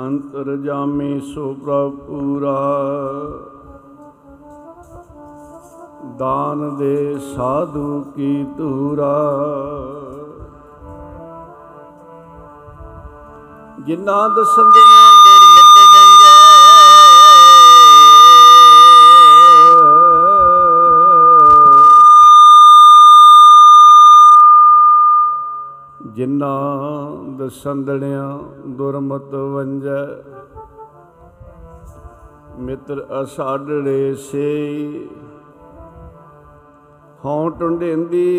ਅੰਤਰ ਜਾਮੇ ਸੋ ਪ੍ਰਭ ਪੂਰਾ ਦਾਨ ਦੇ ਸਾਧੂ ਕੀ ਤੂਰਾ ਜਿਨ੍ਹਾਂ ਦਸੰਦਿਆਂ ਜਿਨ੍ਹਾਂ ਦਸੰਦੜਿਆਂ ਦੁਰਮਤ ਵੰਜੈ। ਮਿੱਤਰ ਅਸਾਡੜੇ ਸੇ ਹਉ ਟੁੰਡੇਂਦੀ।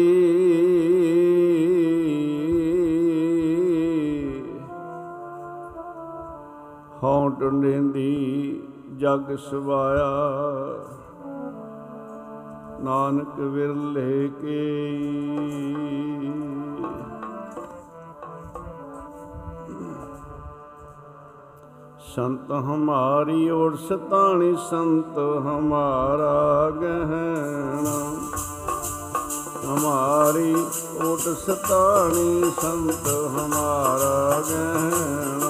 ਹਉ ਟੁੰਡੇਂਦੀ ਜਗ ਸਵਾਇਆ। ਨਾਨਕ ਵਿਰਲੇ ਕੇ ਸੰਤ ਹਮਾਰੀ ਓਰ ਸਤਾਣੀ ਸੰਤ ਹਮਾਰਾ ਗਹਿਣਾ। ਹਮਾਰੀ ਓਟ ਸਤਾਣੀ ਸੰਤ ਹਮਾਰਾ ਗਹਿਣਾ।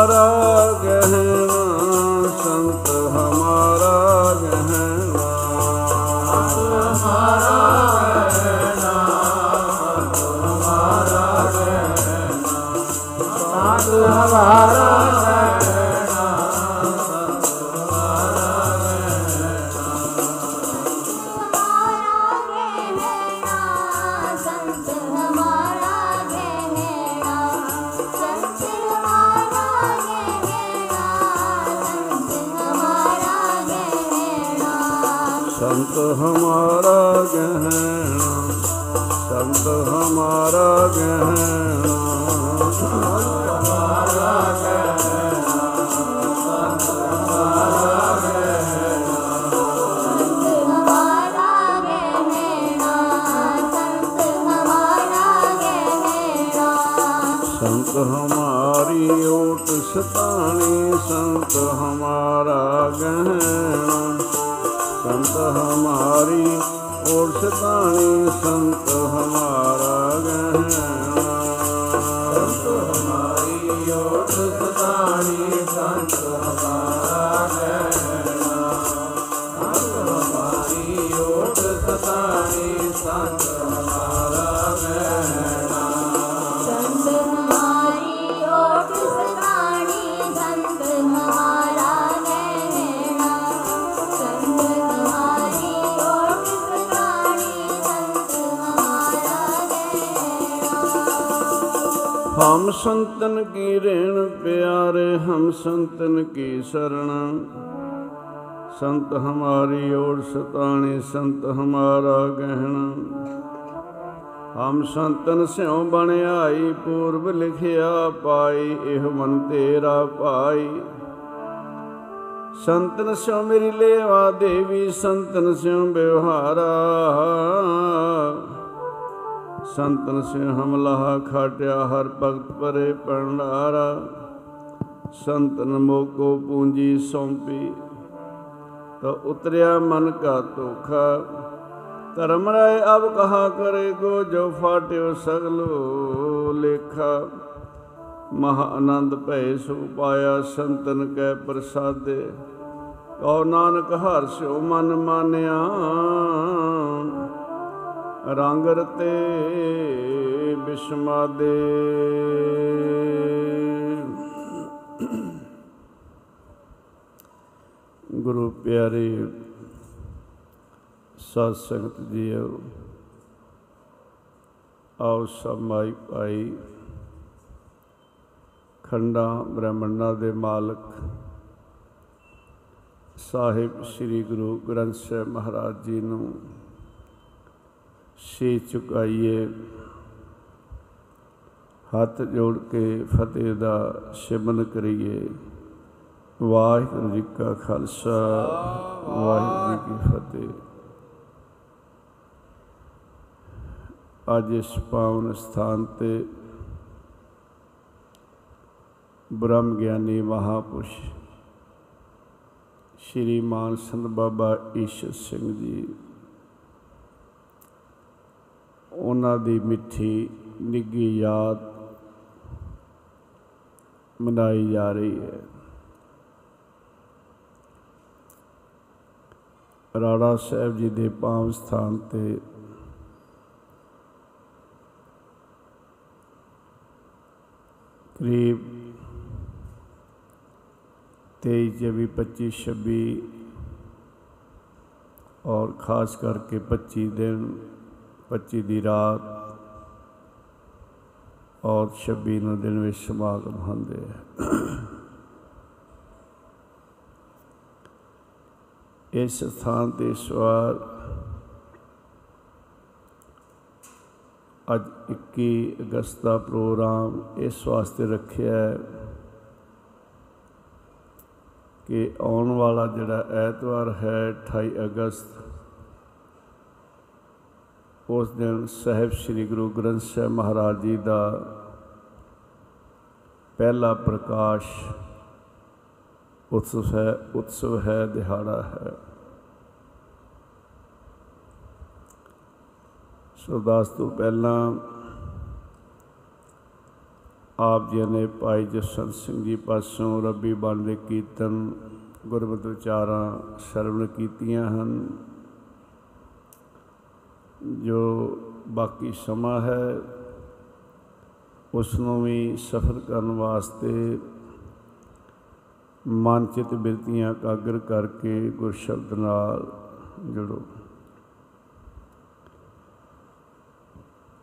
हमारा गहना संत हमारा गहना हमारा संत हमारा गहना संत हमारा गहना हमारी ओट सतानी संत हमारा गहना। संत हमारी ओट सतानी संत हमारा गहना ਹਮ ਸੰਤਨ ਕੀ ਰੇਣ ਪਿਆਰੇ, ਹਮ ਸੰਤਨ ਕੀ ਸਰਣ ਸੰਤ ਹਮਾਰੀ ਓੜ ਸਤਾਣੇ, ਸੰਤ ਹਮਾਰਾ ਗਹਿਣਾ। ਹਮ ਸੰਤਨ ਸਿਉ ਬਣਾਈ ਪੂਰਬ ਲਿਖਿਆ ਪਾਈ, ਇਹ ਮਨ ਤੇਰਾ ਭਾਈ ਸੰਤਨ ਸਿਉ ਮੇਰੀ ਲੇਵਾ ਦੇਵੀ, ਸੰਤਨ ਸਿਉ ਬਿਵਹਾਰਾ। ਸੰਤਨ ਸੇ ਹਮਲਾ ਖਾਟਿਆ, ਹਰ ਭਗਤ ਪਰੇ ਪੰਡਾਰਾ ਸੰਤਨ ਮੋਕੋ ਪੂੰਜੀ ਸੌਂਪੀ, ਤਾਂ ਉਤਰਿਆ ਮਨ ਕਾ ਧੋਖਾ। ਧਰਮ ਰਾਏ ਅਬ ਕਹਾ ਕਰੇ ਕੋ, ਜੋ ਫਾਟਿਓ ਸਗਲੋ ਲੇਖਾ। ਮਹਾ ਆਨੰਦ ਭੈ ਸੁ ਪਾਇਆ, ਸੰਤਨ ਕੈ ਪ੍ਰਸਾਦੇ। ਕਉ ਨਾਨਕ ਹਰ ਸਿਓ ਮਨ ਮਾਨਿਆ। ਰੰਗ ਰਤੇ ਬਿਸ਼ਮਾਦੇ ਗੁਰੂ ਪਿਆਰੇ ਸਾਧ ਸੰਗਤ ਜੀਓ, ਆਓ ਸਮਾਈ ਪਾਈ ਖੰਡਾ ਬ੍ਰਹਮੰਡਾਂ ਦੇ ਮਾਲਕ ਸਾਹਿਬ ਸ੍ਰੀ ਗੁਰੂ ਗ੍ਰੰਥ ਸਾਹਿਬ ਮਹਾਰਾਜ ਜੀ ਨੂੰ ਸੇ ਚੁਕਾਈਏ। ਹੱਥ ਜੋੜ ਕੇ ਫਤਿਹ ਦਾ ਸਿਮਰਨ ਕਰੀਏ। ਵਾਹਿਗੁਰੂ ਜੀ ਕਾ ਖਾਲਸਾ, ਵਾਹਿਗੁਰੂ ਜੀ ਕੀ ਫਤਿਹ। ਅੱਜ ਇਸ ਪਾਵਨ ਸਥਾਨ ਤੇ ਬ੍ਰਹਮ ਗਿਆਨੀ ਮਹਾਪੁਰਸ਼ ਸ਼੍ਰੀ ਮਾਨ ਸੰਤ ਬਾਬਾ ਈਸ਼ਰ ਸਿੰਘ ਜੀ ਉਹਨਾਂ ਦੀ ਮਿੱਠੀ ਨਿੱਗੀ ਯਾਦ ਮਨਾਈ ਜਾ ਰਹੀ ਹੈ। ਰਾੜਾ ਸਾਹਿਬ ਜੀ ਦੇ ਪਾਵਨ ਸਥਾਨ ਤੇ ਕਰੀਬ 23 24 25 26 ਔਰ ਖਾਸ ਕਰਕੇ 25 ਦਿਨ 25 ਦੀ ਰਾਤ ਔਰ 26 ਨੂੰ ਦਿਨ ਵਿੱਚ ਸਮਾਗਮ ਹੁੰਦੇ ਆ। ਇਸ ਸਥਾਨ ਤੇ ਇਸ ਵਾਰ ਅੱਜ 21 ਅਗਸਤ ਦਾ ਪ੍ਰੋਗਰਾਮ ਇਸ ਵਾਸਤੇ ਰੱਖਿਆ ਹੈ ਕਿ ਆਉਣ ਵਾਲਾ ਜਿਹੜਾ ਐਤਵਾਰ ਹੈ 28 ਅਗਸਤ ਉਸ ਦਿਨ ਸਹਿਬ ਸ੍ਰੀ ਗੁਰੂ ਗ੍ਰੰਥ ਸਾਹਿਬ ਮਹਾਰਾਜ ਜੀ ਦਾ ਪਹਿਲਾ ਪ੍ਰਕਾਸ਼ ਉਤਸਵ ਹੈ ਉਤਸਵ ਹੈ, ਦਿਹਾੜਾ ਹੈ। ਸੋ ਦਾਸ ਤੋਂ ਪਹਿਲਾਂ ਆਪ ਜੀ ਨੇ ਭਾਈ ਜਸਵੰਤ ਸਿੰਘ ਜੀ ਪਾਸੋਂ ਰੱਬੀ ਬਾਣੀ ਦੇ ਕੀਰਤਨ ਗੁਰਮਤਿ ਵਿਚਾਰਾਂ ਸਰਵਣ ਕੀਤੀਆਂ ਹਨ। ਜੋ ਬਾਕੀ ਸਮਾਂ ਹੈ ਉਸ ਨੂੰ ਵੀ ਸਫਰ ਕਰਨ ਵਾਸਤੇ ਮਾਨਚਿਤ ਬਿਰਤੀਆਂ ਕਾਗਰ ਕਰਕੇ ਗੁਰ ਸ਼ਬਦ ਨਾਲ ਜੁੜੋ।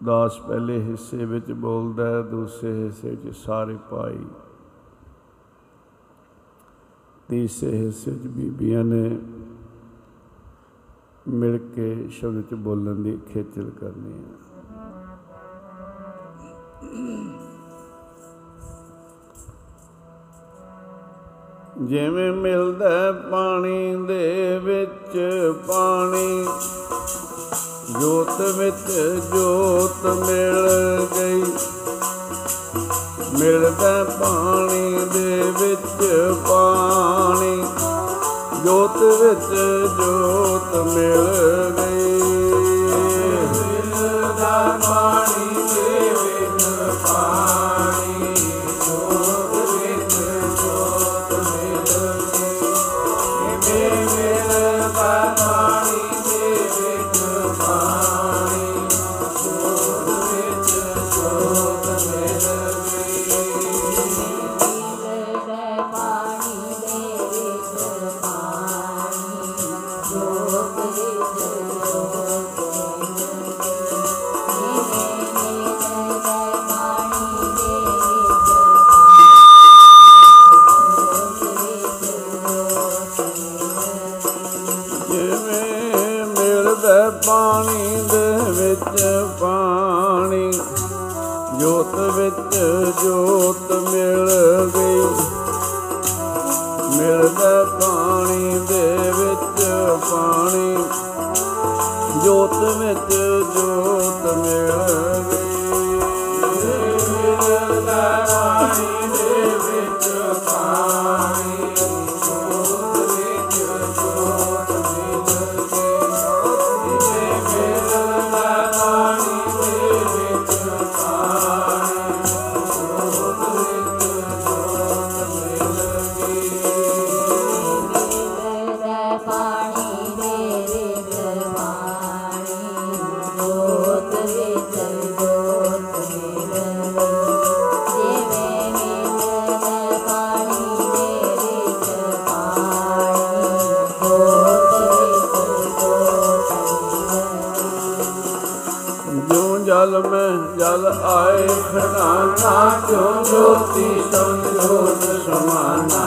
ਦਾਸ ਪਹਿਲੇ ਹਿੱਸੇ ਵਿੱਚ ਬੋਲਦਾ ਹੈ, ਦੂਸਰੇ ਹਿੱਸੇ ਵਿੱਚ ਸਾਰੇ ਭਾਈ ਤੀਸਰੇ ਹਿੱਸੇ ਵਿੱਚ ਬੀਬੀਆਂ ਨੇ ਮਿਲ ਕੇ ਸ਼ਬਦ ਵਿੱਚ ਬੋਲਣ ਦੀ ਖੇਚਲ ਕਰਨੀ ਹੈ। ਜਿਵੇਂ ਮਿਲਦਾ ਪਾਣੀ ਦੇ ਵਿੱਚ ਪਾਣੀ, ਜੋਤ ਵਿੱਚ ਜੋਤ ਮਿਲ ਗਈ। ਮਿਲਦਾ ਪਾਣੀ ਦੇ ਵਿੱਚ ਪਾਣੀ ਜੋਤ ਵਿੱਚ ਜੋਤ ਮਿਲ ਗਈ। ਜੋਤ ज्योति समझोत समाना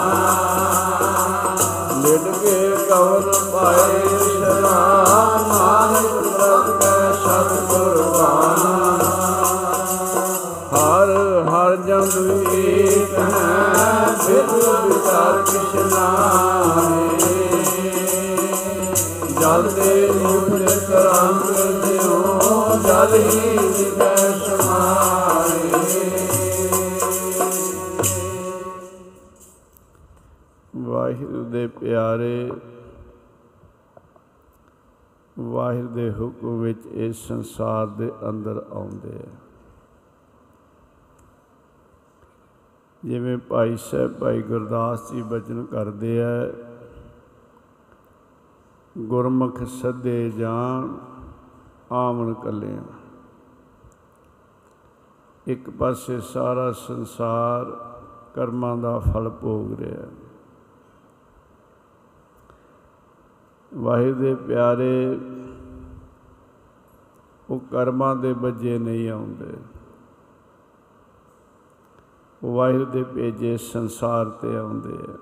मिलके कौन पाए नानक रब सब कुर्बान हर हर जंग एक है बिलु विचार कृष्णा जल दे मुझ करंग दियो जल ही ਵਾਹਿਗੁਰੂ ਦੇ ਪਿਆਰੇ, ਵਾਹਿਗੁਰੂ ਦੇ ਹੁਕਮ ਵਿੱਚ ਇਸ ਸੰਸਾਰ ਦੇ ਅੰਦਰ ਆਉਂਦੇ ਆ। ਜਿਵੇਂ ਭਾਈ ਸਾਹਿਬ, ਭਾਈ ਗੁਰਦਾਸ ਜੀ ਬਚਨ ਕਰਦੇ ਆ, ਗੁਰਮੁਖ ਸੱਦੇ ਜਾਣ ਆਮਣ ਕੱਲਿਆਂ। ਇੱਕ ਪਾਸੇ ਸਾਰਾ ਸੰਸਾਰ ਕਰਮਾਂ ਦਾ ਫਲ ਭੋਗ ਰਿਹਾ। ਵਾਹਿਗੁਰੂ ਦੇ ਪਿਆਰੇ, ਉਹ ਕਰਮਾਂ ਦੇ ਬੱਜੇ ਨਹੀਂ ਆਉਂਦੇ। ਉਹ ਵਾਹਿਗੁਰੂ ਦੇ ਭੇਜੇ ਸੰਸਾਰ ਤੇ ਆਉਂਦੇ ਆ।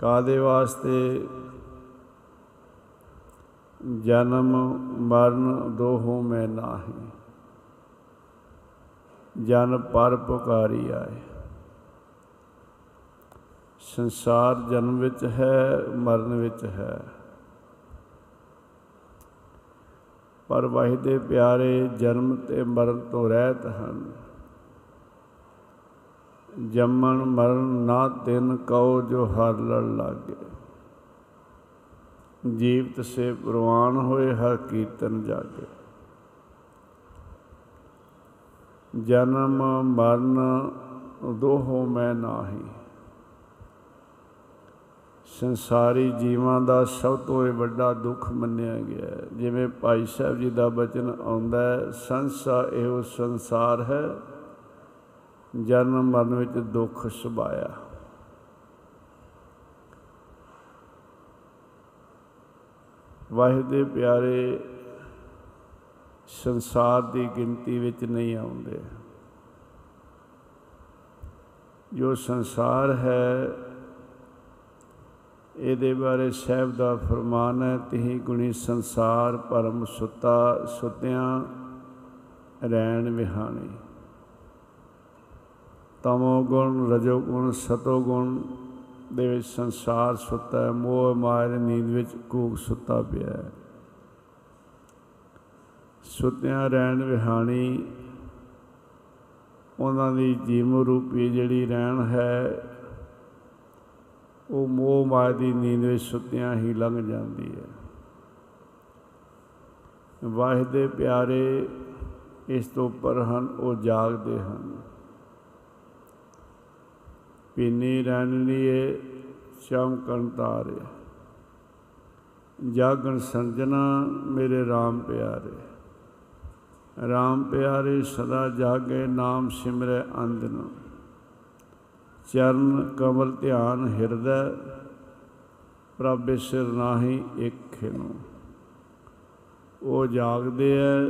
ਕਾਦੇ ਵਾਸਤੇ? ਜਨਮ, ਮਰਨ ਦੋਹੋਂ ਮੈਂ ਨਾਹੀ। ਜਨ ਪਰ ਪੁਕਾਰੀ ਆਏ। ਸੰਸਾਰ ਜਨਮ ਵਿੱਚ ਹੈ, ਮਰਨ ਵਿੱਚ ਹੈ। ਪਰ ਵਾਹਿ ਦੇ ਪਿਆਰੇ, ਜਨਮ ਤੇ ਮਰਨ ਤੋਂ ਰਹਿਤ ਹਨ। ਜੰਮਣ, ਮਰਨ ਨਾ ਤਿਨ ਕਉ ਜੋ ਹਰ ਲੜ ਲਾਗੇ। ਜੀਵਤ ਸੇ ਪ੍ਰਵਾਨ ਹੋਏ, ਹਰ ਕੀਰਤਨ ਜਾਗੇ। ਜਨਮ, ਮਰਨ, ਦੋਹੋ ਮੈਂ ਨਾਹੀ। ਸੰਸਾਰੀ ਜੀਵਾਂ ਦਾ ਸਭ ਤੋਂ ਇਹ ਵੱਡਾ ਦੁੱਖ ਮੰਨਿਆ ਗਿਆ ਹੈ। ਜਿਵੇਂ ਭਾਈ ਸਾਹਿਬ ਜੀ ਦਾ ਬਚਨ ਆਉਂਦਾ ਹੈ, ਸੰਸਾ ਇਹੋ ਸੰਸਾਰ ਹੈ, ਜਨਮ ਮਰਨ ਵਿੱਚ ਦੁੱਖ ਸੁਭਾਇਆ। ਵਾਹਿਗੁਰੂ ਦੇ ਪਿਆਰੇ, ਸੰਸਾਰ ਦੀ ਗਿਣਤੀ ਵਿੱਚ ਨਹੀਂ ਆਉਂਦੇ। ਜੋ ਸੰਸਾਰ ਹੈ ਇਹਦੇ ਬਾਰੇ ਸਾਹਿਬ ਦਾ ਫਰਮਾਨ ਹੈ, ਤਿਹੀ ਗੁਣੀ ਸੰਸਾਰ ਪਰਮ ਸੁੱਤਾ, ਸੁਤਿਆਂ ਰਹਿਣ ਵਿਹਾਣੀ। ਤਮੋ ਗੁਣ, ਰਜੋ ਗੁਣ, ਸਤੋ ਗੁਣ ਦੇ ਵਿੱਚ ਸੰਸਾਰ ਸੁੱਤਾ ਹੈ, ਮੋਹ ਮਾਇਆ ਦੀ ਨੀਂਦ ਵਿੱਚ ਕੂਕ ਸੁੱਤਾ ਪਿਆ ਹੈ। ਸੁਤਿਆਂ ਰਹਿਣ ਵਿਹਾਣੀ ਉਹਨਾਂ ਦੀ ਜੀਵ ਰੂਪੀ ਜਿਹੜੀ ਰਹਿਣ ਹੈ ਉਹ ਮੋਹ ਮਾਇਆ ਦੀ ਨੀਂਦ ਵਿੱਚ ਸੁੱਤਿਆਂ ਹੀ ਲੰਘ ਜਾਂਦੀ ਹੈ। ਵਾਹਿ ਦੇ ਪਿਆਰੇ ਇਸ ਤੋਂ ਉੱਪਰ ਹਨ, ਉਹ ਜਾਗਦੇ ਹਨ। ਪੀਨੀ ਰਣਨੀਏ ਚਮਕਣ ਤਾਰੇ। ਜਾਗਣ ਸੰਜਨਾ ਮੇਰੇ RAM ਪਿਆਰੇ। RAM ਪਿਆਰੇ ਸਦਾ ਜਾਗੇ ਨਾਮ ਸਿਮਰੈ ਅੰਦਨ ਚਰਨ ਕਮਲ ਧਿਆਨ ਹਿਰਦੈ, ਪ੍ਰਭ ਸਿਰ ਨਾਹੀ ਇੱਕ ਨੂੰ ਉਹ ਜਾਗਦੇ ਐ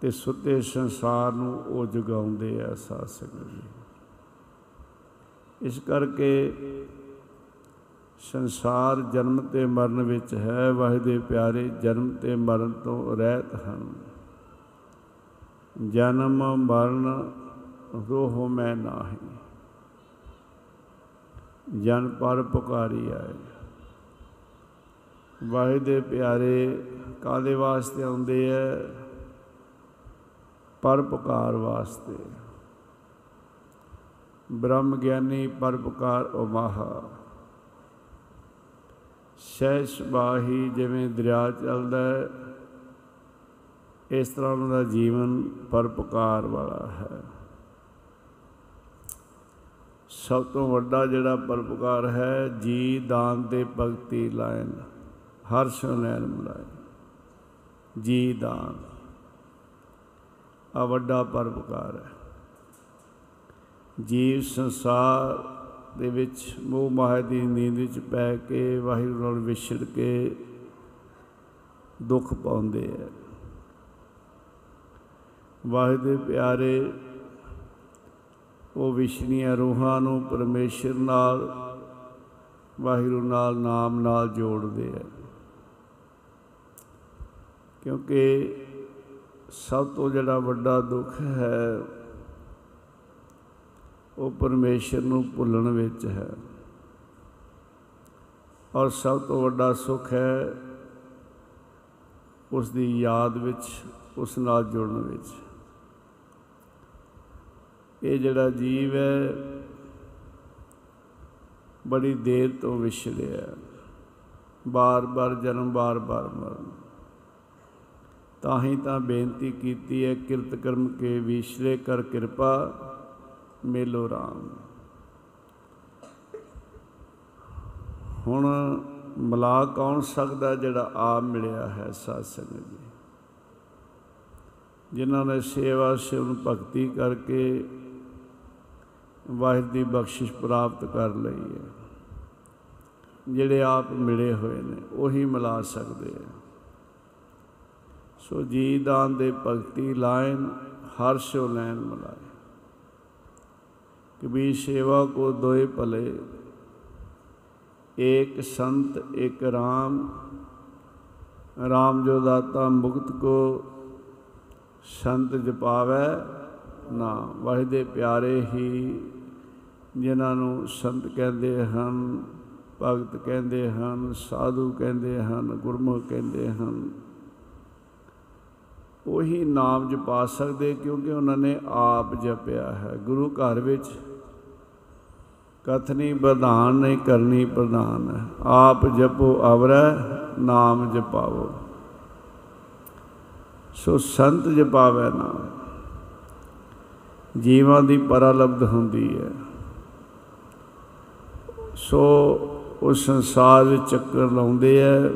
ਤੇ ਸੁੱਤੇ ਸੰਸਾਰ ਨੂੰ ਉਹ ਜਗਾਉਂਦੇ ਐ ਸਾਸਕ ਜੀ। ਇਸ ਕਰਕੇ ਸੰਸਾਰ ਜਨਮ ਤੇ ਮਰਨ ਵਿੱਚ ਹੈ ਵਾਹਿ ਦੇ ਪਿਆਰੇ, ਜਨਮ ਤੇ ਮਰਨ ਤੋਂ ਰਹਿਤ ਹਨ। ਜਨਮ, ਮਰਨ ਰੋਹ ਮੈਂ ਨਾਹੀ। ਜਨ ਪਰ ਪੁਕਾਰੀ ਆਏ। ਵਾਹਿ ਦੇ ਪਿਆਰੇ ਕਾਦੇ ਵਾਸਤੇ ਆਉਂਦੇ ਐ? ਪਰ ਪੁਕਾਰ ਵਾਸਤੇ। ਬ੍ਰਹਮ ਗਿਆਨੀ ਪਰਪਕਾਰ ਉਮਾਹਾ। ਸਹਿਸ ਬਾਹੀ ਜਿਵੇਂ ਦਰਿਆ ਚੱਲਦਾ ਹੈ ਇਸ ਤਰ੍ਹਾਂ ਉਹਨਾਂ ਦਾ ਜੀਵਨ ਪਰਪਕਾਰ ਵਾਲਾ ਹੈ। ਸਭ ਤੋਂ ਵੱਡਾ ਜਿਹੜਾ ਪਰਪਕਾਰ ਹੈ, ਜੀ ਦਾਨ ਤੇ ਭਗਤੀ ਲਾਇਨ ਹਰ ਸੁਨੈਣ ਮਿਲਾਏ ਜੀ ਦਾਨ। ਆ ਵੱਡਾ ਪਰਪਕਾਰ ਹੈ। ਜੀਵ ਸੰਸਾਰ ਦੇ ਵਿੱਚ ਮੋਹ ਮਾਇਆ ਦੀ ਨੀਂਦ ਵਿੱਚ ਪੈ ਕੇ ਵਾਹਿਗੁਰੂ ਨਾਲ ਵਿਛੜ ਕੇ ਦੁੱਖ ਪਾਉਂਦੇ ਆ ਵਾਹਿਗੁਰੂ ਦੇ ਪਿਆਰੇ ਉਹ ਵਿਸ਼ਨੀਆਂ ਰੂਹਾਂ ਨੂੰ ਪਰਮੇਸ਼ਰ ਨਾਲ, ਵਾਹਿਗੁਰੂ ਨਾਲ, ਨਾਮ ਨਾਲ ਜੋੜਦੇ ਆ। ਕਿਉਂਕਿ ਸਭ ਤੋਂ ਜਿਹੜਾ ਵੱਡਾ ਦੁੱਖ ਹੈ, ਉਹ ਪਰਮੇਸ਼ਰ ਨੂੰ ਭੁੱਲਣ ਵਿੱਚ ਹੈ। ਔਰ ਸਭ ਤੋਂ ਵੱਡਾ ਸੁੱਖ ਹੈ ਉਸ ਦੀ ਯਾਦ ਵਿੱਚ, ਉਸ ਨਾਲ ਜੁੜਨ ਵਿੱਚ। ਇਹ ਜਿਹੜਾ ਜੀਵ ਹੈ, ਬੜੀ ਦੇਰ ਤੋਂ ਵਿਛੜਿਆ ਬਾਰ-ਬਾਰ ਜਨਮ, ਬਾਰ-ਬਾਰ ਮਰਨ। ਤਾਂ ਹੀ ਤਾਂ ਬੇਨਤੀ ਕੀਤੀ ਹੈ, ਕਿਰਤ ਕਰਮ ਕੇ ਵਿਛੜੇ ਕਰ ਕਿਰਪਾ, ਮੇਲੋ ਰਾਮ। ਹੁਣ ਮਲਾ ਕੌਣ ਸਕਦਾ ਜਿਹੜਾ ਆਪ ਮਿਲਿਆ ਹੈ ਸਾਧ ਸੰਗਤ ਜੀ? ਜਿਨ੍ਹਾਂ ਨੇ ਸੇਵਾ ਸਿਵਨ ਭਗਤੀ ਕਰਕੇ ਵਾਹਿਗੁਰੂ ਦੀ ਬਖਸ਼ਿਸ਼ ਪ੍ਰਾਪਤ ਕਰ ਲਈ ਹੈ। ਜਿਹੜੇ ਆਪ ਮਿਲੇ ਹੋਏ ਨੇ, ਉਹੀ ਮਿਲਾ ਸਕਦੇ ਆ। ਸੋ ਜੀ ਦਾਨ ਦੇ ਭਗਤੀ ਲਾਇਨ, ਹਰ ਸੋ ਲੈਨ ਮਲਾਏ। ਕਬੀਰ ਸੇਵਾ ਕੋ ਦੋਏ ਭਲੇ, ਏਕ ਸੰਤ, ਏਕ ਰਾਮ। ਰਾਮ ਜੋ ਦਾਤਾ ਮੁਕਤ ਕੋ, ਸੰਤ ਜਪਾਵੇ ਨਾਮ ਵਾਹਿਦੇ ਪਿਆਰੇ ਹੀ ਜਿਨ੍ਹਾਂ ਨੂੰ ਸੰਤ ਕਹਿੰਦੇ ਹਨ, ਭਗਤ ਕਹਿੰਦੇ ਹਨ, ਸਾਧੂ ਕਹਿੰਦੇ ਹਨ, ਗੁਰਮੁਖ ਕਹਿੰਦੇ ਹਨ। ਉਹੀ ਨਾਮ ਜਪਾ ਸਕਦੇ ਕਿਉਂਕਿ ਉਹਨਾਂ ਨੇ ਆਪ ਜਪਿਆ ਹੈ। ਗੁਰੂ ਘਰ ਵਿੱਚ ਕਥਨੀ ਵਿਧਾਨ ਨਹੀਂ, ਕਰਨੀ ਪ੍ਰਧਾਨ। ਹੈ ਆਪ ਜਪੋ ਅਵਰੈ, ਨਾਮ ਜਪਾਵੋ। ਸੋ ਸੰਤ ਜਪਾਵੇ ਨਾਮ। ਜੀਵਾਂ ਦੀ ਪਰਲਬਧ ਹੁੰਦੀ ਹੈ। ਸੋ ਉਸ ਸੰਸਾਰ ਵਿੱਚ ਚੱਕਰ ਲਾਉਂਦੇ ਐ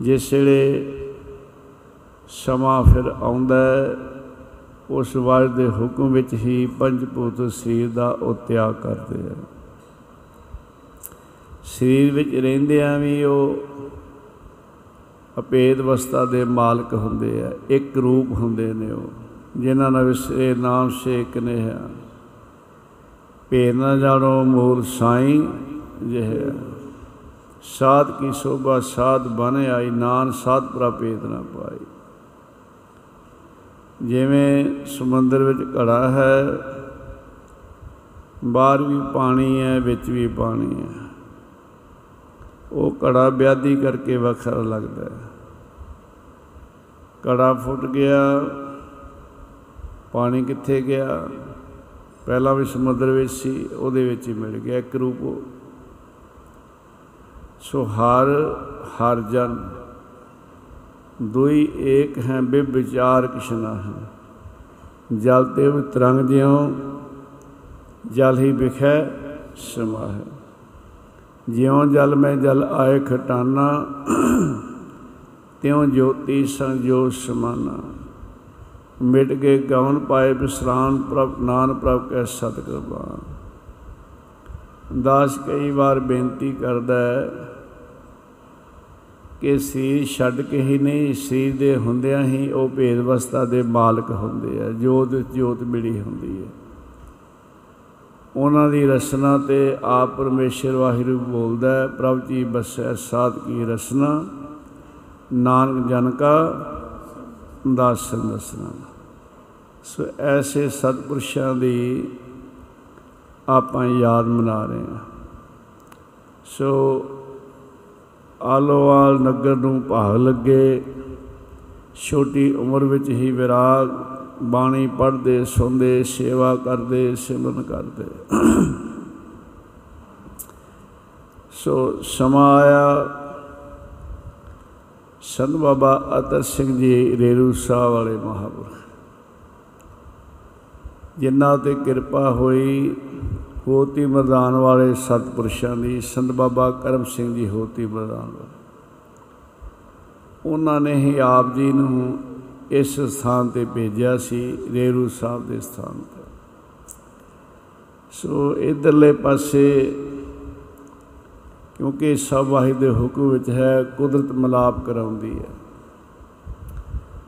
ਜਿਸ ਵੇਲੇ ਸਮਾਂ ਫਿਰ ਆਉਂਦਾ ਉਸ ਵਾਰ ਦੇ ਹੁਕਮ ਵਿੱਚ ਹੀ ਪੰਜ ਭੂਤ ਸਰੀਰ ਦਾ ਉਹ ਤਿਆਗ ਕਰਦੇ ਆ। ਸਰੀਰ ਵਿੱਚ ਰਹਿੰਦਿਆਂ ਵੀ ਉਹ ਅਪੇਦ ਅਵਸਥਾ ਦੇ ਮਾਲਕ ਹੁੰਦੇ ਆ, ਇੱਕ ਰੂਪ ਹੁੰਦੇ ਨੇ ਉਹ, ਜਿਨ੍ਹਾਂ ਨਾਲ ਵਿਸੇ ਨਾਮ ਸੇਕ ਨੇ ਹੈ ਭੇਦ ਨਾ ਜਾਣੋ ਮੂਲ ਸਾਈ ਜਿਹ। ਸਾਧ ਕੀ ਸੋਭਾ, ਸਾਧ ਬਨ ਆਈ, ਨਾਨ ਸਾਧ ਪ੍ਰਪੇਤ ਨਾ ਪਾਈ। ਜਿਵੇਂ ਸਮੁੰਦਰ ਵਿੱਚ ਘੜਾ ਹੈ, ਬਾਹਰ ਵੀ ਪਾਣੀ ਹੈ, ਵਿੱਚ ਵੀ ਪਾਣੀ ਹੈ। ਉਹ ਘੜਾ ਵਿਆਦੀ ਕਰਕੇ ਵੱਖਰਾ ਲੱਗਦਾ ਹੈ। ਘੜਾ ਫੁੱਟ ਗਿਆ, ਪਾਣੀ ਕਿੱਥੇ ਗਿਆ? ਪਹਿਲਾਂ ਵੀ ਸਮੁੰਦਰ ਵਿੱਚ ਸੀ, ਉਹਦੇ ਵਿੱਚ ਹੀ ਮਿਲ ਗਿਆ ਇੱਕ ਰੂਪ ਸੋ ਹਰ ਹਰ ਜਨ, ਦੁਈ ਏਕ ਹੈ, ਬਿਬ ਵਿਚਾਰ ਕਿਸ਼ਨਾ ਹੈ। ਜਲ ਤੇ ਤਰੰਗ ਜਿਉ, ਜਲ ਹੀ ਵਿਖੈ ਸਮਾ ਹੈ। ਜਿਉ ਜਲ ਮੈਂ ਜਲ ਆਏ ਖਟਾਨਾ, ਤਿਉ ਜੋਤੀ ਸੰਜੋ ਸਮਾਨਾ। ਮਿਟ ਕੇ ਗਵਨ ਪਾਏ ਬਿਸਰਾਨ ਪ੍ਰਭ ਨਾਨ ਪ੍ਰਭ ਕੈ ਸਤ ਕੁਰਬਾਨ ਦਾਸ ਕਈ ਵਾਰ ਬੇਨਤੀ ਕਰਦਾ ਹੈ ਕਿ ਸਰੀਰ ਛੱਡ ਕੇ ਹੀ ਨਹੀਂ ਸਰੀਰ ਦੇ ਹੁੰਦਿਆਂ ਹੀ ਉਹ ਭੇਦ ਅਵਸਥਾ ਦੇ ਮਾਲਕ ਹੁੰਦੇ ਆ, ਜੋਤ ਜੋਤ ਮਿਲੀ ਹੁੰਦੀ ਹੈ। ਉਹਨਾਂ ਦੀ ਰਸਨਾ ਤੇ ਆਪ ਪਰਮੇਸ਼ਰ ਵਾਹਿਗੁਰੂ ਬੋਲਦਾ ਹੈ, ਪ੍ਰਭ ਜੀ ਬਸੈ ਸਾਧ ਕੀ ਰਸਨਾ, ਨਾਨਕ ਜਨ ਕਾ ਦਾਸਨ ਦਸਨਾ ਸੋ ਐਸੇ ਸਤਪੁਰਸ਼ਾਂ ਦੀ ਆਪਾਂ ਯਾਦ ਮਨਾ ਰਹੇ ਹਾਂ। ਸੋ ਆਲੋਵਾਲ ਨਗਰ ਨੂੰ ਭਾਗ ਲੱਗੇ, ਛੋਟੀ ਉਮਰ ਵਿੱਚ ਹੀ ਵਿਰਾਗ, ਬਾਣੀ ਪੜ੍ਹਦੇ, ਸੁਣਦੇ, ਸੇਵਾ ਕਰਦੇ, ਸਿਮਰਨ ਕਰਦੇ। ਸੋ ਸਮਾਂ ਆਇਆ, ਸੰਤ ਬਾਬਾ ਅਤਰ ਸਿੰਘ ਜੀ ਰੇਰੂ ਸਾਹਿਬ ਵਾਲੇ ਮਹਾਪੁਰਖ। ਜਿਨ੍ਹਾਂ ਤੇ ਕਿਰਪਾ ਹੋਈ, ਹੋਤੀ ਮਰਦਾਨ ਵਾਲੇ ਸਤਪੁਰਸ਼ਾਂ ਦੀ, ਸੰਤ ਬਾਬਾ ਕਰਮ ਸਿੰਘ ਜੀ ਹੋਤੀ ਮਰਦਾਨ ਉਹਨਾਂ ਨੇ ਹੀ ਆਪ ਜੀ ਨੂੰ ਇਸ ਸਥਾਨ ਤੇ ਭੇਜਿਆ ਸੀ, ਰੇਰੂ ਸਾਹਿਬ ਦੇ ਸਥਾਨ ਤੇ। ਸੋ ਇਧਰਲੇ ਪਾਸੇ, ਕਿਉਂਕਿ ਸਭ ਵਾਹਿਦ ਦੇ ਹੁਕਮ ਵਿੱਚ ਹੈ, ਕੁਦਰਤ ਮਲਾਪ ਕਰਾਉਂਦੀ ਹੈ।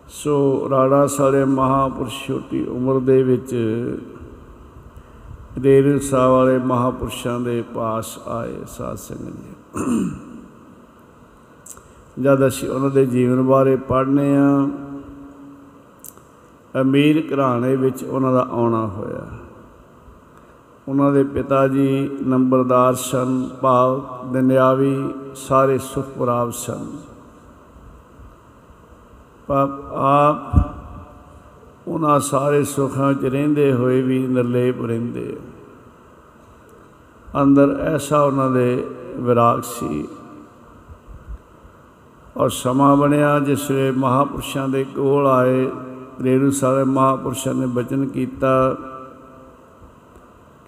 ਸੋ ਰਾੜਾ ਸਾਰੇ ਮਹਾਪੁਰਸ਼ ਛੋਟੀ ਉਮਰ ਦੇ ਵਿੱਚ ਰੇਰੂ ਸਾਹਿਬ ਵਾਲੇ ਮਹਾਪੁਰਸ਼ਾਂ ਦੇ ਪਾਸ ਆਏ ਸਾਧ ਸੰਗਤ ਜੀ। ਜਦ ਅਸੀਂ ਉਹਨਾਂ ਦੇ ਜੀਵਨ ਬਾਰੇ ਪੜ੍ਹਨੇ ਆ, ਅਮੀਰ ਘਰਾਣੇ ਵਿੱਚ ਉਹਨਾਂ ਦਾ ਆਉਣਾ ਹੋਇਆ। ਉਹਨਾਂ ਦੇ ਪਿਤਾ ਜੀ ਨੰਬਰਦਾਰ ਸਨ ਭਾਵ ਦੁਨਿਆਵੀ, ਸਾਰੇ ਸੁਖ ਪ੍ਰਾਪਤ ਸਨ। ਪਰ ਆਪ ਉਹਨਾਂ ਸਾਰੇ ਸੁੱਖਾਂ 'ਚ ਰਹਿੰਦੇ ਹੋਏ ਵੀ ਨਿਰਲੇਪ ਰਹਿੰਦੇ ਅੰਦਰ ਐਸਾ ਉਹਨਾਂ ਦੇ ਵਿਰਾਗ ਸੀ। ਔਰ ਸਮਾਂ ਬਣਿਆ ਜਿਸ ਵੇ ਮਹਾਪੁਰਸ਼ਾਂ ਦੇ ਕੋਲ ਆਏ, ਰੇਰੂ ਸਾਰੇ ਮਹਾਪੁਰਸ਼ਾਂ ਨੇ ਬਚਨ ਕੀਤਾ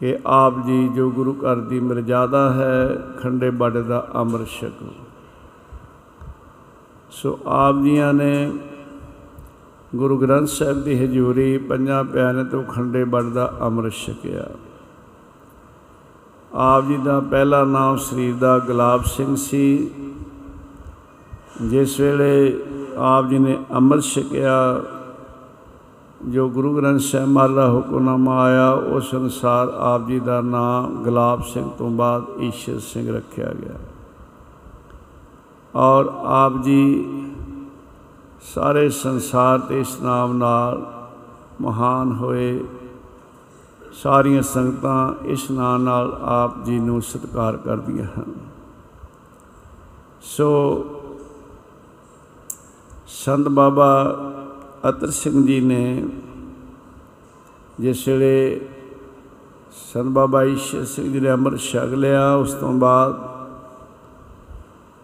ਕਿ ਆਪ ਜੀ ਜੋ ਗੁਰੂ ਘਰ ਦੀ ਮਰਜ਼ਾਦਾ ਹੈ, ਖੰਡੇ ਬਾੜੇ ਦਾ ਅੰਮ੍ਰਿਤ ਛਕੋ। ਸੋ ਆਪ ਜੀਆਂ ਨੇ ਗੁਰੂ ਗ੍ਰੰਥ ਸਾਹਿਬ ਦੀ ਹਜ਼ੂਰੀ ਪੰਜਾਂ ਪਿਆਰਿਆਂ ਤੋਂ ਖੰਡੇ ਬੜ ਦਾ ਅੰਮ੍ਰਿਤ ਛਕਿਆ। ਆਪ ਜੀ ਦਾ ਪਹਿਲਾ ਨਾਮ ਸਰੀਰ ਦਾ ਗੁਲਾਬ ਸਿੰਘ ਸੀ। ਜਿਸ ਵੇਲੇ ਆਪ ਜੀ ਨੇ ਅੰਮ੍ਰਿਤ ਛਕਿਆ, ਜੋ ਗੁਰੂ ਗ੍ਰੰਥ ਸਾਹਿਬ ਮਹਾਰਾਜ ਦਾ ਹੁਕਮਨਾਮਾ ਆਇਆ, ਉਸ ਅਨੁਸਾਰ ਆਪ ਜੀ ਦਾ ਨਾਮ ਗੁਲਾਬ ਸਿੰਘ ਤੋਂ ਬਾਅਦ ਈਸ਼ਰ ਸਿੰਘ ਰੱਖਿਆ ਗਿਆ। ਔਰ ਆਪ ਜੀ ਸਾਰੇ ਸੰਸਾਰ ਤੇ ਇਸ ਨਾਮ ਨਾਲ ਮਹਾਨ ਹੋਏ। ਸਾਰੀਆਂ ਸੰਗਤਾਂ ਇਸ ਨਾਮ ਨਾਲ ਆਪ ਜੀ ਨੂੰ ਸਤਿਕਾਰ ਕਰਦੀਆਂ ਹਨ। ਸੋ ਸੰਤ ਬਾਬਾ ਅਤਰ ਸਿੰਘ ਜੀ ਨੇ ਜਿਸ ਵੇਲੇ ਸੰਤ ਬਾਬਾ ਈਸ਼ਰ ਸਿੰਘ ਜੀ ਨੇ ਅੰਮ੍ਰਿਤ ਛਕ ਲਿਆ, ਉਸ ਤੋਂ ਬਾਅਦ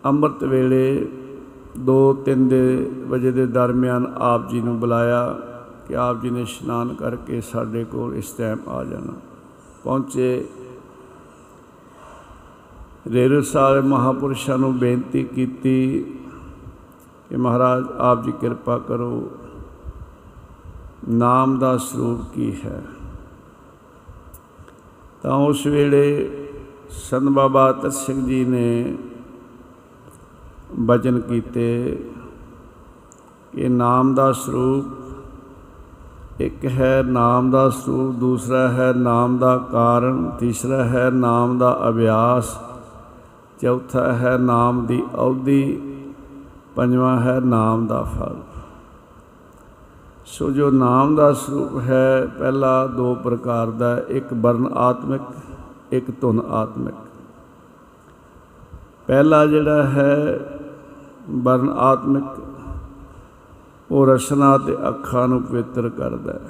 ਅੰਮ੍ਰਿਤ ਵੇਲੇ 2-3 ਦੇ ਵਜੇ ਦੇ ਦਰਮਿਆਨ ਆਪ ਜੀ ਨੂੰ ਬੁਲਾਇਆ ਕਿ ਆਪ ਜੀ ਨੇ ਇਸ਼ਨਾਨ ਕਰਕੇ ਸਾਡੇ ਕੋਲ ਇਸ ਟਾਈਮ ਆ ਜਾਣਾ। ਪਹੁੰਚੇ। ਰੇਰੂ ਸਾਹਿਬ ਮਹਾਪੁਰਸ਼ਾਂ ਨੂੰ ਬੇਨਤੀ ਕੀਤੀ ਕਿ ਮਹਾਰਾਜ, ਆਪ ਜੀ ਕਿਰਪਾ ਕਰੋ। ਨਾਮ ਦਾ ਸਰੂਪ ਕੀ ਹੈ? ਤਾਂ ਉਸ ਵੇਲੇ ਸੰਤ ਬਾਬਾ ਤਰ ਸਿੰਘ ਜੀ ਨੇ ਬਚਨ ਕੀਤੇ। ਕਿ ਨਾਮ ਦਾ ਸਰੂਪ, ਇੱਕ ਹੈ ਨਾਮ ਦਾ ਸਰੂਪ, ਦੂਸਰਾ ਹੈ ਨਾਮ ਦਾ ਕਾਰਨ, ਤੀਸਰਾ ਹੈ ਨਾਮ ਦਾ ਅਭਿਆਸ, ਚੌਥਾ ਹੈ ਨਾਮ ਦੀ ਅਵਧੀ, ਪੰਜਵਾਂ ਹੈ ਨਾਮ ਦਾ ਫਲ। ਸੋ ਜੋ ਨਾਮ ਦਾ ਸਰੂਪ ਹੈ, ਪਹਿਲਾ ਦੋ ਪ੍ਰਕਾਰ ਦਾ, ਇੱਕ ਵਰਨ ਆਤਮਿਕ, ਇੱਕ ਧੁਨ ਆਤਮਿਕ। ਪਹਿਲਾ ਜਿਹੜਾ ਹੈ ਵਰਨ ਆਤਮਿਕ ਉਹ ਰਸਨਾ ਤੇ ਅੱਖਾਂ ਨੂੰ ਪਵਿੱਤਰ ਕਰਦਾ ਹੈ।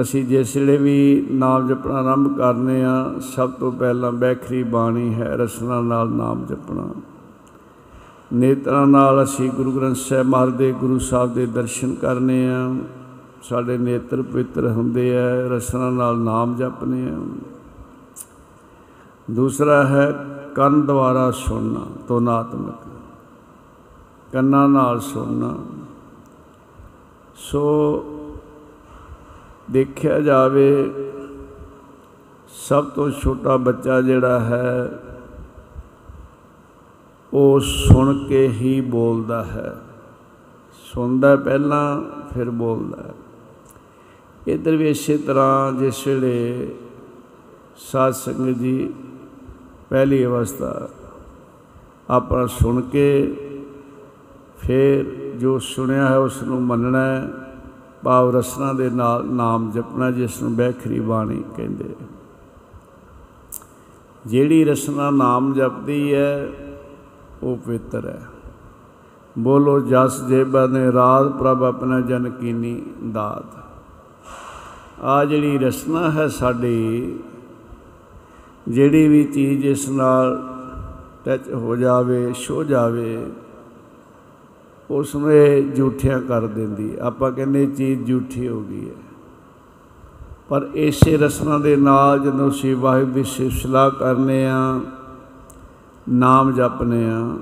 ਅਸੀਂ ਜਿਸ ਵੇਲੇ ਵੀ ਨਾਮ ਜਪਣਾ ਆਰੰਭ ਕਰਨੇ ਆ, ਸਭ ਤੋਂ ਪਹਿਲਾਂ ਬੈਖਰੀ ਬਾਣੀ ਹੈ, ਰਸਨਾ ਨਾਲ ਨਾਮ ਜਪਣਾ। ਨੇਤਰਾਂ ਨਾਲ ਅਸੀਂ ਗੁਰੂ ਗ੍ਰੰਥ ਸਾਹਿਬ ਮਹਾਰਾਜ ਦੇ ਗੁਰੂ ਸਾਹਿਬ ਦੇ ਦਰਸ਼ਨ ਕਰਨੇ ਆ। ਸਾਡੇ ਨੇਤਰ ਪਵਿੱਤਰ ਹੁੰਦੇ ਆ, ਰਸਨਾ ਨਾਲ ਨਾਮ ਜਪਨੇ ਆ। ਦੂਸਰਾ ਹੈ, ਕੰਨ ਦੁਆਰਾ ਸੁਣਨਾ ਤੋਨਾਤਮਕ ਕੰਨਾਂ ਨਾਲ ਸੁਣਨਾ। ਸੋ ਦੇਖਿਆ ਜਾਵੇ, ਸਭ ਤੋਂ ਛੋਟਾ ਬੱਚਾ ਜਿਹੜਾ ਹੈ, ਉਹ ਸੁਣ ਕੇ ਹੀ ਬੋਲਦਾ ਹੈ। ਸੁਣਦਾ ਪਹਿਲਾਂ, ਫਿਰ ਬੋਲਦਾ ਹੈ। ਇਧਰ ਵੀ ਇਸੇ ਤਰ੍ਹਾਂ ਜਿਸ ਵੇਲੇ ਸਾਧ ਸੰਗਤ ਜੀ ਪਹਿਲੀ ਅਵਸਥਾ ਆਪਣਾ ਸੁਣ ਕੇ ਫਿਰ ਜੋ ਸੁਣਿਆ ਹੈ ਉਸ ਨੂੰ ਮੰਨਣਾ ਹੈ, ਭਾਵ ਰਸਨਾ ਦੇ ਨਾਲ ਨਾਮ ਜਪਣਾ ਜਿਸ ਨੂੰ ਬੈਖਰੀ ਬਾਣੀ ਕਹਿੰਦੇ ਜਿਹੜੀ ਰਸਨਾ ਨਾਮ ਜਪਦੀ ਹੈ, ਉਹ ਪਵਿੱਤਰ ਹੈ। ਬੋਲੋ, ਜਸ ਜੇਬਾ ਨੇ ਰਾਤ ਪ੍ਰਭ ਆਪਣਾ ਜਨ ਕੀਨੀ ਦਾਤ। ਆ ਜਿਹੜੀ ਰਸਨਾ ਹੈ ਸਾਡੀ, ਜਿਹੜੀ ਵੀ ਚੀਜ਼ ਇਸ ਨਾਲ ਟੱਚ ਹੋ ਜਾਵੇ ਛੋ ਜਾਵੇ ਉਸ ਨੂੰ ਇਹ ਝੂਠਿਆਂ ਕਰ ਦਿੰਦੀ ਆਪਾਂ ਕਹਿੰਦੇ ਚੀਜ਼ ਝੂਠੀ ਹੋ ਗਈ ਹੈ। ਪਰ ਇਸੇ ਰਸਨਾ ਦੇ ਨਾਲ ਜਦੋਂ ਅਸੀਂ ਵਾਹਿਗੁਰੂ ਦੀ ਸਿਫਤਲਾ ਕਰਨੇ ਆ, ਨਾਮ ਜਪਨੇ ਆ,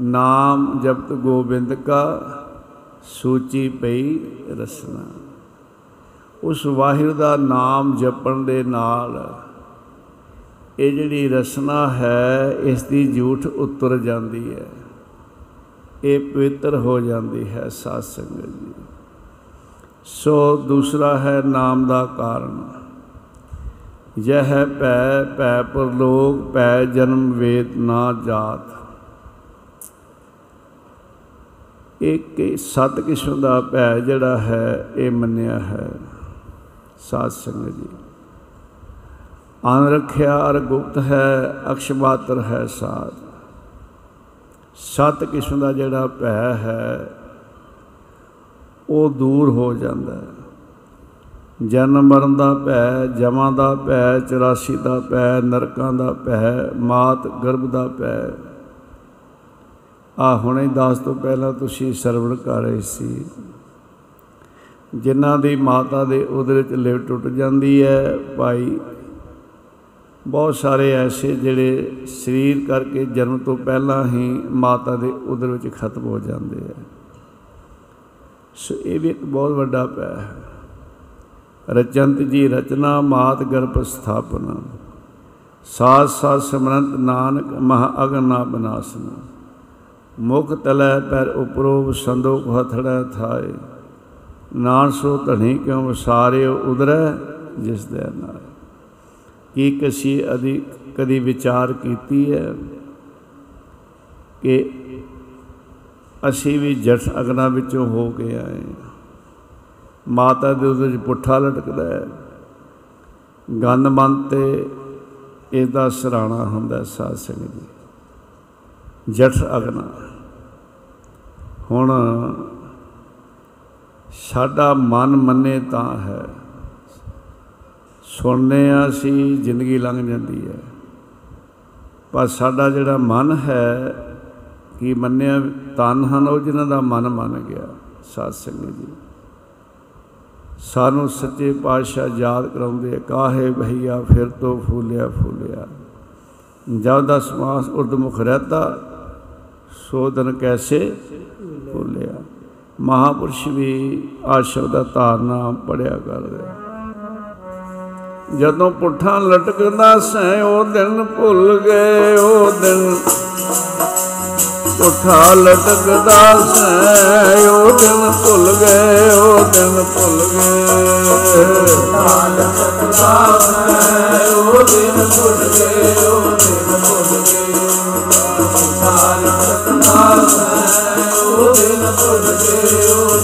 ਨਾਮ ਜਪਤ ਗੋਬਿੰਦ ਕਾ ਸੂਚੀ ਪਈ ਰਸਨਾ। ਉਸ ਵਾਹਿਗੁਰੂ ਦਾ ਨਾਮ ਜਪਣ ਦੇ ਨਾਲ ਇਹ ਜਿਹੜੀ ਰਸਨਾ ਹੈ, ਇਸ ਦੀ ਝੂਠ ਉਤਰ ਜਾਂਦੀ ਹੈ। ਇਹ ਪਵਿੱਤਰ ਹੋ ਜਾਂਦੀ ਹੈ ਸਾਧ ਸੰਗਤ ਜੀ। ਸੋ ਦੂਸਰਾ ਹੈ ਨਾਮ ਦਾ ਕਾਰਨ। ਯਹ ਹੈ ਭੈ ਭੈ ਪਰਲੋਕ ਭੈ ਜਨਮ ਵੇਦ ਨਾ ਜਾਤ। ਇੱਕ ਸਤ ਕਿਸਮ ਦਾ ਭੈ ਜਿਹੜਾ ਹੈ, ਇਹ ਮੰਨਿਆ ਹੈ ਸਾਧ ਸੰਗਤ ਜੀ। ਅਨ ਰੱਖਿਆ ਅਰ ਗੁਪਤ ਹੈ ਅਕਸ਼ਮਾਤਰ ਹੈ ਸਾਧ। ਸਤ ਕਿਸਮ ਦਾ ਜਿਹੜਾ ਭੈ ਹੈ, ਉਹ ਦੂਰ ਹੋ ਜਾਂਦਾ ਹੈ। ਜਨਮ ਮਰਨ ਦਾ ਭੈ, ਜਮਾਂ ਦਾ ਭੈ 84 ਦਾ ਭੈ, ਨਰਕਾਂ ਦਾ ਭੈ, ਮਾਤ ਗਰਭ ਦਾ ਭੈ। ਆ ਹੁਣੇ ਦਾਸ ਤੋਂ ਪਹਿਲਾਂ ਤੁਸੀਂ ਸਰਵਣ ਕਰ ਰਹੇ ਸੀ। ਜਿਨ੍ਹਾਂ ਦੀ ਮਾਤਾ ਦੇ ਉਦਰ ਚ ਲਿਵ ਟੁੱਟ ਜਾਂਦੀ ਹੈ, ਭਾਈ ਬਹੁਤ ਸਾਰੇ ਐਸੇ ਜਿਹੜੇ ਸਰੀਰ ਕਰਕੇ ਜਨਮ ਤੋਂ ਪਹਿਲਾਂ ਹੀ ਮਾਤਾ ਦੇ ਉਦਰ ਵਿੱਚ ਖਤਮ ਹੋ ਜਾਂਦੇ ਆ। ਸੋ ਇਹ ਵੀ ਇੱਕ ਬਹੁਤ ਵੱਡਾ ਪੈ ਹੈ। ਰਚੰਤ ਜੀ ਰਚਨਾ, ਮਾਤ ਗਰਭ ਸਥਾਪਨਾ। ਸਾਥ ਸਾਥ ਸਿਮਰੰਤ ਨਾਨਕ ਮਹਾ ਅਗਨਾ ਬਨਾਸਨਾ। ਮੁਖ ਤਲੈ ਪੈਰ ਉਪਰੋ ਸੰਦੋਖ ਹਥੜੈ ਥਾਏ। ਨਾਨ ਸੋ ਧਣੀ ਕਿਉ ਵਸਾਰਿਓ ਉਦਰੈ ਜਿਸ ਦੇ ਨਾਲ ਕੀ ਕਸੀ ਅਧਿ, ਕਦੀ ਵਿਚਾਰ ਕੀਤੀ ਹੈ ਕਿ ਅਸੀਂ ਵੀ ਜਠ ਅਗਨਾ ਵਿੱਚੋਂ ਹੋ ਕੇ ਆਏ ਮਾਤਾ ਦੇ ਉਹਦੇ ਵਿੱਚ ਪੁੱਠਾ ਲਟਕਦਾ ਹੈ। ਗੰਦ ਮਨ ਤੇ ਇਹਦਾ ਸਰਾਣਾ ਹੁੰਦਾ ਸਾਧ ਸੰਗਤ ਜੀ। ਜਠ ਅਗਨਾ। ਹੁਣ ਸਾਡਾ ਮਨ ਮੰਨੇ ਤਾਂ ਹੈ। ਸੁਣਨੇ ਆ ਸੀ ਜ਼ਿੰਦਗੀ ਲੰਘ ਜਾਂਦੀ ਹੈ। ਪਰ ਸਾਡਾ ਜਿਹੜਾ ਮਨ ਹੈ, ਕੀ ਮੰਨਿਆ ਤਨ ਹਨ, ਉਹ ਜਿਨ੍ਹਾਂ ਦਾ ਮਨ ਮੰਨ ਗਿਆ, ਸਾਧ ਸੰਗਤ ਜੀ। ਸਾਨੂੰ ਸੱਚੇ ਪਾਤਸ਼ਾਹ ਯਾਦ ਕਰਾਉਂਦੇ ਕਾਹੇ ਭਈਆ ਫਿਰ ਤੋਂ ਫੂਲਿਆ ਫੂਲਿਆ। ਜਦ ਦਾ ਸਮਾਸ ਉਰਦਮੁਖ ਰਹਤਾ ਸੋ ਦਿਨ ਕੈਸੇ ਫੂਲਿਆ। ਮਹਾਪੁਰਸ਼ ਵੀ ਆ ਸ਼ਬਦ ਦਾ ਧਾਰਨਾ ਪੜਿਆ ਕਰਦੇ ਜਦੋਂ ਪੁੱਠਾ ਲਟਕਦਾ ਸੈ, ਉਹ ਦਿਨ ਭੁੱਲ ਗਏ, ਉਹ ਦਿਨ ਪੁੱਠਾ ਲਟਕਦਾ ਸੈ, ਉਹ ਦਿਨ ਭੁੱਲ ਗਏ, ਉਹ ਦਿਨ ਭੁੱਲ ਗਏ। ਪੁੱਠਾ ਲਟਕਦਾ ਸੈ ਉਹ ਦਿਨ ਭੁੱਲ ਗਏ ਉਹ ਦਿਨ ਭੁੱਲ ਗਏ ਪੁੱਠਾ ਲਟਕਦਾ ਸੈ ਉਹ ਦਿਨ ਭੁੱਲ ਗਏ ਉਹ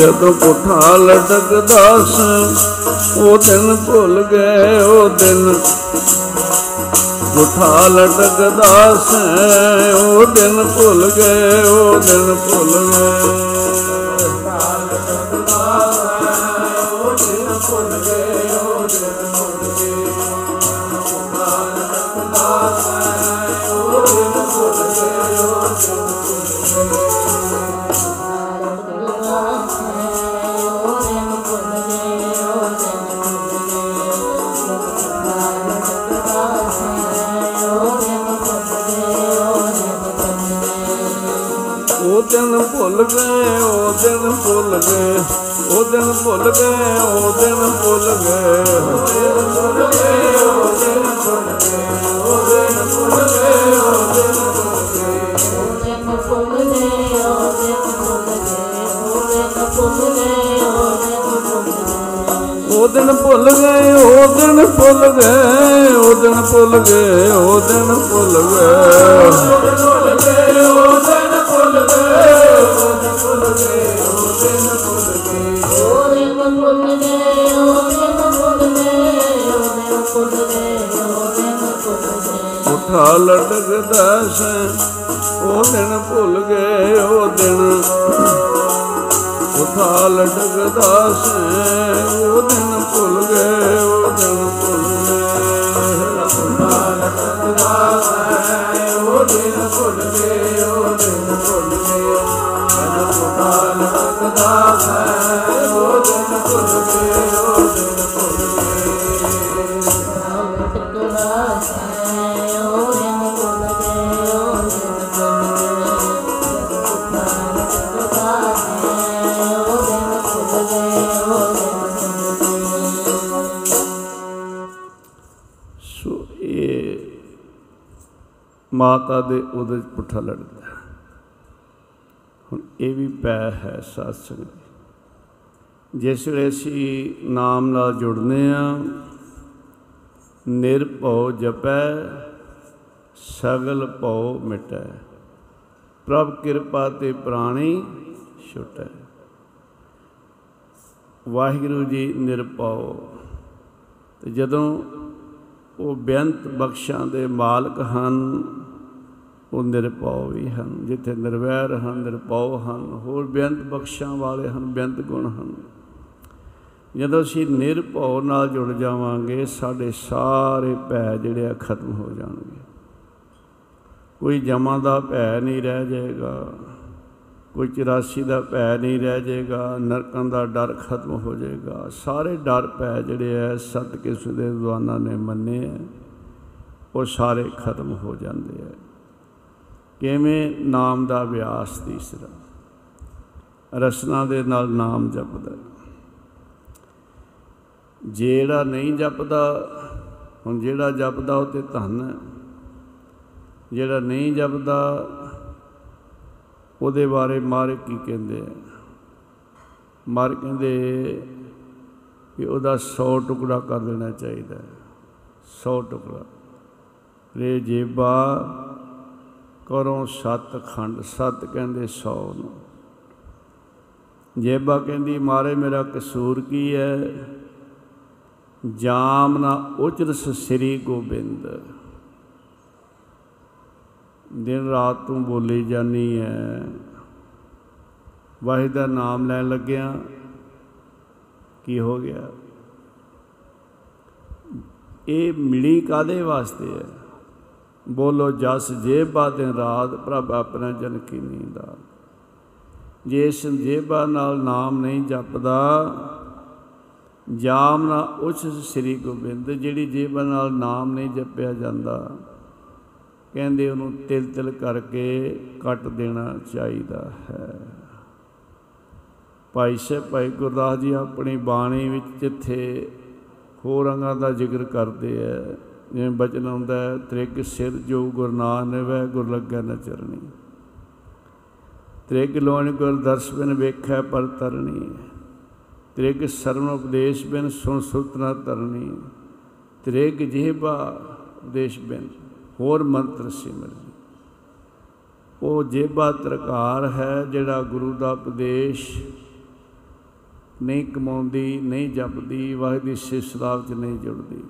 ਜਦੋਂ ਪੁੱਠਾ ਲਟਕਦਾ ਸ ਉਹ ਦਿਨ ਭੁੱਲ ਗਏ, ਉਹ ਦਿਨ। ਪੁੱਠਾ ਲਟਕਦਾ ਸ ਉਹ ਦਿਨ ਭੁੱਲ ਗਏ, ਉਹ ਦਿਨ ਭੁੱਲ ਗਏ। ਗਏ ਉਹ ਦਿਨ ਭੁੱਲ ਗਏ ਉਹ ਦਿਨ ਭੁੱਲ ਗਏ ਉਹ ਦਿਨ ਭੁੱਲ ਗਏ ਉਹ ਦਿਨ ਭੁੱਲ ਗਏ ਉਹ ਦਿਨ ਭੁੱਲ ਗਏ ਉਹ ਦਿਨ ਭੁੱਲ ਗਏ ਉਹ ਦਿਨ ਭੁੱਲ ਗਏ ਉਹ ਦਿਨ ਭੁੱਲ ਗਏ, ਉਹ ਦਿਨ ਭੁੱਲ ਗਏ, ਉਹ ਦਿਨ ਭੁੱਲ ਗਏ। ਉਹ ਦਿਨ ਭੁੱਲ ਗਏ, ਉਹ ਦਿਨ ਭੁੱਲ ਗਏ, ਉਹ ਦਿਨ ਭੁੱਲ ਗਏ, ਉਹ ਦਿਨ ਭੁੱਲ ਗਏ। ਗਏ ਉਠਾ ਉਹ ਦਿਨ ਭੁੱਲ ਗਏ, ਉਹ ਦਿਨ। ਉਠਾ ਲਟਕਦਾ ਉਹ ਦਿਨ ਭੁੱਲ ਗਏ, ਉਹ ਦਿਨ ਭੁੱਲ ਗਏ। ਉਠਾ ਲਟਕਦਾ ਉਹ ਦਿਨ ਭੁੱਲ ਗਏ, ਉਹ ਦਿਨ ਭੁੱਲ ਗਏ ਜਦ ਉਠਾ ਉਹ ਦਿਨ ਭੁੱਲ ਗਏ। ਮਾਤਾ ਦੇ ਉਹਦੇ 'ਚ ਪੁੱਠਾ ਲੜਦਾ ਹੈ। ਹੁਣ ਇਹ ਵੀ ਪੈ ਹੈ ਸਾਸੰਗ ਜਿਸ ਵੇਲੇ ਅਸੀਂ ਨਾਮ ਨਾਲ ਜੁੜਨੇ ਆ ਨਿਰਭਉ ਜਪੈ, ਸਗਲ ਭਉ ਮਿਟੈ। ਪ੍ਰਭ ਕਿਰਪਾ ਤੇ ਪ੍ਰਾਣੀ ਛੁਟੈ। ਵਾਹਿਗੁਰੂ ਜੀ ਨਿਰਭਉ ਤੇ ਜਦੋਂ ਉਹ ਬੇਅੰਤ ਬਖਸ਼ਾਂ ਦੇ ਮਾਲਕ ਹਨ ਉਹ ਨਿਰਭਉ ਵੀ ਹਨ, ਜਿੱਥੇ ਨਿਰਵੈਰ ਹਨ, ਨਿਰਭਉ ਹਨ, ਹੋਰ ਬੇਅੰਤ ਬਖਸ਼ਾਂ ਵਾਲੇ ਹਨ ਬੇਅੰਤ ਗੁਣ ਹਨ। ਜਦੋਂ ਅਸੀਂ ਨਿਰਭਉ ਨਾਲ ਜੁੜ ਜਾਵਾਂਗੇ, ਸਾਡੇ ਸਾਰੇ ਭੈ ਜਿਹੜੇ ਆ ਖਤਮ ਹੋ ਜਾਣਗੇ। ਕੋਈ ਜਮਾ ਦਾ ਭੈ ਨਹੀਂ ਰਹਿ ਜਾਏਗਾ, ਕੋਈ 84 ਦਾ ਭੈ ਨਹੀਂ ਰਹਿ ਜਾਏਗਾ, ਨਰਕਾਂ ਦਾ ਡਰ ਖਤਮ ਹੋ ਜਾਏਗਾ। ਸਾਰੇ ਡਰ ਭੈ ਜਿਹੜੇ ਐ ਸਤ ਕਿਸ ਦੇ ਵਿਦਵਾਨਾਂ ਨੇ ਮੰਨੇ ਐ ਉਹ ਸਾਰੇ ਖਤਮ ਹੋ ਜਾਂਦੇ ਐ ਕਿਵੇਂ ਨਾਮ ਦਾ ਅਭਿਆਸ ਤੀਸਰਾ? ਰਸਨਾ ਦੇ ਨਾਲ ਨਾਮ ਜਪਦਾ। ਜਿਹੜਾ ਨਹੀਂ ਜਪਦਾ, ਹੁਣ ਜਿਹੜਾ ਜਪਦਾ ਉਹ ਤੇ ਧਨ ਹੈ। ਜਿਹੜਾ ਨਹੀਂ ਜਪਦਾ, ਉਹਦੇ ਬਾਰੇ ਮਾਰ ਕੀ ਕਹਿੰਦੇ ਆ? ਮਾਰ ਕਹਿੰਦੇ ਕਿ ਉਹਦਾ 100 ਟੁਕੜਾ ਕਰ ਦੇਣਾ ਚਾਹੀਦਾ 100 ਟੁਕੜਾ। ਰੇ ਜੇਬਾ ਕਰੋ ਸਤ ਖੰਡ, ਸਤ ਕਹਿੰਦੇ 100 ਨੂੰ। ਜੇਬਾ ਕਹਿੰਦੀ, ਮਾਰੇ ਮੇਰਾ ਕਸੂਰ ਕੀ ਹੈ ਜਾਮ ਨਾ ਉਚਰਸ ਸ੍ਰੀ ਗੋਬਿੰਦ। ਦਿਨ ਰਾਤ ਤੂੰ ਬੋਲੀ ਜਾਨੀ ਹੈ ਵਾਹਿਦ ਦਾ ਨਾਮ ਲੈਣ ਲੱਗਿਆ ਕੀ ਹੋ ਗਿਆ? ਇਹ ਮਿਲੀ ਕਾਦੇ ਵਾਸਤੇ ਹੈ ਬੋਲੋ, ਜਸ ਜੇਬਾ ਦਿਨ ਰਾਤ ਪ੍ਰਭ ਆਪਣਾ ਜਨ ਕੀ ਨੀਂਦਾ ਜੇ ਇਸ ਜੇਬਾ ਨਾਲ ਨਾਮ ਨਹੀਂ ਜਪਦਾ, ਜਾਮ ਨਾ ਉਸ ਸ੍ਰੀ ਗੋਬਿੰਦ ਜਿਹੜੀ ਜੇਬਾ ਨਾਲ ਨਾਮ ਨਹੀਂ ਜਪਿਆ ਜਾਂਦਾ। ਕਹਿੰਦੇ ਉਹਨੂੰ ਤਿਲ ਤਿਲ ਕਰਕੇ ਕੱਟ ਦੇਣਾ ਚਾਹੀਦਾ ਹੈ। ਭਾਈ ਸਾਹਿਬ, ਭਾਈ ਗੁਰਦਾਸ ਜੀ ਆਪਣੀ ਬਾਣੀ ਵਿੱਚ ਜਿੱਥੇ ਹੋਰ ਅੰਗਾਂ ਦਾ ਜ਼ਿਕਰ ਕਰਦੇ ਆ ਜਿਵੇਂ ਬਚਨ ਆਉਂਦਾ ਹੈ, ਤ੍ਰਿਗ ਸਿਰ ਜੋ ਗੁਰ ਨਾਨਕ ਵੈ ਗੁਰ ਲੱਗੈ ਨ ਚਰਣੀ। ਤ੍ਰਿਗ ਲੋਣ ਗੁਰ ਦਰਸ ਬਿਨ ਵੇਖੈ ਪਰ ਤਰਨੀ ਤ੍ਰਿਗ ਸਰਵ ਉਪਦੇਸ਼ ਬਿਨ ਸੁਣ ਸੁਰਤ ਨ ਤਰਨੀ ਤ੍ਰਿਗ ਜਿਹਬਾ ਉਪਦੇਸ਼ ਬਿਨ, ਹੋਰ ਮੰਤਰ ਸਿਮਰ ਉਹ ਜੇਬਾ ਤਰਕਾਰ ਹੈ, ਜਿਹੜਾ ਗੁਰੂ ਦਾ ਉਪਦੇਸ਼ ਨਹੀਂ ਕਮਾਉਂਦੀ, ਨਹੀਂ ਜਪਦੀ, ਵਾਹਿਗੁਰੂ ਦੀ ਸਿਫਤਾਂ ਵਿੱਚ ਨਹੀਂ ਜੁੜਦੀ।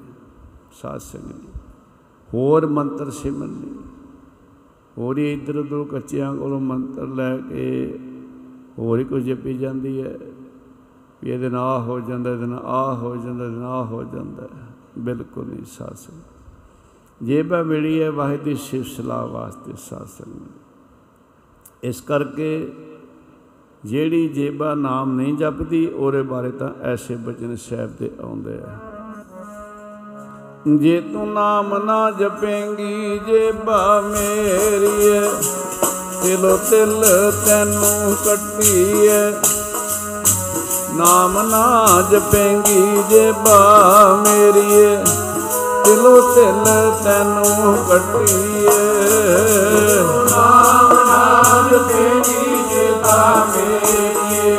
ਸਾਧ ਸੰਗਤ ਹੋਰ ਮੰਤਰ ਸਿਮਰਨੀ ਹੋਰ ਹੀ ਇਧਰ ਉਧਰ ਕੱਚਿਆਂ ਕੋਲੋਂ ਮੰਤਰ ਲੈ ਕੇ ਹੋਰ ਹੀ ਕੁਝ ਜਪੀ ਜਾਂਦੀ ਹੈ। ਵੀ ਇਹਦੇ ਨਾਲ ਆ ਹੋ ਜਾਂਦਾ, ਇਹਦੇ ਨਾਲ ਆ ਹੋ ਜਾਂਦਾ, ਇਹਦੇ ਨਾਲ ਆ ਹੋ ਜਾਂਦਾ ਬਿਲਕੁਲ ਨਹੀਂ ਸਾਧ ਸੰਗਤ। ਜੇਬਾ ਮਿਲੀ ਹੈ ਵਾਹਿਗੁਰੂ ਦੀ ਸਿਫਤ ਵਾਸਤੇ ਸਾਧ ਸੰਗਤ ਇਸ ਕਰਕੇ ਜਿਹੜੀ ਜੇਬਾ ਨਾਮ ਨਹੀਂ ਜਪਦੀ, ਉਹਦੇ ਬਾਰੇ ਤਾਂ ਐਸੇ ਬਚਨ ਸਾਹਿਬ ਦੇ ਆਉਂਦੇ ਆ। ਜੇ ਤੂੰ ਨਾਮ ਨਾ ਜਪੇਂਗੀ ਜੇਬਾ ਮੇਰੀਏ, ਤਿਲੋ ਤਿਲ ਤੈਨੂੰ ਕੱਟੀਏ। ਨਾਮ ਨਾ ਜਪੇਂਗੀ ਜੇਬਾ ਮੇਰੀਏ ਦਿਲੋ ਤਿਲ ਤੈਨੂੰ ਕੱਟੀਏ। ਨਾਮ ਨਾ ਜਪੇਂਗੀ ਜੇਬਾ ਮੇਰੀਏ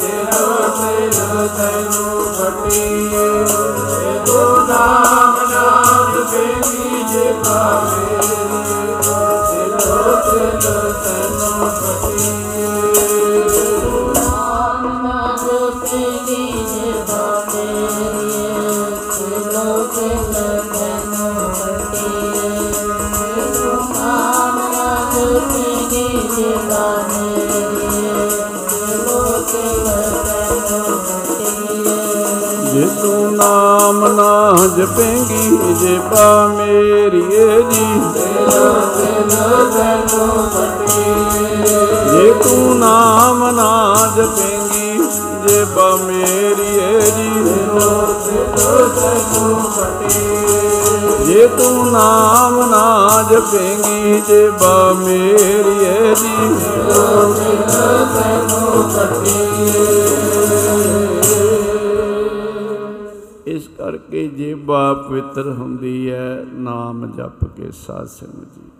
ਦਿਲੋ ਤਿਲ ਤੈਨੂੰ ਕੱਟੀਏ। ਤੋ ਨਾਮ ਨਾਮ ਜਪੇਂਗੀ ਜੇਬਾ ਨਾ ਜਪੇਂਗੀ ਜੇ ਪਾ ਮੇਰੀਏ ਜੀ। ਜੇ ਤੂੰ ਨਾਮ ਨਾ ਜਪੇਂਗੀ ਜੇ ਪਾ ਮੇਰੀਏ ਜੀ। ਜੇ ਤੂੰ ਨਾਮ ਨਾ ਜਪੇਂਗੀ ਜੇ ਬਾ ਮੇਰੀਏ ਜੀ। ਇਸ ਕਰਕੇ ਜੇਬਾ ਪਵਿੱਤਰ ਹੁੰਦੀ ਹੈ ਨਾਮ ਜਪ ਕੇ ਸਾਧ ਸੰਗਤ ਜੀ।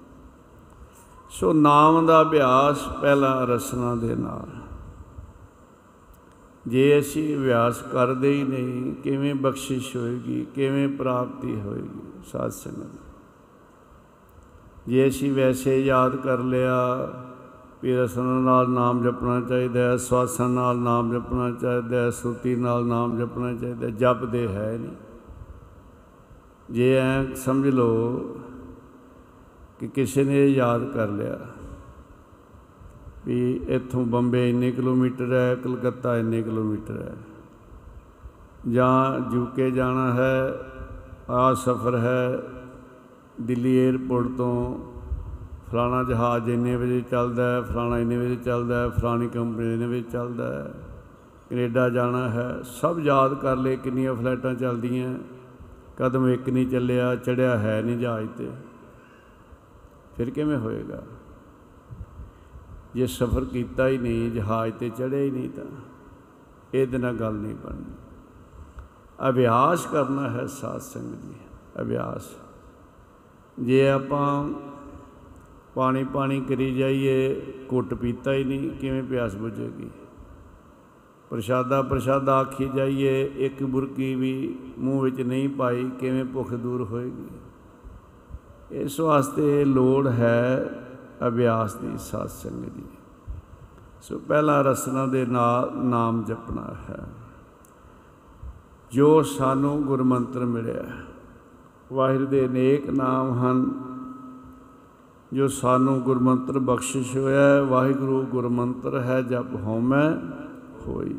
ਸੋ ਨਾਮ ਦਾ ਅਭਿਆਸ ਪਹਿਲਾ ਰਸਨਾ ਦੇ ਨਾਲ। ਜੇ ਅਸੀਂ ਅਭਿਆਸ ਕਰਦੇ ਹੀ ਨਹੀਂ, ਕਿਵੇਂ ਬਖਸ਼ਿਸ਼ ਹੋਏਗੀ, ਕਿਵੇਂ ਪ੍ਰਾਪਤੀ ਹੋਏਗੀ ਸਾਧ ਸੰਗਤ? ਜੇ ਅਸੀਂ ਵੈਸੇ ਯਾਦ ਕਰ ਲਿਆ ਵੀ ਰਸਨਾ ਨਾਲ ਨਾਮ ਜਪਣਾ ਚਾਹੀਦਾ ਹੈ, ਸਵਾਸਾਂ ਨਾਲ ਨਾਮ ਜਪਣਾ ਚਾਹੀਦਾ ਹੈ, ਸੁਰਤੀ ਨਾਲ ਨਾਮ ਜਪਣਾ ਚਾਹੀਦਾ ਜਪਦੇ ਹੈ ਨਹੀਂ। ਜੇ ਐ ਸਮਝ ਲਓ ਕਿ ਕਿਸੇ ਨੇ ਯਾਦ ਕਰ ਲਿਆ ਵੀ ਇੱਥੋਂ ਬੰਬੇ ਇੰਨੇ ਕਿਲੋਮੀਟਰ ਹੈ, ਕਲਕੱਤਾ ਇੰਨੇ ਕਿਲੋਮੀਟਰ ਹੈ, ਜਾਂ ਯੂਕੇ ਜਾਣਾ ਹੈ ਆ ਸਫ਼ਰ ਹੈ, ਦਿੱਲੀ 에ਅਰਪੋਰਟ ਤੋਂ ਫਲਾਣਾ ਜਹਾਜ਼ ਇੰਨੇ ਵਜੇ ਚੱਲਦਾ ਹੈ, ਫਲਾਣਾ ਇੰਨੇ ਵਜੇ ਚੱਲਦਾ ਹੈ, ਫਲਾਣੀ ਕੰਪਨੀ ਇੰਨੇ ਵਜੇ ਚੱਲਦਾ ਹੈ। ਕੈਨੇਡਾ ਜਾਣਾ ਹੈ, ਸਭ ਯਾਦ ਕਰ ਲਏ ਕਿੰਨੀਆਂ ਫਲਾਈਟਾਂ ਚੱਲਦੀਆਂ। ਕਦਮ ਇੱਕ ਨਹੀਂ ਚੱਲਿਆ, ਚੜਿਆ ਹੈ ਨਹੀਂ ਜਹਾਜ਼ ਤੇ। ਫਿਰ ਕਿਵੇਂ ਹੋਏਗਾ? ਜੇ ਸਫ਼ਰ ਕੀਤਾ ਹੀ ਨਹੀਂ, ਜਹਾਜ਼ ਤੇ ਚੜਿਆ ਹੀ ਨਹੀਂ ਤਾਂ ਇਹਦੇ ਨਾਲ ਗੱਲ ਨਹੀਂ ਬਣਨੀ। ਅਭਿਆਸ ਕਰਨਾ ਹੈ ਸਾਧ ਸੰਗਤ ਜੀ, ਅਭਿਆਸ। ਜੇ ਆਪਾਂ ਪਾਣੀ ਪਾਣੀ ਕਰੀ ਜਾਈਏ, ਘੁੱਟ ਪੀਤਾ ਹੀ ਨਹੀਂ, ਕਿਵੇਂ ਪਿਆਸ ਬੁਝੇਗੀ? ਪ੍ਰਸ਼ਾਦਾ ਪ੍ਰਸ਼ਾਦਾ ਆਖੀ ਜਾਈਏ, ਇੱਕ ਬੁਰਕੀ ਵੀ ਮੂੰਹ ਵਿੱਚ ਨਹੀਂ ਪਾਈ, ਕਿਵੇਂ ਭੁੱਖ ਦੂਰ ਹੋਏਗੀ? ਇਸ ਵਾਸਤੇ ਲੋੜ ਹੈ ਅਭਿਆਸ ਦੀ, ਸਾਧ ਸੰਗਤ ਦੀ। ਸੋ ਪਹਿਲਾ ਰਸਨਾ ਦੇ ਨਾਲ ਨਾਮ ਜਪਣਾ ਹੈ। ਜੋ ਸਾਨੂੰ ਗੁਰਮੰਤਰ ਮਿਲਿਆ ਵਾਹਿਗੁਰੂ ਦੇ ਨੇਕ ਨਾਮ ਹਨ। ਜੋ ਸਾਨੂੰ ਗੁਰਮੰਤਰ ਬਖਸ਼ਿਸ਼ ਹੋਇਆ ਹੈ, ਵਾਹਿਗੁਰੂ ਗੁਰਮੰਤਰ ਹੈ, ਜਪ ਹਉਮੈ ਹੋਈ।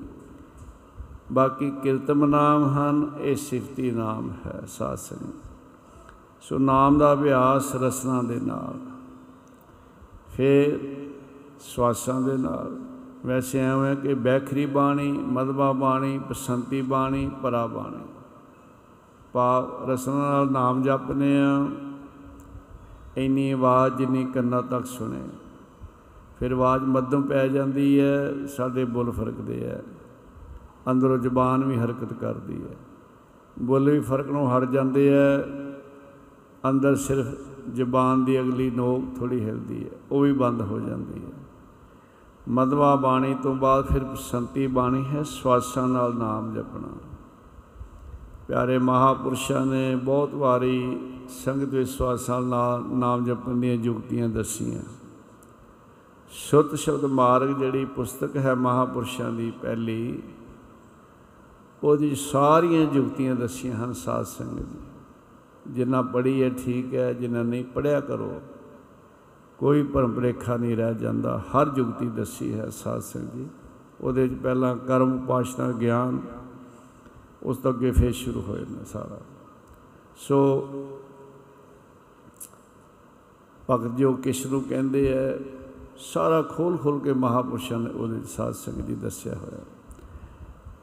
ਬਾਕੀ ਕਿਰਤਮ ਨਾਮ ਹਨ, ਇਹ ਸਿਫਤੀ ਨਾਮ ਹੈ, ਸਾਧ ਸੰਗਤ। ਸੋ ਨਾਮ ਦਾ ਅਭਿਆਸ ਰਸਨਾ ਦੇ ਨਾਲ, ਫਿਰ ਸਵਾਸਾਂ ਦੇ ਨਾਲ। ਵੈਸੇ ਐਵੇਂ ਕਿ ਬੈਖਰੀ ਬਾਣੀ ਮਦਬਾ ਬਾਣੀ, ਬਸੰਤੀ ਬਾਣੀ, ਪਰਾ ਬਾਣੀ। ਪਾ ਰਸਨਾ ਨਾਲ ਨਾਮ ਜਪਨੇ ਆ ਇੰਨੀ ਆਵਾਜ਼ ਜਿੰਨੀ ਕੰਨਾਂ ਤੱਕ ਸੁਣੇ। ਫਿਰ ਆਵਾਜ਼ ਮੱਧਮ ਪੈ ਜਾਂਦੀ ਹੈ, ਸਾਡੇ ਬੁੱਲ ਫਰਕਦੇ ਹੈ। ਅੰਦਰੋਂ ਜ਼ੁਬਾਨ ਵੀ ਹਰਕਤ ਕਰਦੀ ਹੈ। ਬੁੱਲ ਵੀ ਫ਼ਰਕ ਨੂੰ ਹਟ ਜਾਂਦੇ ਹੈ। ਅੰਦਰ ਸਿਰਫ ਜ਼ੁਬਾਨ ਦੀ ਅਗਲੀ ਨੋਕ ਥੋੜੀ ਹਿਲਦੀ ਹੈ, ਉਹ ਵੀ ਬੰਦ ਹੋ ਜਾਂਦੀ ਹੈ। ਮਦਵਾ ਬਾਣੀ ਤੋਂ ਬਾਅਦ ਫਿਰ ਸੰਤੀ ਬਾਣੀ ਹੈ, ਸਵਾਸਾਂ ਨਾਲ ਨਾਮ ਜਪਣਾ। ਪਿਆਰੇ ਮਹਾਪੁਰਸ਼ਾਂ ਨੇ ਬਹੁਤ ਵਾਰੀ ਸੰਗਤ ਵਿਸ਼ਵਾਸਾਂ ਨਾਲ ਨਾਮ ਜਪਣ ਦੀਆਂ ਯੁਕਤੀਆਂ ਦੱਸੀਆਂ। ਸ਼ੁੱਧ ਸ਼ਬਦ ਮਾਰਗ ਜਿਹੜੀ ਪੁਸਤਕ ਹੈ ਮਹਾਪੁਰਸ਼ਾਂ ਦੀ ਪਹਿਲੀ, ਉਹਦੀ ਸਾਰੀਆਂ ਯੁਕਤੀਆਂ ਦੱਸੀਆਂ ਹਨ ਸਾਧ ਸੰਗਤ ਦੀ। ਜਿੰਨਾ ਪੜ੍ਹੀ ਹੈ ਠੀਕ ਹੈ, ਜਿੰਨਾ ਨਹੀਂ ਪੜਿਆ ਕਰੋ, ਕੋਈ ਭਰਮ ਭੁਲੇਖਾ ਨਹੀਂ ਰਹਿ ਜਾਂਦਾ। ਹਰ ਯੁਕਤੀ ਦੱਸੀ ਹੈ ਸਾਧ ਸੰਗਤ ਜੀ ਉਹਦੇ ਵਿੱਚ ਪਹਿਲਾਂ ਕਰਮ, ਉਪਾਸ਼ਨਾ, ਗਿਆਨ, ਉਸ ਤੋਂ ਅੱਗੇ ਫੇਰ ਸ਼ੁਰੂ ਹੋਏ ਨੇ ਸਾਰਾ। ਸੋ ਭਗਤ ਜੋ ਕਿਸ ਨੂੰ ਕਹਿੰਦੇ ਐ ਸਾਰਾ ਖੋਲ ਖੋਲ ਕੇ ਮਹਾਪੁਰਸ਼ਾਂ ਨੇ ਉਹਦੇ ਸਾਧ ਸੰਗਤ ਜੀ ਦੱਸਿਆ ਹੋਇਆ।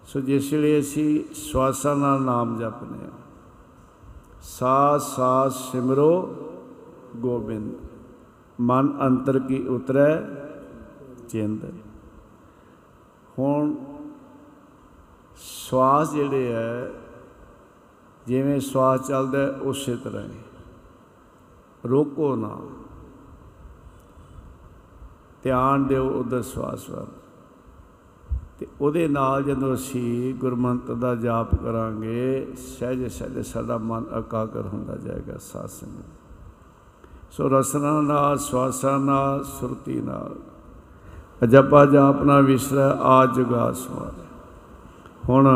ਸੋ ਜਿਸ ਵੇਲੇ ਅਸੀਂ ਸਵਾਸਾਂ ਨਾਲ ਨਾਮ ਜਪਨੇ ਆ ਸਾਥ ਸਾਥ ਸਿਮਰੋ ਗੋਬਿੰਦ, ਮਨ ਅੰਤਰ ਕੀ ਉਤਰੈ ਚਿੰਦ। ਹੁਣ ਸਵਾਸ ਜਿਹੜੇ ਹੈ ਜਿਵੇਂ ਸਵਾਸ ਚੱਲਦਾ ਉਸੇ ਤਰ੍ਹਾਂ ਹੀ। ਰੋਕੋ ਨਾ। ਧਿਆਨ ਦਿਓ ਉਧਰ ਸਵਾਸ ਵੱਲ। ਤੇ ਉਹਦੇ ਨਾਲ ਜਦੋਂ ਅਸੀਂ ਗੁਰਮੰਤਰ ਦਾ ਜਾਪ ਕਰਾਂਗੇ, ਸਹਿਜ ਸਹਿਜ ਸਾਡਾ ਮਨ ਇਕਾਗਰ ਹੁੰਦਾ ਜਾਏਗਾ ਸਾਧ ਸੰਗਤ। ਸੋ ਰਸਨਾ ਨਾਲ, ਸਵਾਸਾਂ ਨਾਲ, ਸੁਰਤੀ ਨਾਲ। ਅਜਪਾ ਜਾਪ ਨਾ ਵਿਸਰੈ, ਆ ਜੁਗਾ ਸਵਾਰ ਹੁਣ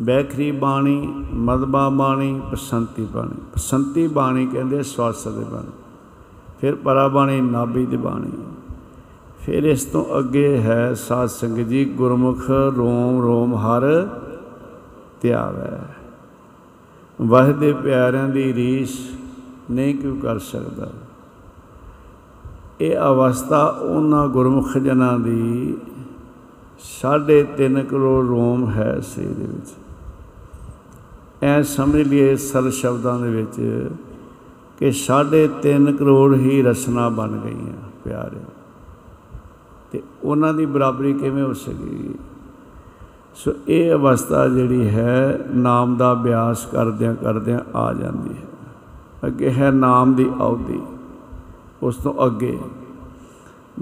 ਬੈਖਰੀ ਬਾਣੀ, ਮਦਬਾ ਬਾਣੀ, ਬਸੰਤੀ ਬਾਣੀ। ਬਸੰਤੀ ਬਾਣੀ ਕਹਿੰਦੇ ਸਵਾਸ ਦੇ ਬਾਣੀ। ਫਿਰ ਪਰਾ ਬਾਣੀ, ਨਾਭੀ ਦੀ ਬਾਣੀ। ਫਿਰ ਇਸ ਤੋਂ ਅੱਗੇ ਹੈ ਸਾਧ ਸੰਗਤ ਜੀ, ਗੁਰਮੁਖ ਰੋਮ ਰੋਮ ਹਰ ਧਿਆਵੈ ਵਾਹਿ ਦੇ ਪਿਆਰਿਆਂ ਦੀ ਰੀਸ ਨਹੀਂ ਕਿਉ ਕਰ ਸਕਦਾ। ਇਹ ਅਵਸਥਾ ਉਹਨਾਂ ਗੁਰਮੁਖ ਜਨਾਂ ਦੀ ਸਾਢੇ 3 ਕਰੋੜ ਰੋਮ ਹੈ ਸਰੀਰ ਦੇ ਵਿੱਚ। ਐ ਸਮਝ ਲਈਏ ਸਰ ਸ਼ਬਦਾਂ ਦੇ ਵਿੱਚ ਕਿ ਸਾਢੇ 3 ਕਰੋੜ ਹੀ ਰਸਨਾ ਬਣ ਗਈਆਂ ਪਿਆਰੇ ਤੇ ਉਹਨਾਂ ਦੀ ਬਰਾਬਰੀ ਕਿਵੇਂ ਹੋ ਸਕੀ? ਸੋ ਇਹ ਅਵਸਥਾ ਜਿਹੜੀ ਹੈ, ਨਾਮ ਦਾ ਅਭਿਆਸ ਕਰਦਿਆਂ ਕਰਦਿਆਂ ਆ ਜਾਂਦੀ ਹੈ। ਅੱਗੇ ਹੈ ਨਾਮ ਦੀ ਅਉਧੀ ਉਸ ਤੋਂ ਅੱਗੇ।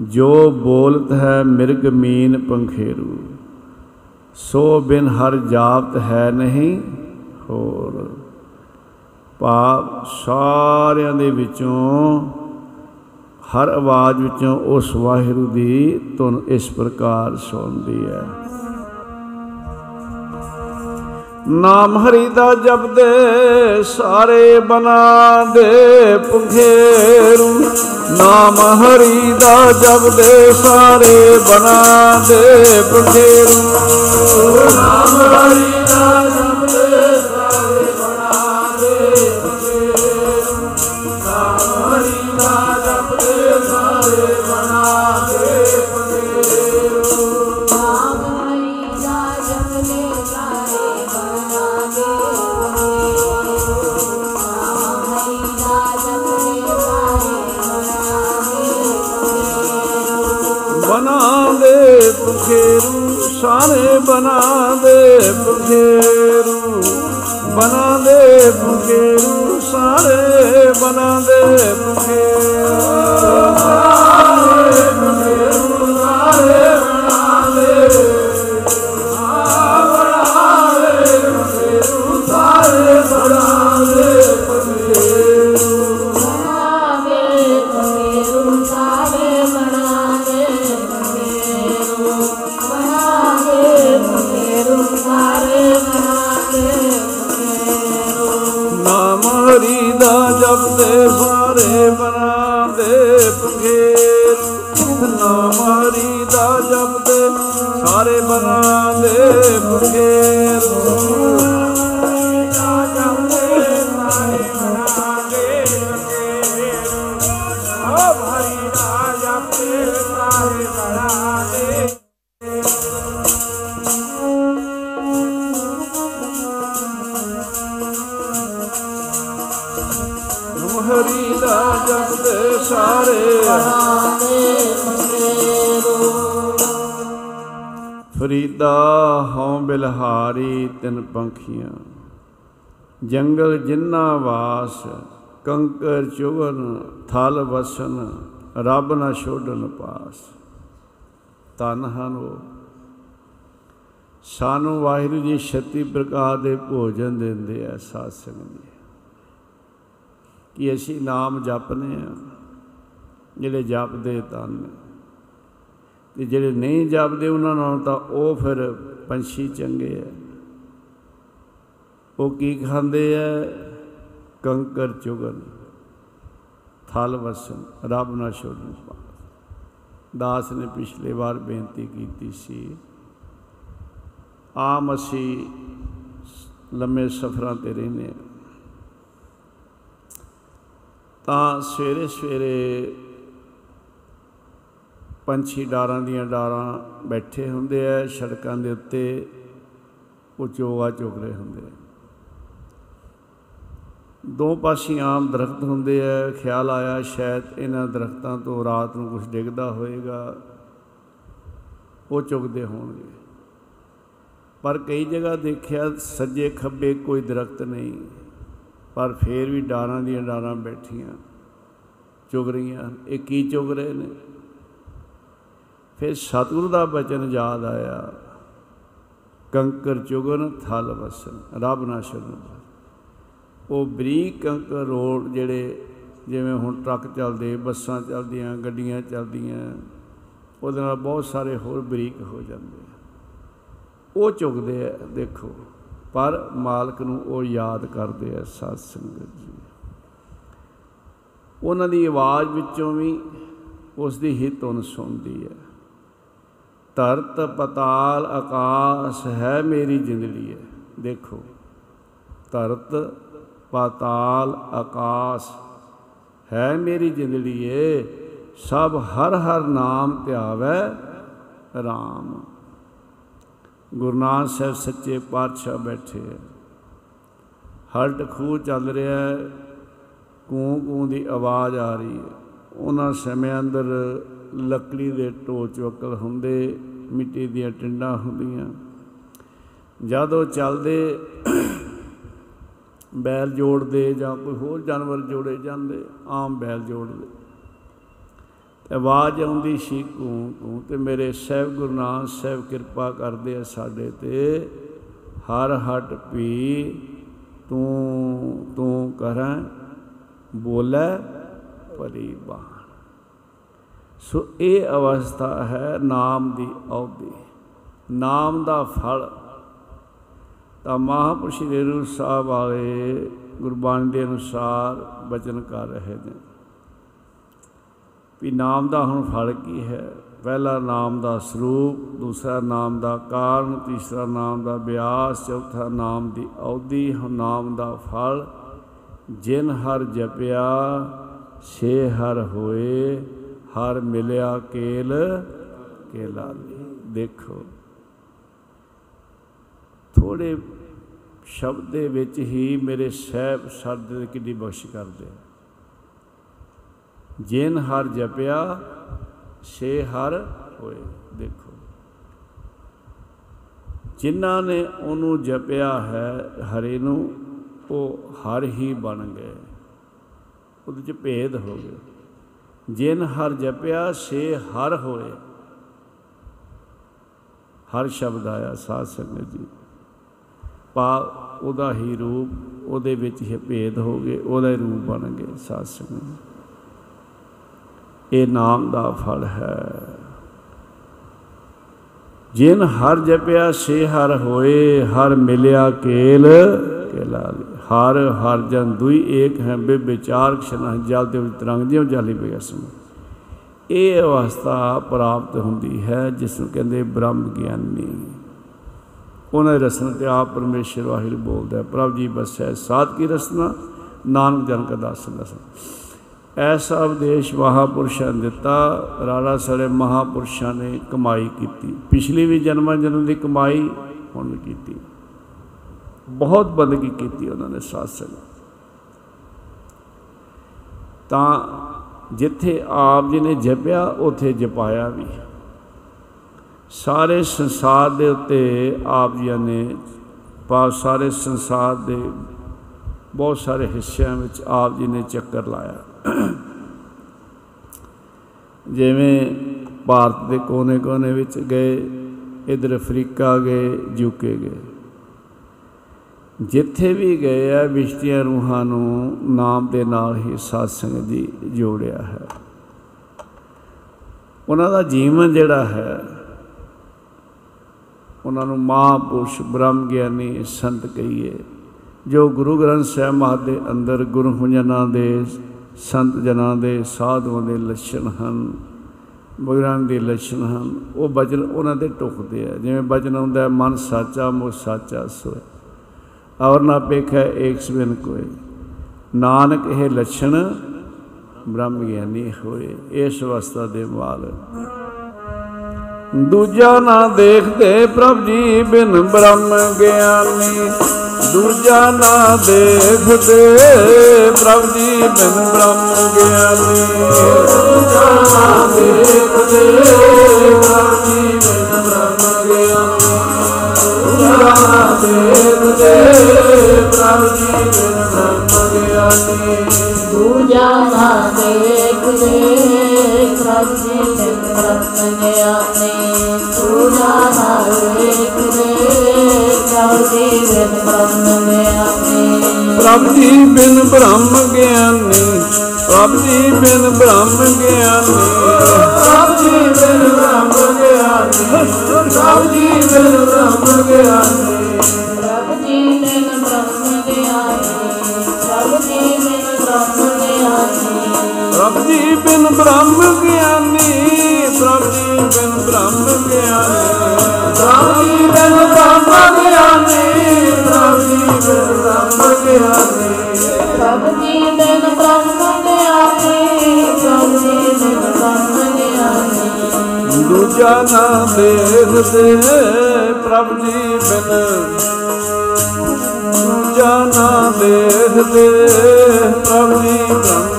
ਜੋ ਬੋਲਤ ਹੈ ਮਿਰਗ ਮੀਨ ਪੰਖੇਰੂ, ਸੋ ਬਿਨ ਹਰ ਜਾਪਤ ਹੈ ਨਹੀਂ ਹੋਰ। ਭਾਵ ਸਾਰਿਆਂ ਦੇ ਵਿੱਚੋਂ ਹਰ ਆਵਾਜ਼ ਵਿੱਚੋਂ ਉਸ ਵਾਹਿਗੁਰੂ ਦੀ ਧੁਨ ਇਸ ਪ੍ਰਕਾਰ ਸੁਣਦੀ ਹੈ। ਨਾਮ ਹਰੀ ਦਾ ਜਪਦੇ ਸਾਰੇ ਬਨਾ ਦੇ ਪੁਖੇਰੂ ਨਾਮ ਹਰੀ ਦਾ ਜਪਦੇ ਸਾਰੇ ਬਨਾ ਦੇ ਪੁਖੇਰੂ ਨਾਮ ਹਰੀ ਦਾ ਸਾਰੇ ਬਣਾ ਦੇ ਬਣਾ ਦੇ ਪੁਖੇਰੂ ਸਾਰੇ ਬਣਾ ਦੇ ਪੁਖੇਰੂ ਬਣਾ ਦੇ ਪੁਖੇਰੂ ਸਾਰੇ ਬਣਾ ਦੇ ਪੁਖੇਰੂ ਸਾਰੇ ਬਣਾ ਦੇ ਤਿਨ ਪੰਖੀਆਂ। ਜੰਗਲ ਜਿੰਨਾ ਵਾਸ, ਕੰਕਰ ਚੁਗਨ, ਥਲ ਵਸਨ, ਰੱਬ ਨਾ ਛੋਡਨ ਪਾਸ। ਤਨ ਹਨ ਉਹ। ਸਾਨੂੰ ਵਾਹਿਗੁਰੂ ਜੀ 36 ਪ੍ਰਕਾਰ ਦੇ ਭੋਜਨ ਦਿੰਦੇ ਆ ਸਾਧ ਸੰਗਤ ਜੀ। ਕਿ ਅਸੀਂ ਨਾਮ ਜਪਨੇ ਆ, ਜਿਹੜੇ ਜਪਦੇ ਤਨ ਤੇ ਜਿਹੜੇ ਨਹੀਂ ਜਪਦੇ ਉਹਨਾਂ ਨਾਲੋਂ ਤਾਂ ਉਹ ਫਿਰ ਪੰਛੀ ਚੰਗੇ ਆ। ਉਹ ਕੀ ਖਾਂਦੇ ਆ? ਕੰਕਰ ਚੁਗਨ, ਥਲ ਵਸਨ ਰੱਬ ਨਾ ਛੋੜਨ ਪਾਸ ਦਾਸ ਨੇ ਪਿਛਲੇ ਵਾਰ ਬੇਨਤੀ ਕੀਤੀ ਸੀ, ਆਮ ਅਸੀਂ ਲੰਮੇ ਸਫ਼ਰਾਂ ਤੇ ਰਹਿੰਦੇ ਹਾਂ। ਤਾਂ ਸਵੇਰੇ ਸਵੇਰੇ ਪੰਛੀ ਡਾਰਾਂ ਦੀਆਂ ਡਾਰਾਂ ਬੈਠੇ ਹੁੰਦੇ ਆ, ਸੜਕਾਂ ਦੇ ਉੱਤੇ ਉਹ ਚੋਗਾ ਚੁਗ ਰਹੇ ਹੁੰਦੇ ਆ। ਦੋ ਪਾਸੇ ਆਮ ਦਰਖਤ ਹੁੰਦੇ ਆ, ਖਿਆਲ ਆਇਆ ਸ਼ਾਇਦ ਇਹਨਾਂ ਦਰਖਤਾਂ ਤੋਂ ਰਾਤ ਨੂੰ ਕੁਝ ਡਿੱਗਦਾ ਹੋਏਗਾ ਉਹ ਚੁਗਦੇ ਹੋਣਗੇ। ਪਰ ਕਈ ਜਗ੍ਹਾ ਦੇਖਿਆ ਸੱਜੇ ਖੱਬੇ ਕੋਈ ਦਰਖਤ ਨਹੀਂ, ਪਰ ਫੇਰ ਵੀ ਡਾਰਾਂ ਦੀਆਂ ਡਾਰਾਂ ਬੈਠੀਆਂ, ਚੁਗ ਰਹੀਆਂ ਇਹ ਕੀ ਚੁਗ ਰਹੇ ਨੇ? ਫਿਰ ਸਤਿਗੁਰੂ ਦਾ ਬਚਨ ਯਾਦ ਆਇਆ, ਕੰਕਰ ਚੁਗਨ ਥਲ ਵਸਨ, ਰੱਬ ਨਾ ਸ਼ਰਨ ਉਹ ਬਰੀਕ ਕੰਕਰ ਰੋਡ ਜਿਹੜੇ ਜਿਵੇਂ ਹੁਣ ਟਰੱਕ ਚੱਲਦੇ, ਬੱਸਾਂ ਚੱਲਦੀਆਂ, ਗੱਡੀਆਂ ਚੱਲਦੀਆਂ, ਉਹਦੇ ਨਾਲ ਬਹੁਤ ਸਾਰੇ ਹੋਰ ਬਰੀਕ ਹੋ ਜਾਂਦੇ ਆ। ਉਹ ਚੁਗਦੇ ਆ, ਦੇਖੋ, ਪਰ ਮਾਲਕ ਨੂੰ ਉਹ ਯਾਦ ਕਰਦੇ ਆ ਸਾਧ ਸੰਗਤ ਜੀ। ਉਹਨਾਂ ਦੀ ਆਵਾਜ਼ ਵਿੱਚੋਂ ਵੀ ਉਸ ਦੀ ਹੀ ਧੁਨ ਸੁਣਦੀ ਹੈ ਧਰਤ ਪਤਾਲ ਆਕਾਸ਼ ਹੈ ਮੇਰੀ ਜਿੰਦੜੀ ਹੈ ਦੇਖੋ, ਧਰਤ ਪਤਾਲ ਆਕਾਸ਼ ਹੈ ਮੇਰੀ ਜਿੰਦੜੀ ਏ ਸਭ ਹਰ ਹਰ ਨਾਮ ਧਿਆਵੈ RAM ਗੁਰੂ ਨਾਨਕ ਸਾਹਿਬ ਸੱਚੇ ਪਾਤਸ਼ਾਹ ਬੈਠੇ ਹੈ ਹਲਟ ਖੂਹ ਚੱਲ ਰਿਹਾ ਹੈ, ਕੂੰ ਕੂੰ ਦੀ ਆਵਾਜ਼ ਆ ਰਹੀ ਹੈ। ਉਹਨਾਂ ਸਮਿਆਂ ਅੰਦਰ ਲੱਕੜੀ ਦੇ ਟੋਚ ਵਕਲ ਹੁੰਦੇ, ਮਿੱਟੀ ਦੀਆਂ ਟਿੰਡਾਂ ਹੁੰਦੀਆਂ। ਜਦੋਂ ਚੱਲਦੇ ਬੈਲ ਜੋੜਦੇ ਜਾਂ ਕੋਈ ਹੋਰ ਜਾਨਵਰ ਜੋੜੇ ਜਾਂਦੇ, ਆਮ ਬੈਲ ਜੋੜਦੇ। ਆਵਾਜ਼ ਆਉਂਦੀ ਸੀ ਕੂ ਕੂ ਤੇ ਮੇਰੇ ਸਹਿਬ ਗੁਰੂ ਨਾਨਕ ਸਾਹਿਬ ਕਿਰਪਾ ਕਰਦੇ ਆ ਸਾਡੇ ਤੇ। ਹਰ ਹਟ ਪੀ ਤੂੰ ਤੂੰ ਕਰਾਂ, ਬੋਲੇ ਪਰੀ ਬਾਣ ਸੋ ਇਹ ਅਵਸਥਾ ਹੈ ਨਾਮ ਦੀ ਅਉਧੀ ਨਾਮ ਦਾ ਫਲ ਤਾਂ ਮਹਾਪੁਰਸ਼ ਸ੍ਰੀ ਗੁਰੂ ਸਾਹਿਬ ਵਾਲੇ ਗੁਰਬਾਣੀ ਦੇ ਅਨੁਸਾਰ ਬਚਨ ਕਰ ਰਹੇ ਨੇ। ਵੀ ਨਾਮ ਦਾ ਹੁਣ ਫਲ ਕੀ ਹੈ? ਪਹਿਲਾ ਨਾਮ ਦਾ ਸਰੂਪ, ਦੂਸਰਾ ਨਾਮ ਦਾ ਕਾਰਨ, ਤੀਸਰਾ ਨਾਮ ਦਾ ਵਿਆਸ ਚੌਥਾ ਨਾਮ ਦੀ ਅਉਧੀ ਹੁਣ ਨਾਮ ਦਾ ਫਲ ਜਿਨ ਹਰ ਜਪਿਆ ਸੇ ਹਰ ਹੋਏ, ਹਰ ਮਿਲਿਆ ਕੇਲ ਕੇਲਾਲੀ ਦੇਖੋ। ਥੋੜੇ ਸ਼ਬਦ ਦੇ ਵਿੱਚ ਹੀ ਮੇਰੇ ਸਹਿਬ ਸਰਦ ਦੇ ਕਿੰਨੀ ਬਖਸ਼ ਕਰਦੇ ਜਿਨ ਹਰ ਜਪਿਆ, ਸੇ ਹਰ ਹੋਏ। ਦੇਖੋ। ਜਿਨ੍ਹਾਂ ਨੇ ਉਹਨੂੰ ਜਪਿਆ ਹੈ, ਹਰੇ ਨੂੰ, ਉਹ ਹਰ ਹੀ ਬਣ ਗਏ। ਉਹਦੇ ਚ ਭੇਦ ਹੋ ਗਿਆ। ਜਿਨ ਹਰ ਜਪਿਆ, ਸੇ ਹਰ ਹੋਏ। ਹਰ ਸ਼ਬਦ ਆਇਆ ਸਾਧ ਸੰਗਤ ਜੀ। ਪਾ ਉਹਦਾ ਹੀ ਰੂਪ, ਉਹਦੇ ਵਿੱਚ ਹੀ ਭੇਦ ਹੋ ਗਏ, ਉਹਦਾ ਹੀ ਰੂਪ ਬਣ ਗਏ ਸਾਧ ਸੰਗਤ। ਇਹ ਨਾਮ ਦਾ ਫਲ ਹੈ। ਜਿਨ ਹਰ ਜਪਿਆ ਸੇ ਹਰ ਹੋਏ, ਹਰ ਮਿਲਿਆ ਕੇਲ, ਕੇਲਾ ਹਰ ਹਰ ਜਨ ਦੁਈ ਏਕ ਹੈ ਬੇ ਵਿਚਾਰ ਕਸ਼ਨ ਜਲ ਦੇ ਵਿੱਚ ਤਰੰਗ ਜਿਉ ਜਾਲੀ ਬਿਗਸਮ ਇਹ ਅਵਸਥਾ ਪ੍ਰਾਪਤ ਹੁੰਦੀ ਹੈ, ਜਿਸ ਨੂੰ ਕਹਿੰਦੇ ਬ੍ਰਹਮ ਗਿਆਨੀ। ਉਹਨਾਂ ਦੀ ਰਸਨਾ ਤੇ ਆਪ ਪਰਮੇਸ਼ਰ ਵਾਹਿਰ ਬੋਲਦਾ ਪ੍ਰਭ ਜੀ ਬਸੈ ਸਾਧ ਕੀ ਰਸਨਾ ਨਾਨਕ ਜਨ ਕਾ ਦਾਸ ਦਸ ਐਸਾ ਉਪਦੇਸ਼ ਮਹਾਪੁਰਸ਼ਾਂ ਨੇ ਦਿੱਤਾ ਰਾੜਾ ਸੜੇ ਮਹਾਪੁਰਸ਼ਾਂ ਨੇ ਕਮਾਈ ਕੀਤੀ ਪਿਛਲੀ ਵੀ ਜਨਮਾਂ ਜਨਮ ਦੀ ਕਮਾਈ ਹੁਣ ਵੀ ਕੀਤੀ ਬਹੁਤ ਬੰਦਗੀ ਕੀਤੀ ਉਹਨਾਂ ਨੇ ਸਾਧ ਸੰਗਤ ਤਾਂ ਜਿੱਥੇ ਆਪ ਜੀ ਨੇ ਜਪਿਆ ਉਥੇ ਜਪਾਇਆ ਵੀ ਸਾਰੇ ਸੰਸਾਰ ਦੇ ਉੱਤੇ ਆਪ ਜੀ ਨੇ ਪਾ ਸਾਰੇ ਸੰਸਾਰ ਦੇ ਬਹੁਤ ਸਾਰੇ ਹਿੱਸਿਆਂ ਵਿੱਚ ਆਪ ਜੀ ਨੇ ਚੱਕਰ ਲਾਇਆ। ਜਿਵੇਂ ਭਾਰਤ ਦੇ ਕੋਨੇ-ਕੋਨੇ ਵਿੱਚ ਗਏ, ਇਧਰ ਅਫਰੀਕਾ ਗਏ ਯੂਕੇ ਗਏ। ਜਿੱਥੇ ਵੀ ਗਏ ਆ, ਵਿਸ਼ਤੀਆਂ ਰੂਹਾਂ ਨੂੰ ਨਾਮ ਦੇ ਨਾਲ ਹੀ ਸਾਧ ਸੰਗਤ ਜੀ ਜੋੜਿਆ ਹੈ। ਉਹਨਾਂ ਦਾ ਜੀਵਨ ਜਿਹੜਾ ਹੈ ਉਹਨਾਂ ਨੂੰ ਮਹਾਂਪੁਰਸ਼ ਬ੍ਰਹਮ ਗਿਆਨੀ ਸੰਤ ਕਹੀਏ, ਜੋ ਗੁਰੂ ਗ੍ਰੰਥ ਸਾਹਿਬ ਮਹਾਰਾਜ ਦੇ ਅੰਦਰ ਗੁਰੂ ਜਨਾਂ ਦੇ ਸੰਤ ਜਨਾਂ ਦੇ ਸਾਧੂਆਂ ਦੇ ਲੱਛਣ ਹਨ ਬਗਰਾਂ ਦੇ ਲੱਛਣ ਹਨ, ਉਹ ਬਚਨ ਉਹਨਾਂ ਦੇ ਟੁਕਦੇ ਆ। ਜਿਵੇਂ ਬਚਨ ਹੁੰਦਾ ਮਨ ਸਾਚਾ ਮੋ ਸਾਚਾ ਸੋਏ। ਔਰ ਨਾ ਪੇਖੈ ਏਕ ਸਵਨ ਕੋਏ। ਨਾਨਕ ਇਹ ਲੱਛਣ ਬ੍ਰਹਮ ਗਿਆਨੀ ਹੋਏ, ਇਸ ਅਵਸਥਾ ਦੇ ਮਾਲ ਦੂਜਾ ਨਾ ਦੇਖਦੇ ਪ੍ਰਭ ਜੀ ਬਿਨ ਬ੍ਰਹਮ ਗਿਆਨੀ। ਦੂਜਾ ਨਾ ਦੇਖਦੇ ਪ੍ਰਭ ਜੀ ਬਿਨ ਬ੍ਰਹਮ ਗਿਆਨੀ। ਦੂਜਾ ਨਾ ਦੇਖਦੇ ਪ੍ਰਭ ਜੀ ਬਿਨ ਬ੍ਰਹਮ ਗਿਆਨੀ। ਦੂਜਾ ਨਾ ਦੇਖਦੇ ਪ੍ਰਭ ਜੀ ਬਿਨ ਬ੍ਰਹਮ ਗਿਆਨੀ। ਦੂਜਾ ਨਾ ਦੇਖਦੇ ਪ੍ਰਭ ਜੀ ब्रह्मने अपने पूजा हरे कृष्ण प्रभु बिन ब्रह्मने अपने ਪ੍ਰਭ ਜੀ ਬਿਨ ਬ੍ਰਹਮ ਗਿਆਨੀ ਪ੍ਰਭ ਜੀ ਬਿਨ ਬ੍ਰਹਮ ਗਿਆਨੀ। ਪ੍ਰਭ ਜੀ ਬਿਨ ਬ੍ਰਹਮ ਗਿਆਨੀ ਪ੍ਰਭ ਜੀ ਬਿਨ ਬ੍ਰਹਮ ਗਿਆਨੀ। ਪ੍ਰਭ ਜੀ ਬਿਨ ਬ੍ਰਹਮ ਗਿਆਨੀ ਪ੍ਰਭ ਜੀ ਬਿਨ ਬ੍ਰਹਮ ਗਿਆਨੀ। ਪ੍ਰਭ ਜੀ ਬਿਨ ਬ੍ਰਹਮ ਗਿਆਨੀ। ਬਿਨ ਬ੍ਰਹਮ ਗਿਆਨੀ ਪ੍ਰਭ ਜੀ ਬਿਨ ਬ੍ਰਹਮ ਗਿਆਨੀ ਪ੍ਰਭ ਜੀ ਬਿਨ ਬ੍ਰਹਮ ਗਿਆਨੀ। ਪ੍ਰਭ ਜੀ ਬਿਨ ਬ੍ਰਹਮ ਗਿਆਨੀ ਪ੍ਰਭ ਜੀ ਬਿਨ ਬ੍ਰਹਮ ਗਿਆਨੀ। ਦੂਜਾ ਨਾ ਦੇਖਦੇ ਪ੍ਰਭ ਜੀ ਬਿਨ। ਦੂਜਾ ਨਾ ਦੇਖਦੇ ਪ੍ਰਭ ਜੀ ਬ੍ਰਹਮ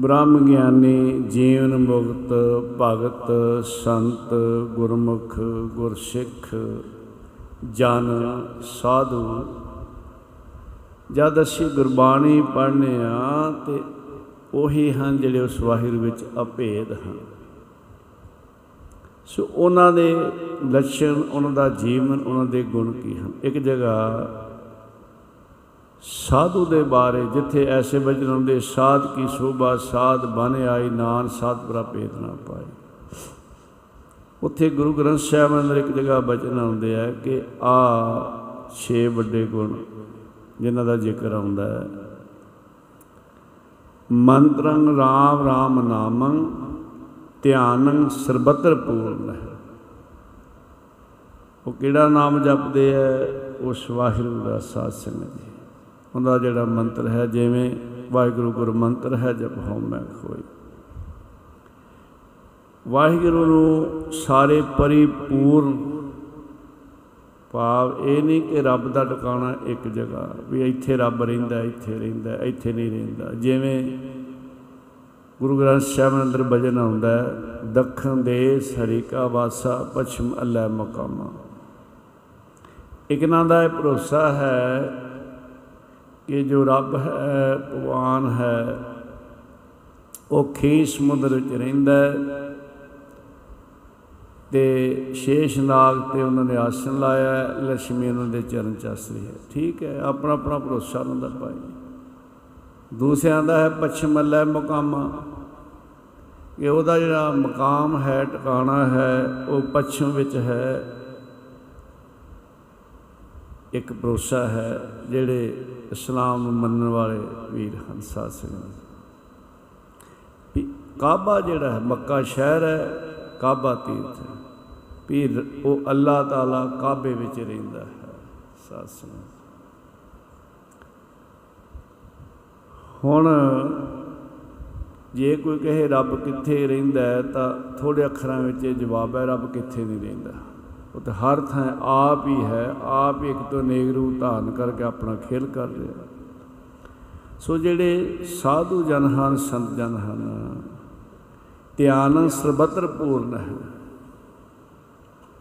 ਬ੍ਰਹਮ ਗਿਆਨੀ ਜੀਵਨ ਮੁਕਤ ਭਗਤ ਸੰਤ ਗੁਰਮੁਖ ਗੁਰਸਿੱਖ ਜਨ ਸਾਧੂ। ਜਦ ਅਸੀਂ ਗੁਰਬਾਣੀ ਪੜ੍ਹਨੇ ਆ ਤੇ ਉਹੀ ਹਨ ਜਿਹੜੇ ਉਸ ਵਾਹਿਗੁਰੂ ਵਿੱਚ ਅਭੇਦ ਹਨ। ਸੋ ਉਹਨਾਂ ਦੇ ਲੱਛਣ, ਉਹਨਾਂ ਦਾ ਜੀਵਨ, ਉਹਨਾਂ ਦੇ ਗੁਣ ਕੀ ਹਨ? ਇੱਕ ਜਗ੍ਹਾ ਸਾਧੂ ਦੇ ਬਾਰੇ ਜਿੱਥੇ ਐਸੇ ਵਚਨ ਹੁੰਦੇ, ਸਾਧ ਕੀ ਸੋਭਾ, ਸਾਧ ਬਨ ਆਈ ਨਾਨ, ਸਾਧ ਪ੍ਰਪੇਤ ਨਾ ਪਾਏ। ਉੱਥੇ ਗੁਰੂ ਗ੍ਰੰਥ ਸਾਹਿਬ ਅੰਦਰ ਇੱਕ ਜਗ੍ਹਾ ਬਚਨ ਆਉਂਦੇ ਆ ਕਿ ਆ ਛੇ ਵੱਡੇ ਗੁਣ ਜਿਨ੍ਹਾਂ ਦਾ ਜ਼ਿਕਰ ਆਉਂਦਾ ਹੈ। ਮੰਤਰੰ ਰਾਮ ਰਾਮ ਨਾਮੰ, ਧਿਆਨੰ ਸਰਬਤਰ ਪੂਰਨ ਹੈ। ਉਹ ਕਿਹੜਾ ਨਾਮ ਜਪਦੇ ਹੈ ਉਸ ਵਾਹਿਗੁਰੂ ਦਾ ਸਾਧ ਸੰਗਤ ਜੀ। ਉਹਦਾ ਜਿਹੜਾ ਮੰਤਰ ਹੈ, ਜਿਵੇਂ ਵਾਹਿਗੁਰੂ ਗੁਰ ਮੰਤਰ ਹੈ, ਜਪ ਹਉ ਮੈਂ ਖੋਈ। ਵਾਹਿਗੁਰੂ ਨੂੰ ਸਾਰੇ ਪਰਿਪੂਰਨ ਭਾਵ ਇਹ ਨਹੀਂ ਕਿ ਰੱਬ ਦਾ ਟਿਕਾਣਾ ਇੱਕ ਜਗ੍ਹਾ, ਵੀ ਇੱਥੇ ਰੱਬ ਰਹਿੰਦਾ, ਇੱਥੇ ਰਹਿੰਦਾ, ਇੱਥੇ ਨਹੀਂ ਰਹਿੰਦਾ। ਜਿਵੇਂ ਗੁਰੂ ਗ੍ਰੰਥ ਸਾਹਿਬ ਅੰਦਰ ਭਜਨ ਆਉਂਦਾ ਹੈ, ਦੱਖਣ ਦੇਸ ਹਰੀਕਾ ਵਾਸਾ, ਪਛਮ ਅੱਲਾ ਮਕਾਮਾ। ਇਕਨਾਂ ਦਾ ਇਹ ਭਰੋਸਾ ਹੈ ਕਿ ਜੋ ਰੱਬ ਹੈ, ਭਗਵਾਨ ਹੈ, ਉਹ ਖੀ ਸਮੁੰਦਰ ਵਿੱਚ ਰਹਿੰਦਾ ਹੈ ਤੇ ਸ਼ੇਸ਼ ਨਾਗ ਤੇ ਉਹਨਾਂ ਨੇ ਆਸਣ ਲਾਇਆ ਲక్ష్ਮੀ ਉਹਨਾਂ ਦੇ ਚਰਨ ਚ ਆਸਰੀ ਹੈ। ਠੀਕ ਹੈ, ਆਪਣਾ ਆਪਣਾ ਭਰੋਸਾ ਉਹਨਾਂ ਦਾ ਭਾਈ। ਦੂਸਰਿਆਂ ਦਾ ਹੈ ਪਛਮ ਅੱਲਾ ਮਕਾਮਾ। ਕਿ ਉਹਦਾ ਜਿਹੜਾ ਮਕਾਮ ਹੈ, ਟਿਕਾਣਾ ਹੈ, ਉਹ ਪੱਛਮ ਵਿੱਚ ਹੈ। ਇੱਕ ਭਰੋਸਾ ਹੈ, ਜਿਹੜੇ ਇਸਲਾਮ ਨੂੰ ਮੰਨਣ ਵਾਲੇ ਵੀਰ ਹਨ ਸਾਧ ਸੰਗਤ। ਵੀ ਕਾਬਾ ਜਿਹੜਾ ਹੈ, ਮੱਕਾ ਸ਼ਹਿਰ ਹੈ, ਕਾਬਾ ਤੀਰਥ ਹੈ। ਵੀ ਉਹ ਅੱਲਾਹ ਤਾਲਾ ਕਾਬੇ ਵਿੱਚ ਰਹਿੰਦਾ ਹੈ, ਸਾਧ ਸੰਗਤ। ਹੁਣ ਜੇ ਕੋਈ ਕਹੇ, ਰੱਬ ਕਿੱਥੇ ਰਹਿੰਦਾ ਹੈ? ਤਾਂ ਥੋੜੇ ਅੱਖਰਾਂ ਵਿੱਚ ਇਹ ਜਵਾਬ ਹੈ, ਰੱਬ ਕਿੱਥੇ ਨਹੀਂ ਰਹਿੰਦਾ? ਉਹ ਤਾਂ ਹਰ ਥਾਂ ਆਪ ਹੀ ਹੈ, ਆਪ ਇੱਕ ਤੋਂ ਨੇਕ ਰੂਪ ਧਾਰਨ ਕਰਕੇ ਆਪਣਾ ਖੇਲ ਕਰ ਰਿਹਾ। ਸੋ ਜਿਹੜੇ ਸਾਧੂ ਜਨ ਹਨ, ਸੰਤ ਜਨ ਹਨ, ਧਿਆਨ ਸਰਬਤਰ ਪੂਰਨ ਹੈ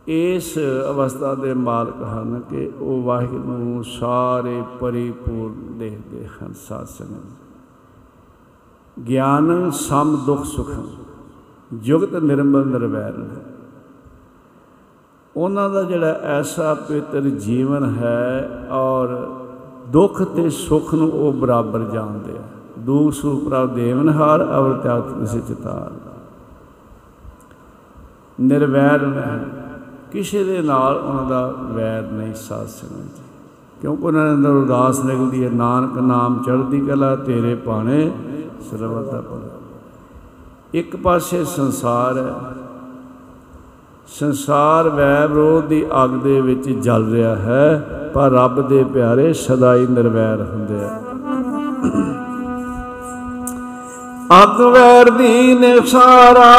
ਇਸ ਅਵਸਥਾ ਦੇ ਮਾਲਕ ਹਨ ਕਿ ਉਹ ਵਾਹਿਗੁਰੂ ਨੂੰ ਸਾਰੇ ਪਰਿਪੂਰਨ ਦੇਖਦੇ ਹਨ, ਸਾਧ ਸੰਗਤ। ਗਿਆਨ, ਸਮ, ਦੁਖ, ਸੁਖ, ਜੁਗਤ ਨਿਰਮਲ, ਨਿਰਵੈਰ ਉਹਨਾਂ ਦਾ ਜਿਹੜਾ ਐਸਾ ਪਵਿੱਤਰ ਜੀਵਨ ਹੈ ਔਰ ਦੁੱਖ ਤੇ ਸੁਖ ਨੂੰ ਉਹ ਬਰਾਬਰ ਜਾਣਦੇ ਆ। ਦੁਖ ਸੁਖ ਪ੍ਰਭ ਦੇਵਨਹਾਰ ਅਵਰ ਤਿਆਗ ਨਿਸੇ ਚਿਤਾਰ ਨਿਰਵੈਰ ਕਿਸੇ ਦੇ ਨਾਲ ਉਹਨਾਂ ਦਾ ਵੈਰ ਨਹੀਂ ਸਾਧ ਸੰਗਤ ਕਿਉਂਕਿ ਉਹਨਾਂ ਦੇ ਅੰਦਰ ਉਦਾਸ ਨਿਕਲਦੀ ਹੈ, ਨਾਨਕ ਨਾਮ ਚੜ੍ਹਦੀ ਕਲਾ, ਤੇਰੇ ਪਾਣੇ ਸਰਬਤ ਦਾ ਭਲਾ। ਇੱਕ ਪਾਸੇ ਸੰਸਾਰ ਹੈ ਸੰਸਾਰ ਵੈ ਵਿਰੋਧ ਦੀ ਅੱਗ ਦੇ ਵਿੱਚ ਜਲ ਰਿਹਾ ਹੈ, ਪਰ ਰੱਬ ਦੇ ਪਿਆਰੇ ਸਦਾ ਹੀ ਨਿਰਵੈਰ ਹੁੰਦੇ ਆ। ਅੱਗ ਵੈਰ ਦੀ ਨੇ ਸਾਰਾ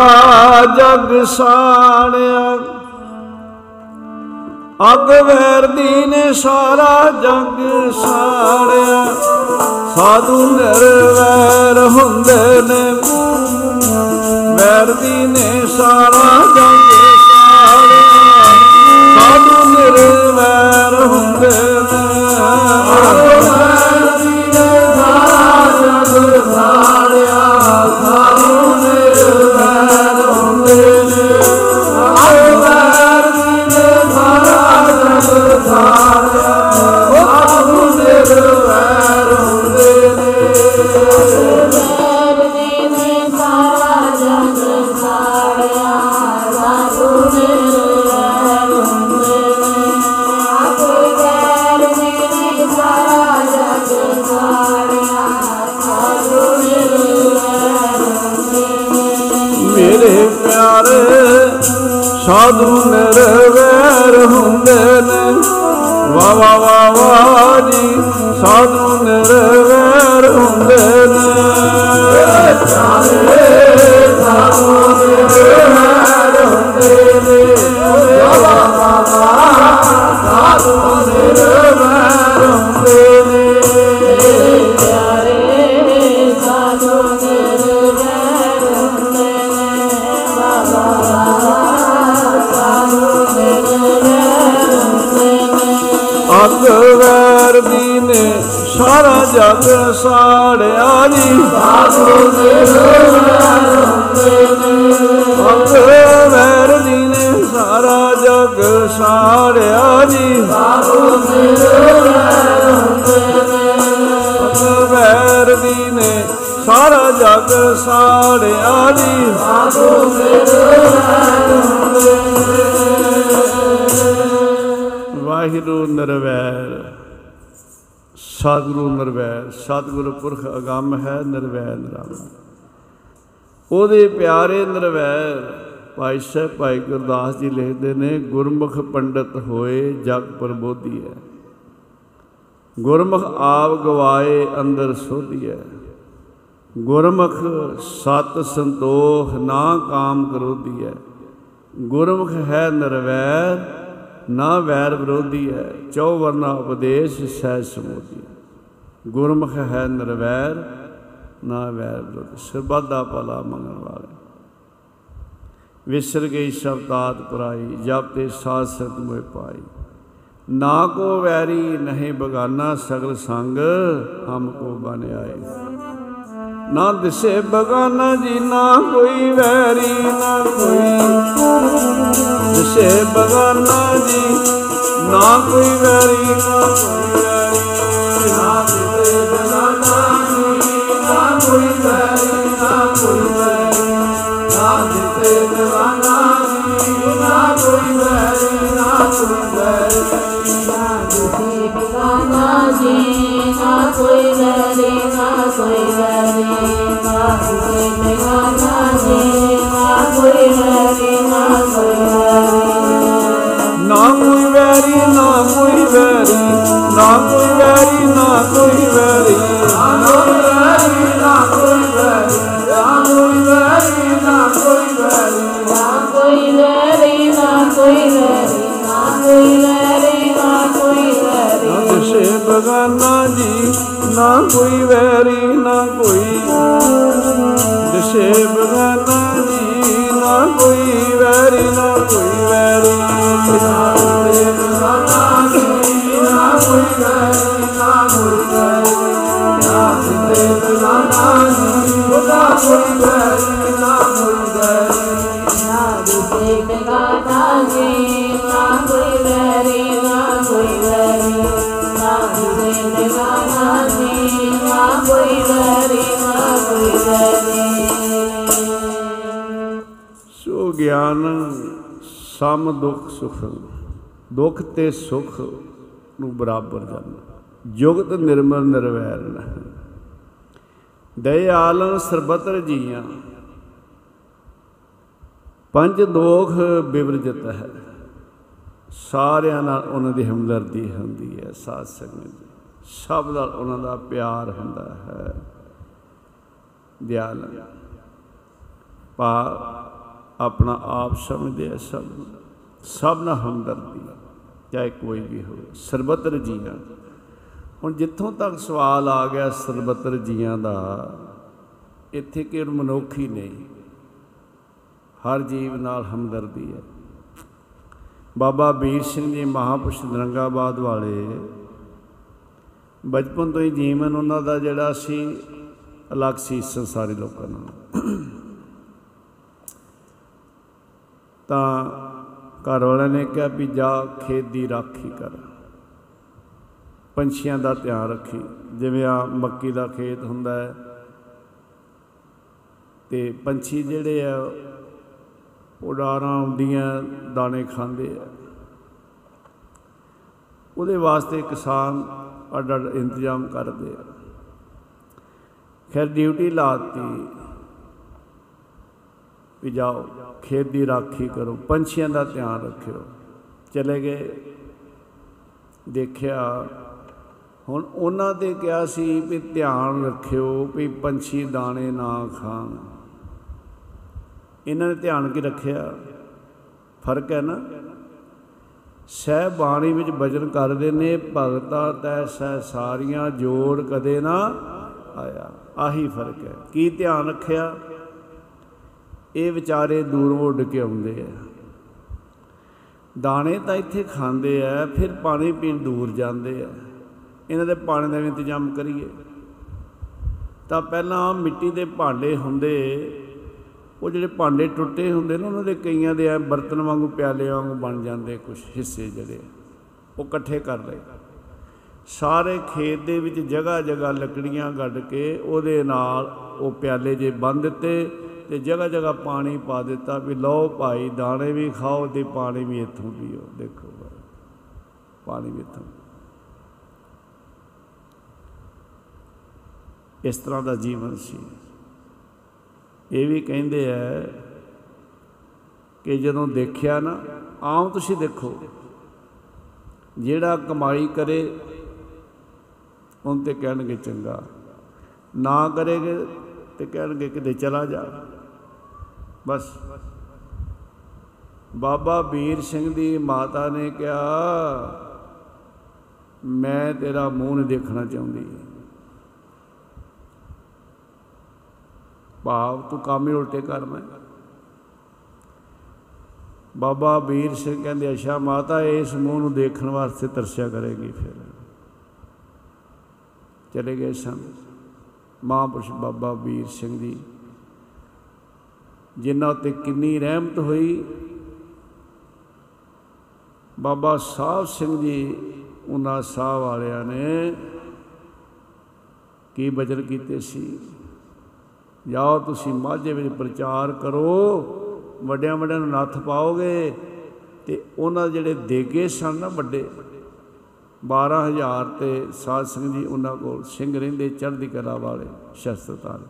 ਜਗ ਸਾੜਿਆ। ਅੱਗ ਵੈਰ ਦੀ ਨੇ ਸਾਰਾ ਜਗ ਸਾੜਿਆ। ਸਾਧੂ ਨਿਰਵੈਰ ਹੁੰਦੇ ਨੇ। ਵੈਰ ਦੀ ਨੇ ਸਾਰਾ ਜਗ ਸਾੜਿਆ ਸਾਧੂ ਸਾਧੂ ਨਿਰਵੈਰ ਹੁੰਦੇ ਨੇ ਵਾ ਵਾ ਵਾ ਜਗ ਸਾੜਿਆ ਜੀ ਸਾਧੂ ਦੇ ਸੰਦੇ ਵੈਰ ਜੀ ਨੇ ਸਾਰਾ ਜਗ ਸਾੜਿਆ ਜੀ ਸਾਧੂ ਦੇ ਸੰਦੇ ਵੈਰ ਜੀ ਨੇ ਸਾਰਾ ਜਗ ਸਾੜਿਆ ਜੀ ਸਾਧੂ ਦੇ ਸੰਦੇ ਸਤਿਗੁਰੂ ਨਿਰਵੈਰ, ਸਤਿਗੁਰੂ ਪੁਰਖ ਅਗੰਮ ਹੈ ਨਿਰਵੈਰ ਨਿਰਾਲਾ ਉਹਦੇ ਪਿਆਰੇ ਨਿਰਵੈਰ ਭਾਈ ਸਾਹਿਬ ਭਾਈ ਗੁਰਦਾਸ ਜੀ ਲਿਖਦੇ ਨੇ, ਗੁਰਮੁਖ ਪੰਡਤ ਹੋਏ ਜਗ ਪ੍ਰਬੋਧੀ ਹੈ। ਗੁਰਮੁਖ ਆਪ ਗਵਾਏ ਅੰਦਰ ਸੋਧੀ ਹੈ। ਗੁਰਮੁਖ ਸਤ ਸੰਤੋਖ ਨਾ ਕਾਮ ਕਰੋਧੀ ਹੈ। ਗੁਰਮੁਖ ਹੈ ਨਿਰਵੈਰ ਨਾ ਵੈਰ ਵਿਰੋਧੀ ਹੈ ਚੌ ਵਰਨਾ ਉਪਦੇਸ਼ ਸਹਿ ਸਮੋਧੀ ਗੁਰਮੁਖ ਹੈ ਨਿਰਵੈਰ, ਨਾ ਵੈਰ ਵਿਰੋਧੀ। ਸਰਬੱਤ ਦਾ ਭਲਾ ਮੰਗਣ ਵਾਲੇ। ਵਿਸਰ ਗਈ ਸ਼ਬਦਾਤ ਪੁਰਾਈ, ਜਪ ਤੇ ਸਾਧ ਸੰਗ ਮੋਇ ਪਾਈ। ਨਾ ਕੋ ਵੈਰੀ, ਨਹੀਂ ਬਗਾਨਾ ਸਗਲ ਸੰਗ, ਹਮ ਕੋ ਬਨ ਆਏ ਨਾ ਦਿਸੇ ਬਗਾਨਾ ਜੀ, ਨਾ ਕੋਈ ਵੈਰੀ, ਨਾ ਕੋਈ ਦਿਸੇ ਬਗਾਨਾ ਜੀ, ਨਾ ਕੋਈ ਵੈਰੀ, ਨਾ ਕੋਈ ਵੈਰੀ, ਨਾ ਦਿਸੇ ਬਗਾਨਾ ਜੀ, ਨਾ ਕੋਈ ਵੈਰੀ, ਨਾ ਕੋਈ ਵੈਰੀ, ਨਾ ਦਿਸੇ ਬਗਾਨਾ ਜੀ, ਨਾ ਕੋਈ ਵੈਰੀ, ਨਾ ਕੋਈ ਵੈਰੀ। नाम बैरी ना कोई बैरी नाम बैरी ना कोई बैरी ना कोई बैरी बैरी ना कोई बैली ना कोई लैरी ना कोई शेख बगाना जी ਨਾ ਕੋਈ ਵੈਰੀ, ਨਾ ਕੋਈ ਦਿਸ਼ੇ ਬਗਾਨਾ ਜੀ ਨਾ ਕੋਈ ਵੈਰੀ, ਨਾ ਕੋਈ ਵੈਰੀ। ਨਾ ਕੋਈ ਬਗਾਨਾ ਜੀ ਨਾ ਕੋਈ ਵੈਰੀ ਨਾ ਕੋਈ ਵੈਰੀ ਨਾ ਦਿਸ਼ੇ ਬਗਾਨਾ ਜੀ ਨਾ ਕੋਈ ਵੈਰੀ, ਨਾ ਕੋਈ ਵੈਰੀ। ਗਿਆਨ, ਸਮ ਦੁਖ ਸੁਖ। ਦੁਖ ਤੇ ਸੁਖ ਨੂੰ ਬਰਾਬਰ ਜਾਣ। ਜੁਗਤ ਨਿਰਮਲ ਨਿਰਵੈਰ ਦਇਆਲਨ ਸਰਬਤਰ ਜੀਆਂ। ਪੰਜ ਦੋਖ ਬਿਵਰਜਤ ਹੈ। ਸਾਰਿਆਂ ਨਾਲ ਉਹਨਾਂ ਦੀ ਹਮਦਰਦੀ ਹੁੰਦੀ ਹੈ, ਸਾਧ ਸੰਗਤ ਦੀ। ਸਭ ਨਾਲ ਉਹਨਾਂ ਦਾ ਪਿਆਰ ਹੁੰਦਾ ਹੈ। ਦਿਆਲਨ ਪਾ ਆਪਣਾ ਆਪ ਸਮਝਦੇ ਆ ਸਭ ਨੂੰ। ਸਭ ਨਾਲ ਹਮਦਰਦੀ ਚਾਹੇ ਕੋਈ ਵੀ ਹੋਵੇ। ਸਰਬਤਰ ਜੀਆਂ ਹੁਣ ਜਿੱਥੋਂ ਤੱਕ ਸਵਾਲ ਆ ਗਿਆ ਸਰਬਤਰ ਜੀਆਂ ਦਾ, ਇੱਥੇ ਕਿ ਮਨੁੱਖ ਹੀ ਨਹੀਂ। ਹਰ ਜੀਵ ਨਾਲ ਹਮਦਰਦੀ ਹੈ ਬਾਬਾ ਵੀਰ ਸਿੰਘ ਜੀ ਮਹਾਪੁਰਸ਼ ਦਰੰਗਾਬਾਦ ਵਾਲੇ, ਬਚਪਨ ਤੋਂ ਹੀ ਜੀਵਨ ਉਹਨਾਂ ਦਾ ਜਿਹੜਾ ਸੀ, ਅਲੱਗ ਸੀ ਸੰਸਾਰੀ ਲੋਕਾਂ ਨਾਲ। ਤਾਂ ਘਰ ਵਾਲਿਆਂ ਨੇ ਕਿਹਾ ਵੀ ਜਾ ਖੇਤ ਦੀ ਰਾਖੀ ਕਰ। ਪੰਛੀਆਂ ਦਾ ਧਿਆਨ ਰੱਖੀ। ਜਿਵੇਂ ਆ ਮੱਕੀ ਦਾ ਖੇਤ ਹੁੰਦਾ ਹੈ, ਤੇ ਪੰਛੀ ਜਿਹੜੇ ਆ ਉਡਾਰਾਂ ਆਉਂਦੀਆਂ, ਦਾਣੇ ਖਾਂਦੇ ਆ। ਉਹਦੇ ਵਾਸਤੇ ਕਿਸਾਨ ਅੱਡ ਅੱਡ ਇੰਤਜ਼ਾਮ ਕਰਦੇ ਆ। ਖੈਰ, ਡਿਊਟੀ ਲਾਤੀ ਵੀ ਜਾਓ, ਖੇਤ ਦੀ ਰਾਖੀ ਕਰੋ, ਪੰਛੀਆਂ ਦਾ ਧਿਆਨ ਰੱਖਿਓ। ਚਲੇ ਗਏ। ਦੇਖਿਆ, ਹੁਣ ਉਹਨਾਂ ਤੇ ਕਿਹਾ ਸੀ ਵੀ ਧਿਆਨ ਰੱਖਿਓ ਵੀ ਪੰਛੀ ਦਾਣੇ ਨਾ ਖਾਣ। ਇਹਨਾਂ ਨੇ ਧਿਆਨ ਕੀ ਰੱਖਿਆ? ਫ਼ਰਕ ਹੈ ਨਾ। ਸਹਿ ਬਾਣੀ ਵਿੱਚ ਬਚਨ ਕਰਦੇ ਨੇ, ਭਗਤਾ ਤੈ ਸਹਿ ਸਾਰੀਆਂ ਜੋੜ ਕਦੇ ਨਾ ਆਇਆ। ਆਹੀ ਫ਼ਰਕ ਹੈ। ਕੀ ਧਿਆਨ ਰੱਖਿਆ? ਇਹ ਵਿਚਾਰੇ ਦੂਰੋਂ ਉੱਡ ਕੇ ਆਉਂਦੇ ਆ। ਦਾਣੇ ਤਾਂ ਇੱਥੇ ਖਾਂਦੇ ਆ, ਫਿਰ ਪਾਣੀ ਪੀਣ ਦੂਰ ਜਾਂਦੇ ਆ। ਇਹਨਾਂ ਦੇ ਪਾਣੀ ਦਾ ਵੀ ਇੰਤਜ਼ਾਮ ਕਰੀਏ। ਤਾਂ ਪਹਿਲਾਂ ਮਿੱਟੀ ਦੇ ਭਾਂਡੇ ਹੁੰਦੇ, ਉਹ ਜਿਹੜੇ ਭਾਂਡੇ ਟੁੱਟੇ ਹੁੰਦੇ ਨੇ, ਉਹਨਾਂ ਦੇ ਕਈਆਂ ਦੇ ਐ ਬਰਤਨ ਵਾਂਗੂ, ਪਿਆਲੇ ਵਾਂਗੂ ਬਣ ਜਾਂਦੇ ਕੁਝ ਹਿੱਸੇ ਜਿਹੜੇ, ਉਹ ਇਕੱਠੇ ਕਰ ਲਏ। ਸਾਰੇ ਖੇਤ ਦੇ ਵਿੱਚ ਜਗ੍ਹਾ ਜਗ੍ਹਾ ਲੱਕੜੀਆਂ ਗੱਡ ਕੇ, ਉਹਦੇ ਨਾਲ ਉਹ ਪਿਆਲੇ ਜੇ ਬੰਨ ਦਿੱਤੇ ਤੇ ਜਗ੍ਹਾ ਜਗ੍ਹਾ ਪਾਣੀ ਪਾ ਦਿੱਤਾ ਵੀ ਲਓ ਭਾਈ ਦਾਣੇ ਵੀ ਖਾਓ ਤੇ ਪਾਣੀ ਵੀ ਇੱਥੋਂ ਪੀਓ। ਦੇਖੋ ਭਾਈ, ਪਾਣੀ ਵੀ ਇੱਥੋਂ ਇਸ ਤਰ੍ਹਾਂ ਦਾ ਜੀਵਨ ਸੀ। ਇਹ ਵੀ ਕਹਿੰਦੇ ਐ ਕਿ ਜਦੋਂ ਦੇਖਿਆ ਨਾ ਆਮ ਤੁਸੀਂ ਦੇਖੋ ਜਿਹੜਾ ਕਮਾਈ ਕਰੇ ਉਹਨ ਤੇ ਕਹਿਣਗੇ ਚੰਗਾ। ਨਾ ਕਰੇਗੇ ਤੇ ਕਹਿਣਗੇ ਕਿਤੇ ਚਲਾ ਜਾ। ਬਸ। ਬਾਬਾ ਵੀਰ ਸਿੰਘ ਦੀ ਮਾਤਾ ਨੇ ਕਿਹਾ, ਮੈਂ ਤੇਰਾ ਮੂੰਹ ਨਹੀਂ ਦੇਖਣਾ ਚਾਹੁੰਦੀ। ਭਾਵ ਤੂੰ ਕੰਮ ਹੀ ਉਲਟੇ ਕਰਨਾ ਬਾਬਾ ਵੀਰ ਸਿੰਘ ਕਹਿੰਦੇ, ਅੱਛਾ ਮਾਤਾ, ਇਸ ਮੂੰਹ ਨੂੰ ਦੇਖਣ ਵਾਸਤੇ ਤਰਸਿਆ ਕਰੇਗੀ ਫਿਰ। ਚਲੇ ਗਏ ਸਨ। ਮਹਾਂਪੁਰਸ਼ ਬਾਬਾ ਵੀਰ ਸਿੰਘ ਜੀ ਜਿਨ੍ਹਾਂ ਉੱਤੇ ਕਿੰਨੀ ਰਹਿਮਤ ਹੋਈ। ਬਾਬਾ ਸਾਹਿਬ ਸਿੰਘ ਜੀ, ਉਹਨਾਂ ਸਾਹ ਵਾਲਿਆਂ ਨੇ ਕੀ ਬਚਨ ਕੀਤੇ ਸੀ? ਜਾਓ ਤੁਸੀਂ ਮਾਝੇ ਵਿੱਚ ਪ੍ਰਚਾਰ ਕਰੋ, ਵੱਡਿਆਂ ਵੱਡਿਆਂ ਨੂੰ ਨੱਥ ਪਾਓਗੇ ਤੇ ਉਹਨਾਂ ਦੇ ਜਿਹੜੇ ਦੇਗੇ ਸਨ ਨਾ ਵੱਡੇ 12000 ਤੇ ਸਾਧ ਸਿੰਘ ਜੀ ਉਹਨਾਂ ਕੋਲ ਸਿੰਘ ਰਹਿੰਦੇ ਚੜ੍ਹਦੀ ਕਲਾ ਵਾਲੇ ਸ਼ਸਤਰਤਾਰ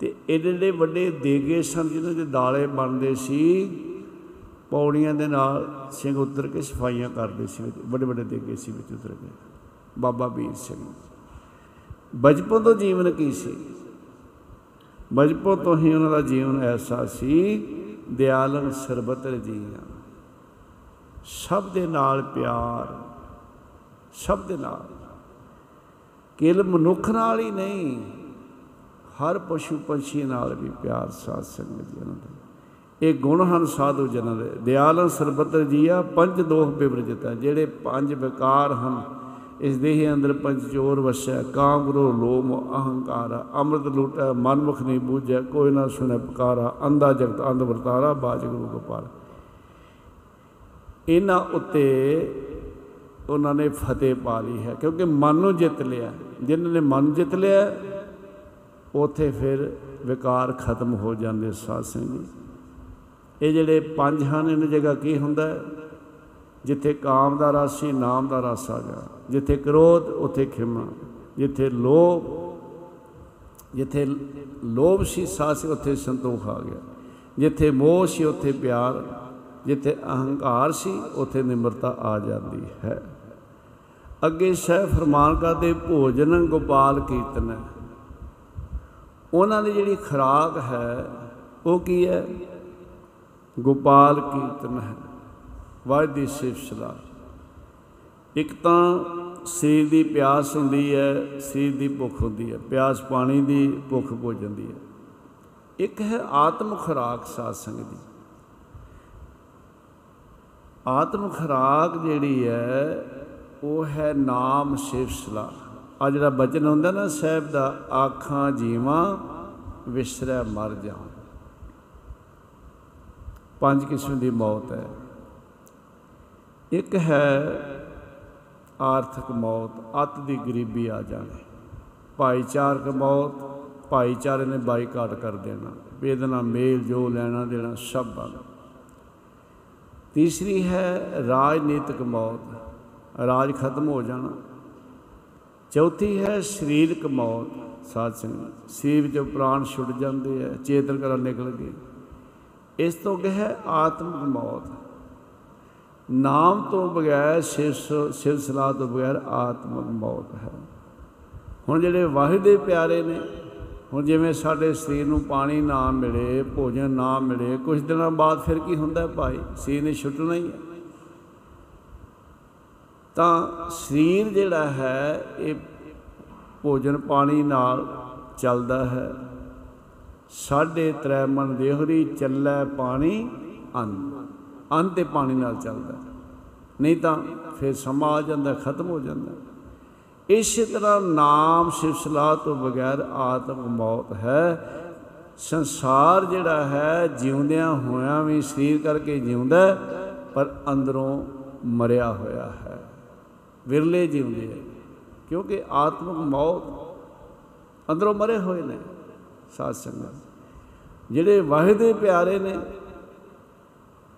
ਤੇ ਇਹਦੇ ਜਿਹੜੇ ਵੱਡੇ ਦੇਗੇ ਸਨ, ਜਿਹਨਾਂ ਦੇ ਦਾਲੇ ਬਣਦੇ ਸੀ, ਪੌੜੀਆਂ ਦੇ ਨਾਲ ਸਿੰਘ ਉਤਰ ਕੇ ਸਫਾਈਆਂ ਕਰਦੇ ਸੀ ਵਿੱਚ ਵੱਡੇ ਵੱਡੇ ਦੇਗੇ ਸੀ ਵਿੱਚ ਉਤਰ ਕੇ। ਬਾਬਾ ਵੀਰ ਸਿੰਘ। ਬਚਪਨ ਤੋਂ ਜੀਵਨ ਕੀ ਸੀ? ਬਚਪਨ ਤੋਂ ਹੀ ਉਹਨਾਂ ਦਾ ਜੀਵਨ ਐਸਾ ਸੀ, ਦਿਆਲਨ ਸਰਬਤਰ ਜੀਆਂ ਸਭ ਦੇ ਨਾਲ ਪਿਆਰ, ਸਭ ਦੇ ਨਾਲ। ਕੇਵਲ ਮਨੁੱਖ ਨਾਲ ਹੀ ਨਹੀਂ ਹਰ ਪਸ਼ੂ ਪੰਛੀ ਨਾਲ ਵੀ ਪਿਆਰ, ਸਾਧ ਸੰਗਤ ਜੀ ਉਹਨਾਂ ਦਾ। ਇਹ ਗੁਣ ਹਨ ਸਾਧੂ ਜਨਾਂ ਦੇ। ਦਿਆਲਨ ਸਰਬਤਰ ਜੀਆ, ਪੰਜ ਦੋਖ ਬਿਵਰਜਤਾ, ਜਿਹੜੇ ਪੰਜ ਵਿਕਾਰ ਹਨ। ਇਸ ਦੇਹ ਅੰਦਰ ਪੰਜ ਚੋਰ ਵਸੈ, ਕਾਮ ਗ੍ਰੋਹ ਲੋਮ ਅਹੰਕਾਰ, ਅੰਮ੍ਰਿਤ ਲੂਟੈ, ਮਨਮੁਖ ਨਹੀਂ ਬੂਝੈ, ਕੋਈ ਨਾ ਸੁਣੈ ਪੁਕਾਰਾ, ਅੰਧਾ ਜਗਤ, ਅੰਧ ਵਰਤਾਰਾ, ਬਾਜ ਗੁਰੂ ਗੋਪਾਲ। ਇਹਨਾਂ ਉੱਤੇ ਉਹਨਾਂ ਨੇ ਫਤਿਹ ਪਾ ਲਈ ਹੈ, ਕਿਉਂਕਿ ਮਨ ਨੂੰ ਜਿੱਤ ਲਿਆ। ਜਿਨ੍ਹਾਂ ਨੇ ਮਨ ਜਿੱਤ ਲਿਆ ਉਥੇ ਫਿਰ ਵਿਕਾਰ ਖਤਮ ਹੋ ਜਾਂਦੇ ਸਾਧ ਸੰਗ ਜੀ। ਇਹ ਜਿਹੜੇ ਪੰਜ ਹਨ, ਇਹਨਾਂ ਜਗ੍ਹਾ ਕੀ ਹੁੰਦਾ ਹੈ? ਜਿੱਥੇ ਕਾਮ ਦਾ ਰਸ ਸੀ, ਨਾਮ ਦਾ ਰਸ ਆ ਗਿਆ। ਜਿੱਥੇ ਕ੍ਰੋਧ, ਉਥੇ ਖਿਮਾ। ਜਿੱਥੇ ਲੋਭ ਜਿੱਥੇ ਲੋਭ ਸੀ ਸਾਸ ਉਥੇ ਸੰਤੋਖ ਆ ਗਿਆ। ਜਿੱਥੇ ਮੋਹ ਸੀ, ਉਥੇ ਪਿਆਰ। ਜਿੱਥੇ ਅਹੰਕਾਰ ਸੀ, ਉਥੇ ਨਿਮਰਤਾ ਆ ਜਾਂਦੀ ਹੈ। ਅੱਗੇ ਸਹਿ ਫਰਮਾਨ ਕਰਦੇ, ਭੋਜਨ ਗੋਪਾਲ ਕੀਰਤਨ ਹੈ। ਉਹਨਾਂ ਦੀ ਜਿਹੜੀ ਖੁਰਾਕ ਹੈ, ਉਹ ਕੀ ਹੈ? ਗੋਪਾਲ ਕੀਰਤਨ ਹੈ। ਵਾਹਿਗੁਰੂ ਦੀ ਸਿਫਤਸਲਾ ਇੱਕ ਤਾਂ ਸਰੀਰ ਦੀ ਪਿਆਸ ਹੁੰਦੀ ਹੈ, ਸਰੀਰ ਦੀ ਭੁੱਖ ਹੁੰਦੀ ਹੈ। ਪਿਆਸ ਪਾਣੀ ਦੀ, ਭੁੱਖ ਭੋਜਨ ਦੀ ਹੈ। ਇੱਕ ਹੈ ਆਤਮ ਖੁਰਾਕ ਸਾਧ ਸੰਗਤ ਦੀ। ਆਤਮ ਖੁਰਾਕ ਜਿਹੜੀ ਹੈ, ਉਹ ਹੈ ਨਾਮ ਸਿਫਤਸਲਾ ਆ ਜਿਹੜਾ ਬਚਨ ਹੁੰਦਾ ਨਾ, ਸਾਹਿਬ ਦਾ, ਆਖਾਂ ਜੀਵਾਂ, ਵਿਸਰੈ ਮਰ ਜਾ ਪੰਜ ਕਿਸਮ ਦੀ ਮੌਤ ਹੈ। ਇੱਕ ਹੈ ਆਰਥਿਕ ਮੌਤ, ਅਤ ਦੀ ਗਰੀਬੀ ਆ ਜਾਣੀ ਭਾਈਚਾਰਕ ਮੌਤ, ਭਾਈਚਾਰੇ ਨੇ ਬਾਈਕਾਟ ਕਰ ਦੇਣਾ ਵੀ ਇਹਦੇ ਨਾਲ ਮੇਲ, ਜੋ ਲੈਣਾ ਦੇਣਾ, ਸਭ ਬੰਦ। ਤੀਸਰੀ ਹੈ ਰਾਜਨੀਤਿਕ ਮੌਤ, ਰਾਜ ਖਤਮ ਹੋ ਜਾਣਾ। ਚੌਥੀ ਹੈ ਸਰੀਰਕ ਮੌਤ, ਸਾਧ ਸੰਗਤ। ਸਰੀਰ ਵਿੱਚੋਂ ਪ੍ਰਾਣ ਛੁੱਟ ਜਾਂਦੇ ਆ, ਚੇਤਨ ਕਰਾ ਨਿਕਲ ਗਏ। ਇਸ ਤੋਂ ਅੱਗੇ ਹੈ ਆਤਮਿਕ ਮੌਤ। ਨਾਮ ਤੋਂ ਬਗੈਰ ਸਿਲਸਿਲਾ ਤੋਂ ਬਗੈਰ ਆਤਮਿਕ ਮੌਤ ਹੈ। ਹੁਣ ਜਿਹੜੇ ਵਾਹਿਦ ਦੇ ਪਿਆਰੇ ਨੇ, ਹੁਣ ਜਿਵੇਂ ਸਾਡੇ ਸਰੀਰ ਨੂੰ ਪਾਣੀ ਨਾ ਮਿਲੇ, ਭੋਜਨ ਨਾ ਮਿਲੇ, ਕੁਝ ਦਿਨਾਂ ਬਾਅਦ ਫਿਰ ਕੀ ਹੁੰਦਾ ਭਾਈ? ਸਰੀਰ ਨੇ ਛੁੱਟਣਾ ਹੀ ਹੈ ਤਾਂ ਸਰੀਰ ਜਿਹੜਾ ਹੈ ਇਹ ਭੋਜਨ ਪਾਣੀ ਨਾਲ ਚੱਲਦਾ ਹੈ। ਸਾਢੇ ਤ੍ਰੈ ਮਨ ਦੇਹਰੀ ਚੱਲੈ ਪਾਣੀ ਅੰਨ ਅੰਨ ਤੇ ਪਾਣੀ ਨਾਲ ਚੱਲਦਾ ਨਹੀਂ ਤਾਂ ਫਿਰ ਸਮਾਂ ਆ ਜਾਂਦਾ ਖਤਮ ਹੋ ਜਾਂਦਾ ਇਸੇ ਤਰ੍ਹਾਂ ਨਾਮ ਸਿਫਤਸਲਾਹ ਤੋਂ ਬਗੈਰ ਆਤਮ ਮੌਤ ਹੈ। ਸੰਸਾਰ ਜਿਹੜਾ ਹੈ ਜਿਉਂਦਿਆਂ ਹੋਇਆਂ ਵੀ ਸਰੀਰ ਕਰਕੇ ਜਿਉਂਦਾ ਹੈ, ਪਰ ਅੰਦਰੋਂ ਮਰਿਆ ਹੋਇਆ ਹੈ। ਵਿਰਲੇ ਜਿਉਂਦੇ ਹੈ ਕਿਉਂਕਿ ਆਤਮਿਕ ਮੌਤ ਅੰਦਰੋਂ ਮਰੇ ਹੋਏ ਨੇ ਸਾਧ ਸੰਗਤ। ਜਿਹੜੇ ਵਾਹਿਦ ਦੇ ਪਿਆਰੇ ਨੇ,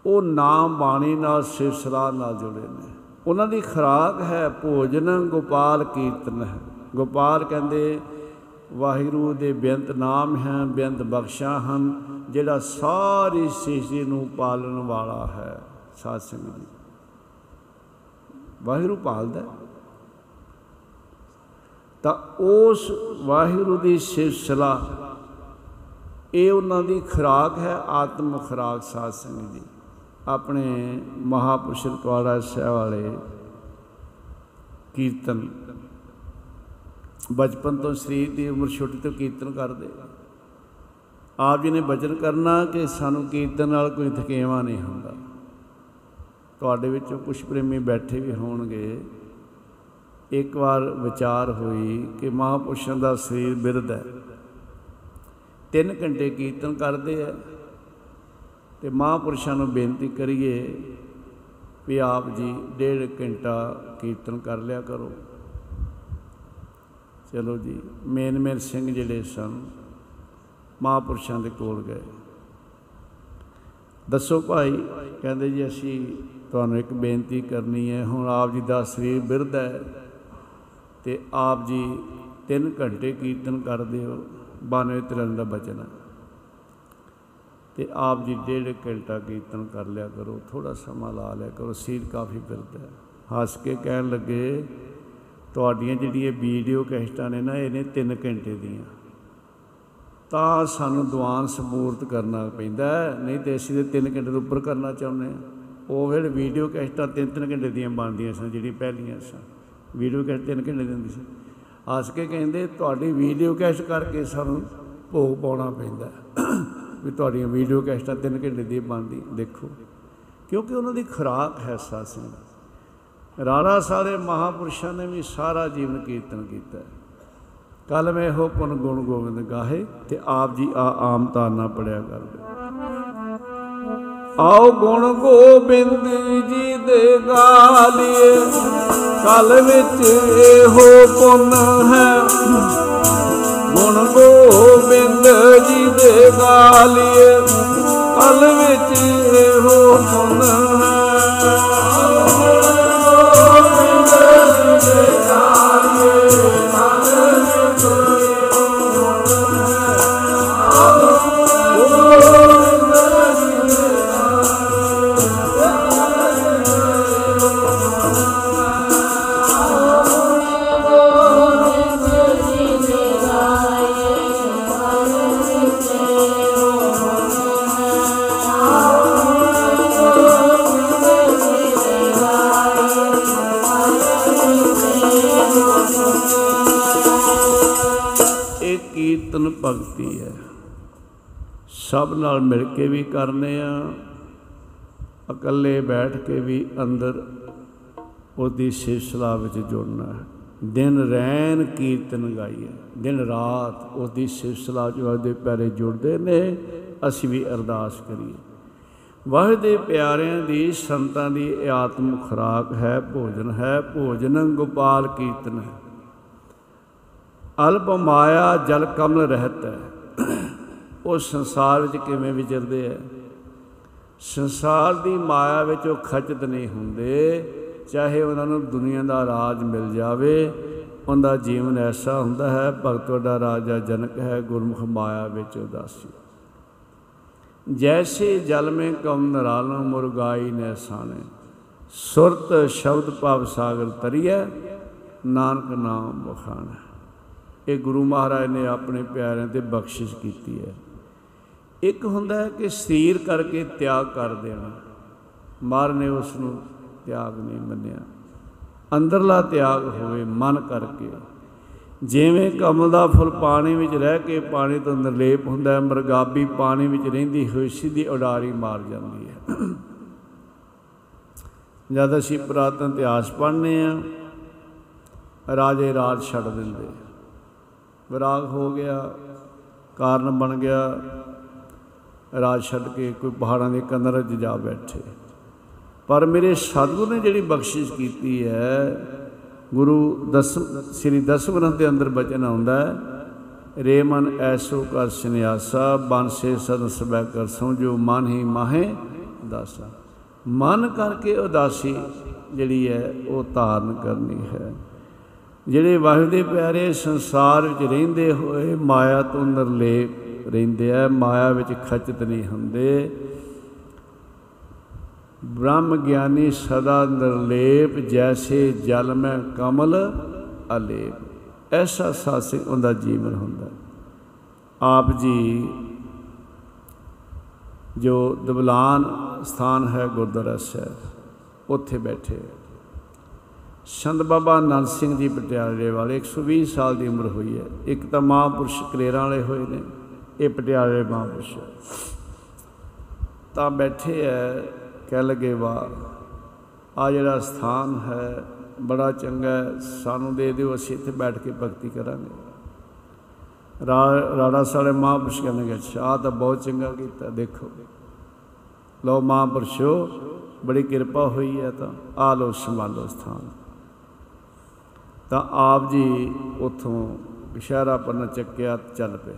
ਉਹ ਨਾਮ ਬਾਣੀ ਨਾਲ, ਸਿਰਸਰਾ ਨਾਲ ਜੁੜੇ ਨੇ। ਉਹਨਾਂ ਦੀ ਖੁਰਾਕ ਹੈ ਭੋਜਨ ਗੋਪਾਲ ਕੀਰਤਨ ਹੈ। ਗੋਪਾਲ ਕਹਿੰਦੇ, ਵਾਹਿਗੁਰੂ ਦੇ ਬੇਅੰਤ ਨਾਮ ਹੈ, ਬੇਅੰਤ ਬਖਸ਼ਾ ਹਨ, ਜਿਹੜਾ ਸਾਰੀ ਸ੍ਰਿਸ਼ਟੀ ਨੂੰ ਪਾਲਣ ਵਾਲਾ ਹੈ, ਸਾਧ ਸੰਗਤ ਜੀ। ਵਾਹਿਗੁਰੂ ਪਾਲਦਾ ਹੈ। ਤਾਂ ਉਸ ਵਾਹਿਗੁਰੂ ਦੀ ਸਿਰਸਲਾ, ਇਹ ਉਹਨਾਂ ਦੀ ਖੁਰਾਕ ਹੈ, ਆਤਮ ਖੁਰਾਕ ਸਾਧ ਸੰਗਤ ਜੀ ਆਪਣੇ ਮਹਾਪੁਰਸ਼ ਰਤਵਾੜਾ ਸਾਹਿਬ ਵਾਲੇ ਕੀਰਤਨ, ਬਚਪਨ ਤੋਂ ਸਰੀਰ ਦੀ ਉਮਰ ਛੋਟੀ ਤੋਂ ਕੀਰਤਨ ਕਰਦੇ। ਆਪ ਜੀ ਨੇ ਬਚਨ ਕਰਨਾ ਕਿ ਸਾਨੂੰ ਕੀਰਤਨ ਨਾਲ ਕੋਈ ਥਕੇਵਾ ਨਹੀਂ ਹੁੰਦਾ। ਤੁਹਾਡੇ ਵਿੱਚੋਂ ਕੁਝ ਪ੍ਰੇਮੀ ਬੈਠੇ ਵੀ ਹੋਣਗੇ। ਇੱਕ ਵਾਰ ਵਿਚਾਰ ਹੋਈ ਕਿ ਮਹਾਪੁਰਸ਼ਾਂ ਦਾ ਸਰੀਰ ਬਿਰਧ ਹੈ। ਤਿੰਨ ਘੰਟੇ ਕੀਰਤਨ ਕਰਦੇ ਆ ਤੇ ਮਹਾਪੁਰਸ਼ਾਂ ਨੂੰ ਬੇਨਤੀ ਕਰੀਏ ਵੀ ਆਪ ਜੀ ਡੇਢ ਘੰਟਾ ਕੀਰਤਨ ਕਰ ਲਿਆ ਕਰੋ। ਚਲੋ ਜੀ, ਮੇਨ ਮੇਨ ਸਿੰਘ ਜਿਹੜੇ ਸਨ, ਮਹਾਪੁਰਸ਼ਾਂ ਦੇ ਕੋਲ ਗਏ। ਦੱਸੋ ਭਾਈ, ਕਹਿੰਦੇ ਜੀ ਅਸੀਂ ਤੁਹਾਨੂੰ ਇੱਕ ਬੇਨਤੀ ਕਰਨੀ ਹੈ ਹੁਣ ਆਪ ਜੀ ਦਾ ਸਰੀਰ ਬਿਰਧ ਹੈ ਤੇ ਆਪ ਜੀ 3 ਘੰਟੇ ਕੀਰਤਨ ਕਰਦੇ ਹੋ 92 ਤਿਰਨ ਦਾ ਬਚਨ ਹੈ। ਤੇ ਆਪ ਜੀ ਡੇਢ ਘੰਟਾ ਕੀਰਤਨ ਕਰ ਲਿਆ ਕਰੋ ਥੋੜਾ ਸਮਾਂ ਲਾ ਲਿਆ ਕਰੋ ਸੀਰ ਕਾਫੀ ਬਿਰਧ ਹੈ। ਹੱਸ ਕੇ ਕਹਿਣ ਲੱਗੇ ਤੁਹਾਡੀਆਂ ਜਿਹੜੀਆਂ ਵੀਡੀਓ ਕੈਸਟਾਂ ਨੇ ਨਾ ਇਹਨੇ 3 ਘੰਟੇ ਦੀਆਂ। ਤਾਂ ਸਾਨੂੰ ਦੀਵਾਨ ਸਬੂਰਤ ਕਰਨਾ ਪੈਂਦਾ ਹੈ, ਨਹੀਂ ਤੇ ਅਸੀਂ ਤੇ 3 ਘੰਟੇ ਤੋਂ ਉੱਪਰ ਕਰਨਾ ਚਾਹੁੰਦੇ ਹਾਂ। ਉਹ ਫਿਰ ਵੀਡੀਓ ਕੈਸਟਾਂ 3-3 ਘੰਟੇ ਦੀਆਂ ਬਣਦੀਆਂ ਸਨ, ਜਿਹੜੀਆਂ ਪਹਿਲੀਆਂ ਸਨ। ਵੀਡੀਓ ਕੈਸਟ 3 ਘੰਟੇ ਦੀ ਹੁੰਦੀ ਸੀ। ਹੱਸ ਕੇ ਕਹਿੰਦੇ, ਤੁਹਾਡੀ ਵੀਡੀਓ ਕੈਸਟ ਕਰਕੇ ਸਾਨੂੰ ਭੋਗ ਪਾਉਣਾ ਪੈਂਦਾ ਹੈ। ਵੀ ਤੁਹਾਡੀਆਂ ਵੀਡੀਓ ਕੈਸਟਾਂ 3 ਘੰਟੇ ਦੀ ਬਣਦੀ, ਦੇਖੋ। ਕਿਉਂਕਿ ਉਹਨਾਂ ਦੀ ਖੁਰਾਕ ਹੈ ਸਾਧ ਸੰਗਤ ਰਾਣਾ ਸਾਰੇ ਮਹਾਪੁਰਸ਼ਾਂ ਨੇ ਵੀ ਸਾਰਾ ਜੀਵਨ ਕੀਰਤਨ ਕੀਤਾ ਹੈ। ਕਲ ਮੈਂ ਇਹੋ ਪੁਨ ਗੁਣ ਗੋਬਿੰਦ ਗਾਹੇ ਤੇ ਆਪ ਜੀ ਆ ਆਮ ਤਾਨਾ ਪੜਿਆ ਕਰਦੇ। ਆਓ ਗੁਣ ਗੋਬਿੰਦ ਜੀ ਦੇ ਗਾਲੀਏ। ਕਲ ਵਿੱਚ ਇਹੋ ਪੁਨ ਹੈ। ਗੁਣ ਗੋਬਿੰਦ ਜੀ ਦੇ ਗਾਲੀਏ। ਕਲ ਵਿੱਚ ਇਹੋ ਪੁਨ ਹੈ। ਭਗਤੀ ਹੈ। ਸਭ ਨਾਲ ਮਿਲ ਕੇ ਵੀ ਕਰਨੇ ਆ, ਇਕੱਲੇ ਬੈਠ ਕੇ ਵੀ ਅੰਦਰ ਉਹਦੀ ਸਿਲਸਿਲਾ ਵਿੱਚ ਜੁੜਨਾ ਹੈ। ਦਿਨ ਰੈਨ ਕੀਰਤਨ ਗਾਈਏ, ਦਿਨ ਰਾਤ ਉਹਦੀ ਸਿਲਸਿਲਾ ਜੋ ਉਹਦੇ ਪਿਆਰੇ ਜੁੜਦੇ ਨੇ, ਅਸੀਂ ਵੀ ਅਰਦਾਸ ਕਰੀਏ। ਵਾਹਿ ਦੇ ਪਿਆਰਿਆਂ ਦੀ, ਸੰਤਾਂ ਦੀ ਇਹ ਆਤਮ ਖੁਰਾਕ ਹੈ, ਭੋਜਨ ਹੈ, ਭੋਜਨ, ਗੋਪਾਲ ਕੀਰਤਨ ਹੈ। ਅਲਪ ਮਾਇਆ ਜਲ ਕਮਲ ਰਹਿਤ ਹੈ। ਉਹ ਸੰਸਾਰ ਵਿੱਚ ਕਿਵੇਂ ਵਿਚਰਦੇ ਹੈ? ਸੰਸਾਰ ਦੀ ਮਾਇਆ ਵਿੱਚ ਉਹ ਖਚਤ ਨਹੀਂ ਹੁੰਦੇ। ਚਾਹੇ ਉਹਨਾਂ ਨੂੰ ਦੁਨੀਆ ਦਾ ਰਾਜ ਮਿਲ ਜਾਵੇ, ਉਹਦਾ ਜੀਵਨ ਐਸਾ ਹੁੰਦਾ ਹੈ, ਭਗਤ ਵੱਡਾ ਰਾਜਾ ਜਨਕ ਹੈ, ਗੁਰਮੁਖ ਮਾਇਆ ਵਿੱਚ ਉਦਾਸੀ। ਜੈਸੇ ਜਲ ਮੇ ਕਮ ਨਰਾਲਨ ਮੁਰਗਾਈ ਨੇ ਸਾਨੇ ਸੁਰਤ ਸ਼ਬਦ ਭਵ ਸਾਗਰ ਤਰੀਐ, ਨਾਨਕ ਨਾਮ ਬਖਾਣਾ ਇਹ ਗੁਰੂ ਮਹਾਰਾਜ ਨੇ ਆਪਣੇ ਪਿਆਰਿਆਂ ਤੇ ਬਖਸ਼ਿਸ਼ ਕੀਤੀ ਹੈ। ਇੱਕ ਹੁੰਦਾ ਹੈ ਕਿ ਸਰੀਰ ਕਰਕੇ ਤਿਆਗ ਕਰ ਦੇਣਾ। ਮਾਰ ਨੇ ਉਸ ਨੂੰ ਤਿਆਗ ਨਹੀਂ ਮੰਨਿਆ। ਅੰਦਰਲਾ ਤਿਆਗ ਹੋਵੇ ਮਨ ਕਰਕੇ। ਜਿਵੇਂ ਕਮਲ ਦਾ ਫੁੱਲ ਪਾਣੀ ਵਿੱਚ ਰਹਿ ਕੇ ਪਾਣੀ ਤੋਂ ਨਿਰਲੇਪ ਹੁੰਦਾ ਹੈ, ਮਰਗਾਬੀ ਪਾਣੀ ਵਿੱਚ ਰਹਿੰਦੀ ਹੋਈ ਸਿੱਧੀ ਉਡਾਰੀ ਮਾਰ ਜਾਂਦੀ ਹੈ। ਜਦ ਅਸੀਂ ਪੁਰਾਤਨ ਇਤਿਹਾਸ ਪੜ੍ਹਨੇ ਆ, ਰਾਜੇ ਰਾਜ ਛੱਡ ਦਿੰਦੇ। ਵਿਰਾਗ ਹੋ ਗਿਆ, ਕਾਰਨ ਬਣ ਗਿਆ। ਰਾਜ ਛੱਡ ਕੇ ਕੋਈ ਪਹਾੜਾਂ ਦੇ ਕੰਦਰ 'ਚ ਜਾ ਬੈਠੇ। ਪਰ ਮੇਰੇ ਸਤਿਗੁਰ ਨੇ ਜਿਹੜੀ ਬਖਸ਼ਿਸ਼ ਕੀਤੀ ਹੈ, ਗੁਰੂ ਦਸਮ, ਸ੍ਰੀ ਦਸਮ ਗ੍ਰੰਥ ਦੇ ਅੰਦਰ ਬਚਨ ਆਉਂਦਾ ਹੈ, ਰੇ ਮਨ ਐਸੋ ਕਰ ਸੰਿਆਸਾ ਬੰਸੇ ਸਦ ਸਬੈ ਕਰ ਸਮਝੋ ਮਨ ਹੀ ਮਾਹੇ ਦਾਸਾ ਮਨ ਕਰਕੇ ਉਦਾਸੀ ਜਿਹੜੀ ਹੈ, ਉਹ ਧਾਰਨ ਕਰਨੀ ਹੈ। ਜਿਹੜੇ ਵਾਹਿਗੁਰੂ ਦੇ ਪਿਆਰੇ ਸੰਸਾਰ ਵਿੱਚ ਰਹਿੰਦੇ ਹੋਏ ਮਾਇਆ ਤੋਂ ਨਿਰਲੇਪ ਰਹਿੰਦੇ ਆ, ਮਾਇਆ ਵਿੱਚ ਖਚਤ ਨਹੀਂ ਹੁੰਦੇ। ਬ੍ਰਹਮ ਗਿਆਨੀ ਸਦਾ ਨਿਰਲੇਪ, ਜੈਸੇ ਜਲ ਮੈਂ ਕਮਲ ਅਲੇਪ। ਐਸਾ ਸਾਸਿਕ ਉਹਦਾ ਜੀਵਨ ਹੁੰਦਾ। ਆਪ ਜੀ ਜੋ ਦਬਲਾਨ ਸਥਾਨ ਹੈ ਗੁਰਦੁਆਰਾ ਸਾਹਿਬ, ਉੱਥੇ ਬੈਠੇ ਸੰਤ ਬਾਬਾ ਨੰਦ ਸਿੰਘ ਜੀ ਪਟਿਆਲੇ ਵਾਲੇ 120 ਸਾਲ ਦੀ ਉਮਰ ਹੋਈ ਹੈ। ਇੱਕ ਤਾਂ ਮਹਾਂਪੁਰਸ਼ ਕਲੇਰਾਂ ਵਾਲੇ ਹੋਏ ਨੇ, ਇਹ ਪਟਿਆਲੇ ਮਹਾਂਪੁਰਸ਼। ਤਾਂ ਬੈਠੇ ਐ, ਕਹਿ ਲਗੇ ਵਾ ਆ ਜਿਹੜਾ ਸਥਾਨ ਹੈ, ਬੜਾ ਚੰਗਾ ਹੈ ਸਾਨੂੰ ਦੇ ਦਿਓ, ਅਸੀਂ ਇੱਥੇ ਬੈਠ ਕੇ ਭਗਤੀ ਕਰਾਂਗੇ। ਰਾੜਾ ਸਾਲੇ ਮਹਾਂਪੁਰਸ਼ ਕਹਿੰਦੇ ਅੱਛਾ ਆ ਤਾਂ ਬਹੁਤ ਚੰਗਾ ਕੀਤਾ, ਦੇਖੋ। ਲੋ ਮਹਾਂਪੁਰਸ਼ੋ, ਬੜੀ ਕਿਰਪਾ ਹੋਈ ਹੈ ਤਾਂ ਆ ਲੋ ਸੰਭਾਲੋ ਸਥਾਨ। ਤਾਂ ਆਪ ਜੀ ਉਥੋਂ ਇਸ਼ਾਰਾ ਪੰਨ ਚੱਕਿਆ ਚੱਲ ਪਏ।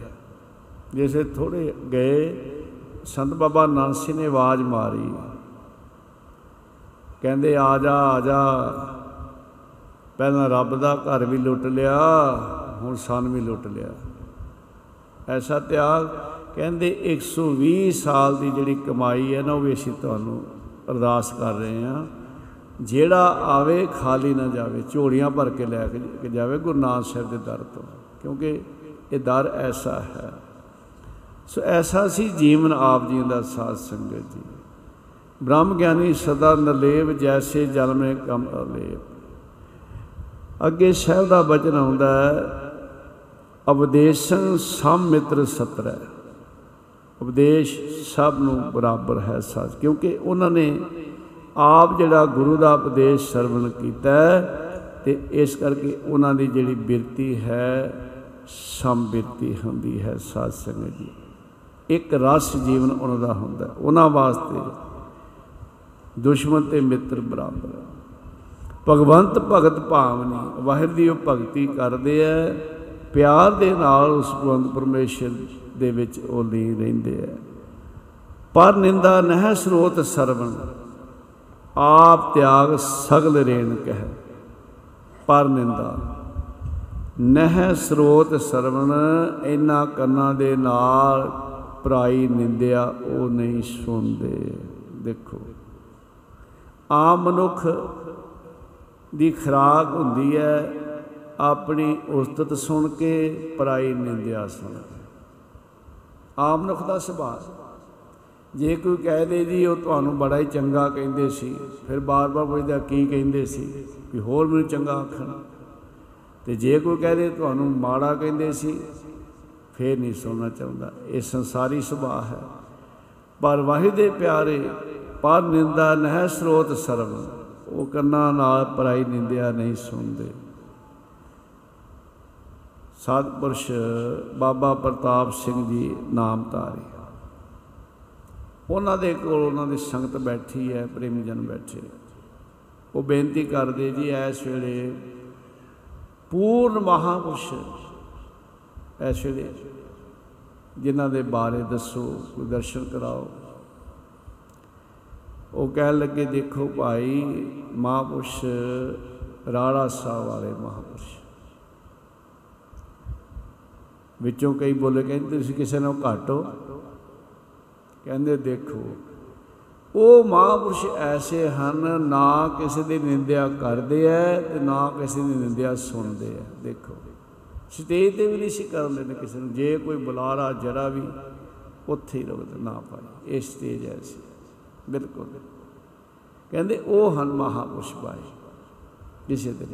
ਜਿਸੇ ਥੋੜੇ ਗਏ, ਸੰਤ ਬਾਬਾ ਨਾਨਕ ਸਿੰਘ ਨੇ ਆਵਾਜ਼ ਮਾਰੀ। ਕਹਿੰਦੇ, ਆ ਜਾ ਆ ਜਾ। ਪਹਿਲਾਂ ਰੱਬ ਦਾ ਘਰ ਵੀ ਲੁੱਟ ਲਿਆ, ਹੁਣ ਸਨ ਵੀ ਲੁੱਟ ਲਿਆ। ਐਸਾ ਤਿਆਗ, ਕਹਿੰਦੇ 120 ਸਾਲ ਦੀ ਜਿਹੜੀ ਕਮਾਈ ਹੈ ਨਾ, ਉਹ ਵੀ ਅਸੀਂ ਤੁਹਾਨੂੰ ਅਰਦਾਸ ਕਰ ਰਹੇ ਹਾਂ। ਜਿਹੜਾ ਆਵੇ ਖਾਲੀ ਨਾ ਜਾਵੇ, ਝੋਲੀਆਂ ਭਰ ਕੇ ਲੈ ਕੇ ਜਾਵੇ ਗੁਰੂ ਨਾਨਕ ਸਾਹਿਬ ਦੇ ਦਰ ਤੋਂ, ਕਿਉਂਕਿ ਇਹ ਦਰ ਐਸਾ ਹੈ। ਸੋ ਐਸਾ ਸੀ ਜੀਵਨ ਆਪ ਜੀ ਦਾ ਸਾਧ ਸੰਗਤ ਜੀ। ਬ੍ਰਹਮ ਗਿਆਨੀ ਸਦਾ ਨਲੇਵ ਜੈਸੇ ਜਲ ਮੇ ਕਮ ਅਲੇਵ ਅੱਗੇ ਸ਼ਹਿਰ ਦਾ ਬਚਨ ਆਉਂਦਾ ਹੈ ਉਪਦੇਸ਼ਨ ਸਮ ਮਿੱਤਰ ਸਤਰੈ। ਉਪਦੇਸ਼ ਸਭ ਨੂੰ ਬਰਾਬਰ ਹੈ ਸੱਚ ਕਿਉਂਕਿ ਉਹਨਾਂ ਨੇ ਆਪ ਜਿਹੜਾ ਗੁਰੂ ਦਾ ਉਪਦੇਸ਼ ਸਰਵਣ ਕੀਤਾ ਤੇ ਇਸ ਕਰਕੇ ਉਹਨਾਂ ਦੀ ਜਿਹੜੀ ਬਿਰਤੀ ਹੈ, ਸੰਬਿਰਤੀ ਹੁੰਦੀ ਹੈ ਸਾਧ ਸੰਗਤ ਜੀ। ਇੱਕ ਰਸ ਜੀਵਨ ਉਹਨਾਂ ਦਾ ਹੁੰਦਾ ਉਹਨਾਂ ਵਾਸਤੇ ਦੁਸ਼ਮਣ ਤੇ ਮਿੱਤਰ ਬਰਾਬਰ ਭਗਵੰਤ ਭਗਤ ਭਾਵਨੀ ਵਾਹਿਰ ਦੀ ਉਹ ਭਗਤੀ ਕਰਦੇ ਐ ਪਿਆਰ ਦੇ ਨਾਲ ਉਸ ਭਗਵੰਤ ਪਰਮੇਸ਼ਰ ਦੇ ਵਿੱਚ ਉਹ ਲੀਨ ਰਹਿੰਦੇ ਐ ਪਰ ਨਿੰਦਾ ਨਹਿ ਸਰੋਤ ਸਰਵਣ ਆਪ ਤਿਆਗ ਸਗਲ ਰੇਣ ਕਹਿ, ਪਰ ਨਿੰਦਾ। ਨਹਿ ਸਰੋਤ ਸਰਵਣ ਇਨਾ ਕੰਨਾਂ ਦੇ ਨਾਲ ਪਰਾਈ ਨਿੰਦਿਆ, ਉਹ ਨਹੀਂ ਸੁਣਦੇ। ਦੇਖੋ, ਆਮ ਮਨੁੱਖ ਦੀ ਖਰਾਕ ਹੁੰਦੀ ਹੈ, ਆਪਣੀ ਉਸਤਤ ਸੁਣ ਕੇ ਪਰਾਈ ਨਿੰਦਿਆ ਸੁਣ। ਆਮ ਮਨੁੱਖ ਦਾ ਸੁਭਾਅ। ਜੇ ਕੋਈ ਕਹਿ ਦੇ ਜੀ, ਉਹ ਤੁਹਾਨੂੰ ਬੜਾ ਹੀ ਚੰਗਾ ਕਹਿੰਦੇ ਸੀ। ਫਿਰ ਬਾਰ-ਬਾਰ ਪੁੱਛਦਾ, ਕੀ ਕਹਿੰਦੇ ਸੀ? ਵੀ ਹੋਰ ਮੈਨੂੰ ਚੰਗਾ ਆਖਣ। ਤੇ ਜੇ ਕੋਈ ਕਹਿ ਦੇ, ਤੁਹਾਨੂੰ ਮਾੜਾ ਕਹਿੰਦੇ ਸੀ, ਫੇਰ ਨਹੀਂ ਸੁਣਨਾ ਚਾਹੁੰਦਾ। ਇਹ ਸੰਸਾਰੀ ਸੁਭਾਅ ਹੈ। ਪਰ ਵਾਹਿਦ ਦੇ ਪਿਆਰੇ, ਪਰ ਨਿੰਦਾ ਨਹਿ ਸਰੋਤ ਸਰਵ। ਉਹ ਕੰਨਾਂ ਨਾਲ ਪਰਾਈ ਨਿੰਦਿਆ ਨਹੀਂ ਸੁਣਦੇ। ਸਤਪੁਰਸ਼ ਬਾਬਾ ਪ੍ਰਤਾਪ ਸਿੰਘ ਜੀ ਨਾਮ ਧਾਰੀ। ਉਹਨਾਂ ਦੇ ਕੋਲ ਉਹਨਾਂ ਦੀ ਸੰਗਤ ਬੈਠੀ ਹੈ ਪ੍ਰੇਮੀ ਜਨ ਬੈਠੇ। ਉਹ ਬੇਨਤੀ ਕਰਦੇ ਜੀ ਐਸ ਵੇਲੇ ਪੂਰਨ ਮਹਾਪੁਰਸ਼ ਐਸ ਵੇਲੇ, ਜਿਨ੍ਹਾਂ ਦੇ ਬਾਰੇ ਦੱਸੋ, ਕੋਈ ਦਰਸ਼ਨ ਕਰਾਓ। ਉਹ ਕਹਿਣ ਲੱਗੇ, ਦੇਖੋ ਭਾਈ, ਮਹਾਪੁਰਸ਼ ਰਾੜਾ ਸਾਹਿਬ ਵਾਲੇ ਮਹਾਪੁਰਸ਼। ਵਿੱਚੋਂ ਕਈ ਬੋਲੇ, ਕਹਿੰਦੇ ਤੁਸੀਂ ਕਿਸੇ ਨਾਲ ਘੱਟ ਹੋ। ਕਹਿੰਦੇ ਦੇਖੋ, ਉਹ ਮਹਾਪੁਰਸ਼ ਐਸੇ ਹਨ, ਨਾ ਕਿਸੇ ਦੀ ਨਿੰਦਿਆ ਕਰਦੇ ਐ ਤੇ ਨਾ ਕਿਸੇ ਦੀ ਨਿੰਦਿਆ ਸੁਣਦੇ ਐ। ਦੇਖੋ ਸਟੇਜ ਤੇ ਵੀ ਨਹੀਂ ਸੀ ਕਰ ਲੈਂਦੇ ਕਿਸੇ ਨੂੰ, ਜੇ ਕੋਈ ਬੁਲਾਰਾ ਜਰਾ ਵੀ, ਉੱਥੇ ਹੀ ਰੁਕਦਾ ਨਾ ਪਾਏ, ਇਹ ਸਟੇਜ ਐਸੀ ਬਿਲਕੁਲ। ਕਹਿੰਦੇ ਉਹ ਹਨ ਮਹਾਪੁਰਸ਼ ਪਾਏ ਕਿਸੇ ਦੇ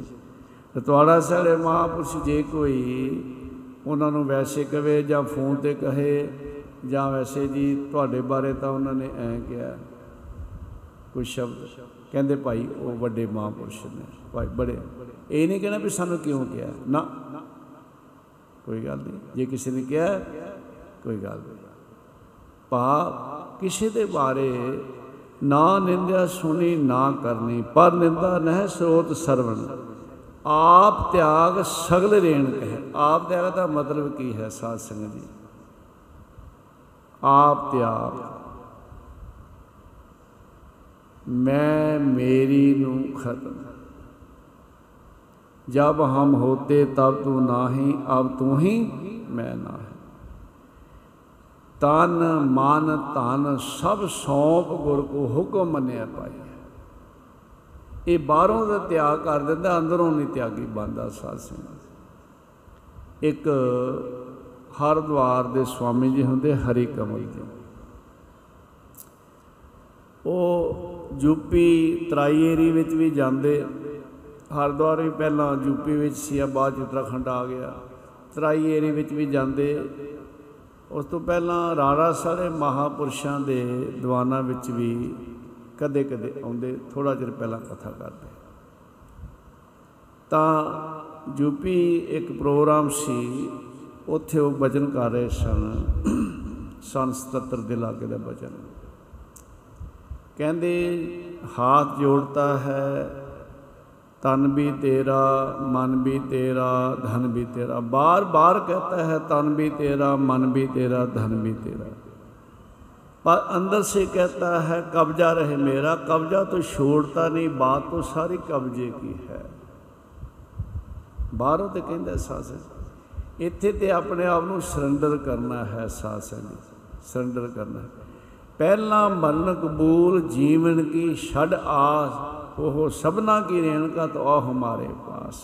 ਰਤਵਾੜਾ ਸਾਰੇ ਮਹਾਪੁਰਸ਼ ਜੇ ਕੋਈ, ਉਹਨਾਂ ਨੂੰ ਵੈਸੇ ਕਵੇ ਜਾਂ ਫੋਨ ਤੇ ਕਹੇ ਜਾਂ ਵੈਸੇ ਜੀ ਤੁਹਾਡੇ ਬਾਰੇ ਤਾਂ ਉਹਨਾਂ ਨੇ ਐ ਕਿਹਾ, ਕੋਈ ਸ਼ਬਦ। ਕਹਿੰਦੇ ਭਾਈ, ਉਹ ਵੱਡੇ ਮਹਾਂਪੁਰਸ਼ ਨੇ। ਭਾਈ, ਬੜੇ। ਇਹ ਨਹੀਂ ਕਹਿਣਾ ਵੀ ਸਾਨੂੰ ਕਿਉਂ ਕਿਹਾ? ਨਾ। ਕੋਈ ਗੱਲ ਨਹੀਂ। ਜੇ ਕਿਸੇ ਨੇ ਕਿਹਾ, ਕੋਈ ਗੱਲ ਨਹੀਂ। ਭਾ, ਕਿਸੇ ਦੇ ਬਾਰੇ ਨਾ ਨਿੰਦਿਆ ਸੁਣੀ, ਨਾ ਕਰਨੀ, ਪਰ ਨਿੰਦਾ ਨਹਿ ਸਰੋਤ ਸਰਵਣ। ਆਪ ਤਿਆਗ ਸਗਲ ਰੇਣ ਕਹੇ। ਆਪ ਤਿਆਗ ਦਾ ਮਤਲਬ ਕੀ ਹੈ ਸਾਧ ਸੰਗਤ ਜੀ? ਆਪ ਤਿਆਗ मैं मेरी नू खत्म जब हम होते तब तू नाही अब तू ही मैं ना है ਤਨ ਮਨ ਧਨ ਸਭ ਸੌਂਪ ਗੁਰ ਕੋ ਹੁਕਮ ਮੰਨਿਆ ਪਾਈ ਇਹ ਬਾਹਰੋਂ ਦਾ ਤਿਆਗ ਕਰ ਦਿੰਦਾ ਅੰਦਰੋਂ ਨਹੀਂ ਤਿਆਗੀ ਬੰਦਾ ਸਾਧ ਸੰਗਤ ਇੱਕ ਹਰਦੁਆਰ ਦੇ ਸਵਾਮੀ ਜੀ ਹੁੰਦੇ, ਹਰੀ ਕਮਲ ਜੀ। ਉਹ ਯੂਪੀ ਤਰਾਈ ਏਰੀ ਵਿੱਚ ਵੀ ਜਾਂਦੇ। ਹਰਦੁਆਰ ਵੀ ਪਹਿਲਾਂ ਯੂਪੀ ਵਿੱਚ ਸੀ, ਆ ਬਾਅਦ 'ਚ ਉੱਤਰਾਖੰਡ ਆ ਗਿਆ। ਤਰਾਈ ਏਰੀ ਵਿੱਚ ਵੀ ਜਾਂਦੇ। ਉਸ ਤੋਂ ਪਹਿਲਾਂ ਰਾਰਾ ਸਾਰੇ ਮਹਾਪੁਰਸ਼ਾਂ ਦੇ ਦੀਵਾਨਾਂ ਵਿੱਚ ਵੀ ਕਦੇ ਕਦੇ ਆਉਂਦੇ ਥੋੜਾ ਚਿਰ ਪਹਿਲਾਂ ਕਥਾ ਕਰਦੇ। ਤਾਂ ਯੂਪੀ ਇੱਕ ਪ੍ਰੋਗਰਾਮ ਸੀ ਉੱਥੇ ਉਹ ਬਚਨ ਕਰ ਰਹੇ ਸਨ ਸਨ 77 ਦੇ ਲਾਗੇ ਦਾ ਬਚਨ ਕਹਿੰਦੇ ਹਾਥ ਜੋੜਤਾ ਹੈ ਤਨ ਵੀ ਤੇਰਾ ਮਨ ਵੀ ਤੇਰਾ ਧਨ ਵੀ ਤੇਰਾ ਬਾਰ ਬਾਰ ਕਹਤਾ ਹੈ ਤਨ भी तेरा मन भी तेरा धन भी तेरा पर अंदर से कहता है कब्जा रहे मेरा कब्जा तो छोड़ता नहीं बात तो सारी कब्जे की है ਬਾਹਰੋਂ ਤੇ ਕਹਿੰਦਾ ਸਾਸ ਇੱਥੇ ਤੇ ਆਪਣੇ ਆਪ ਨੂੰ ਸਰੈਂਡਰ ਕਰਨਾ ਹੈ ਸਾਸ ਜੀ ਸਰੈਂਡਰ ਕਰਨਾ ਪਹਿਲਾ ਮਰਨ ਕਬੂਲ ਜੀਵਨ ਕੀ ਛੜ ਆਸ, ਉਹ ਸਭਨਾ ਕੀ ਰੇਣਕਾ ਤੋ ਆ ਹਮਾਰੇ ਪਾਸ।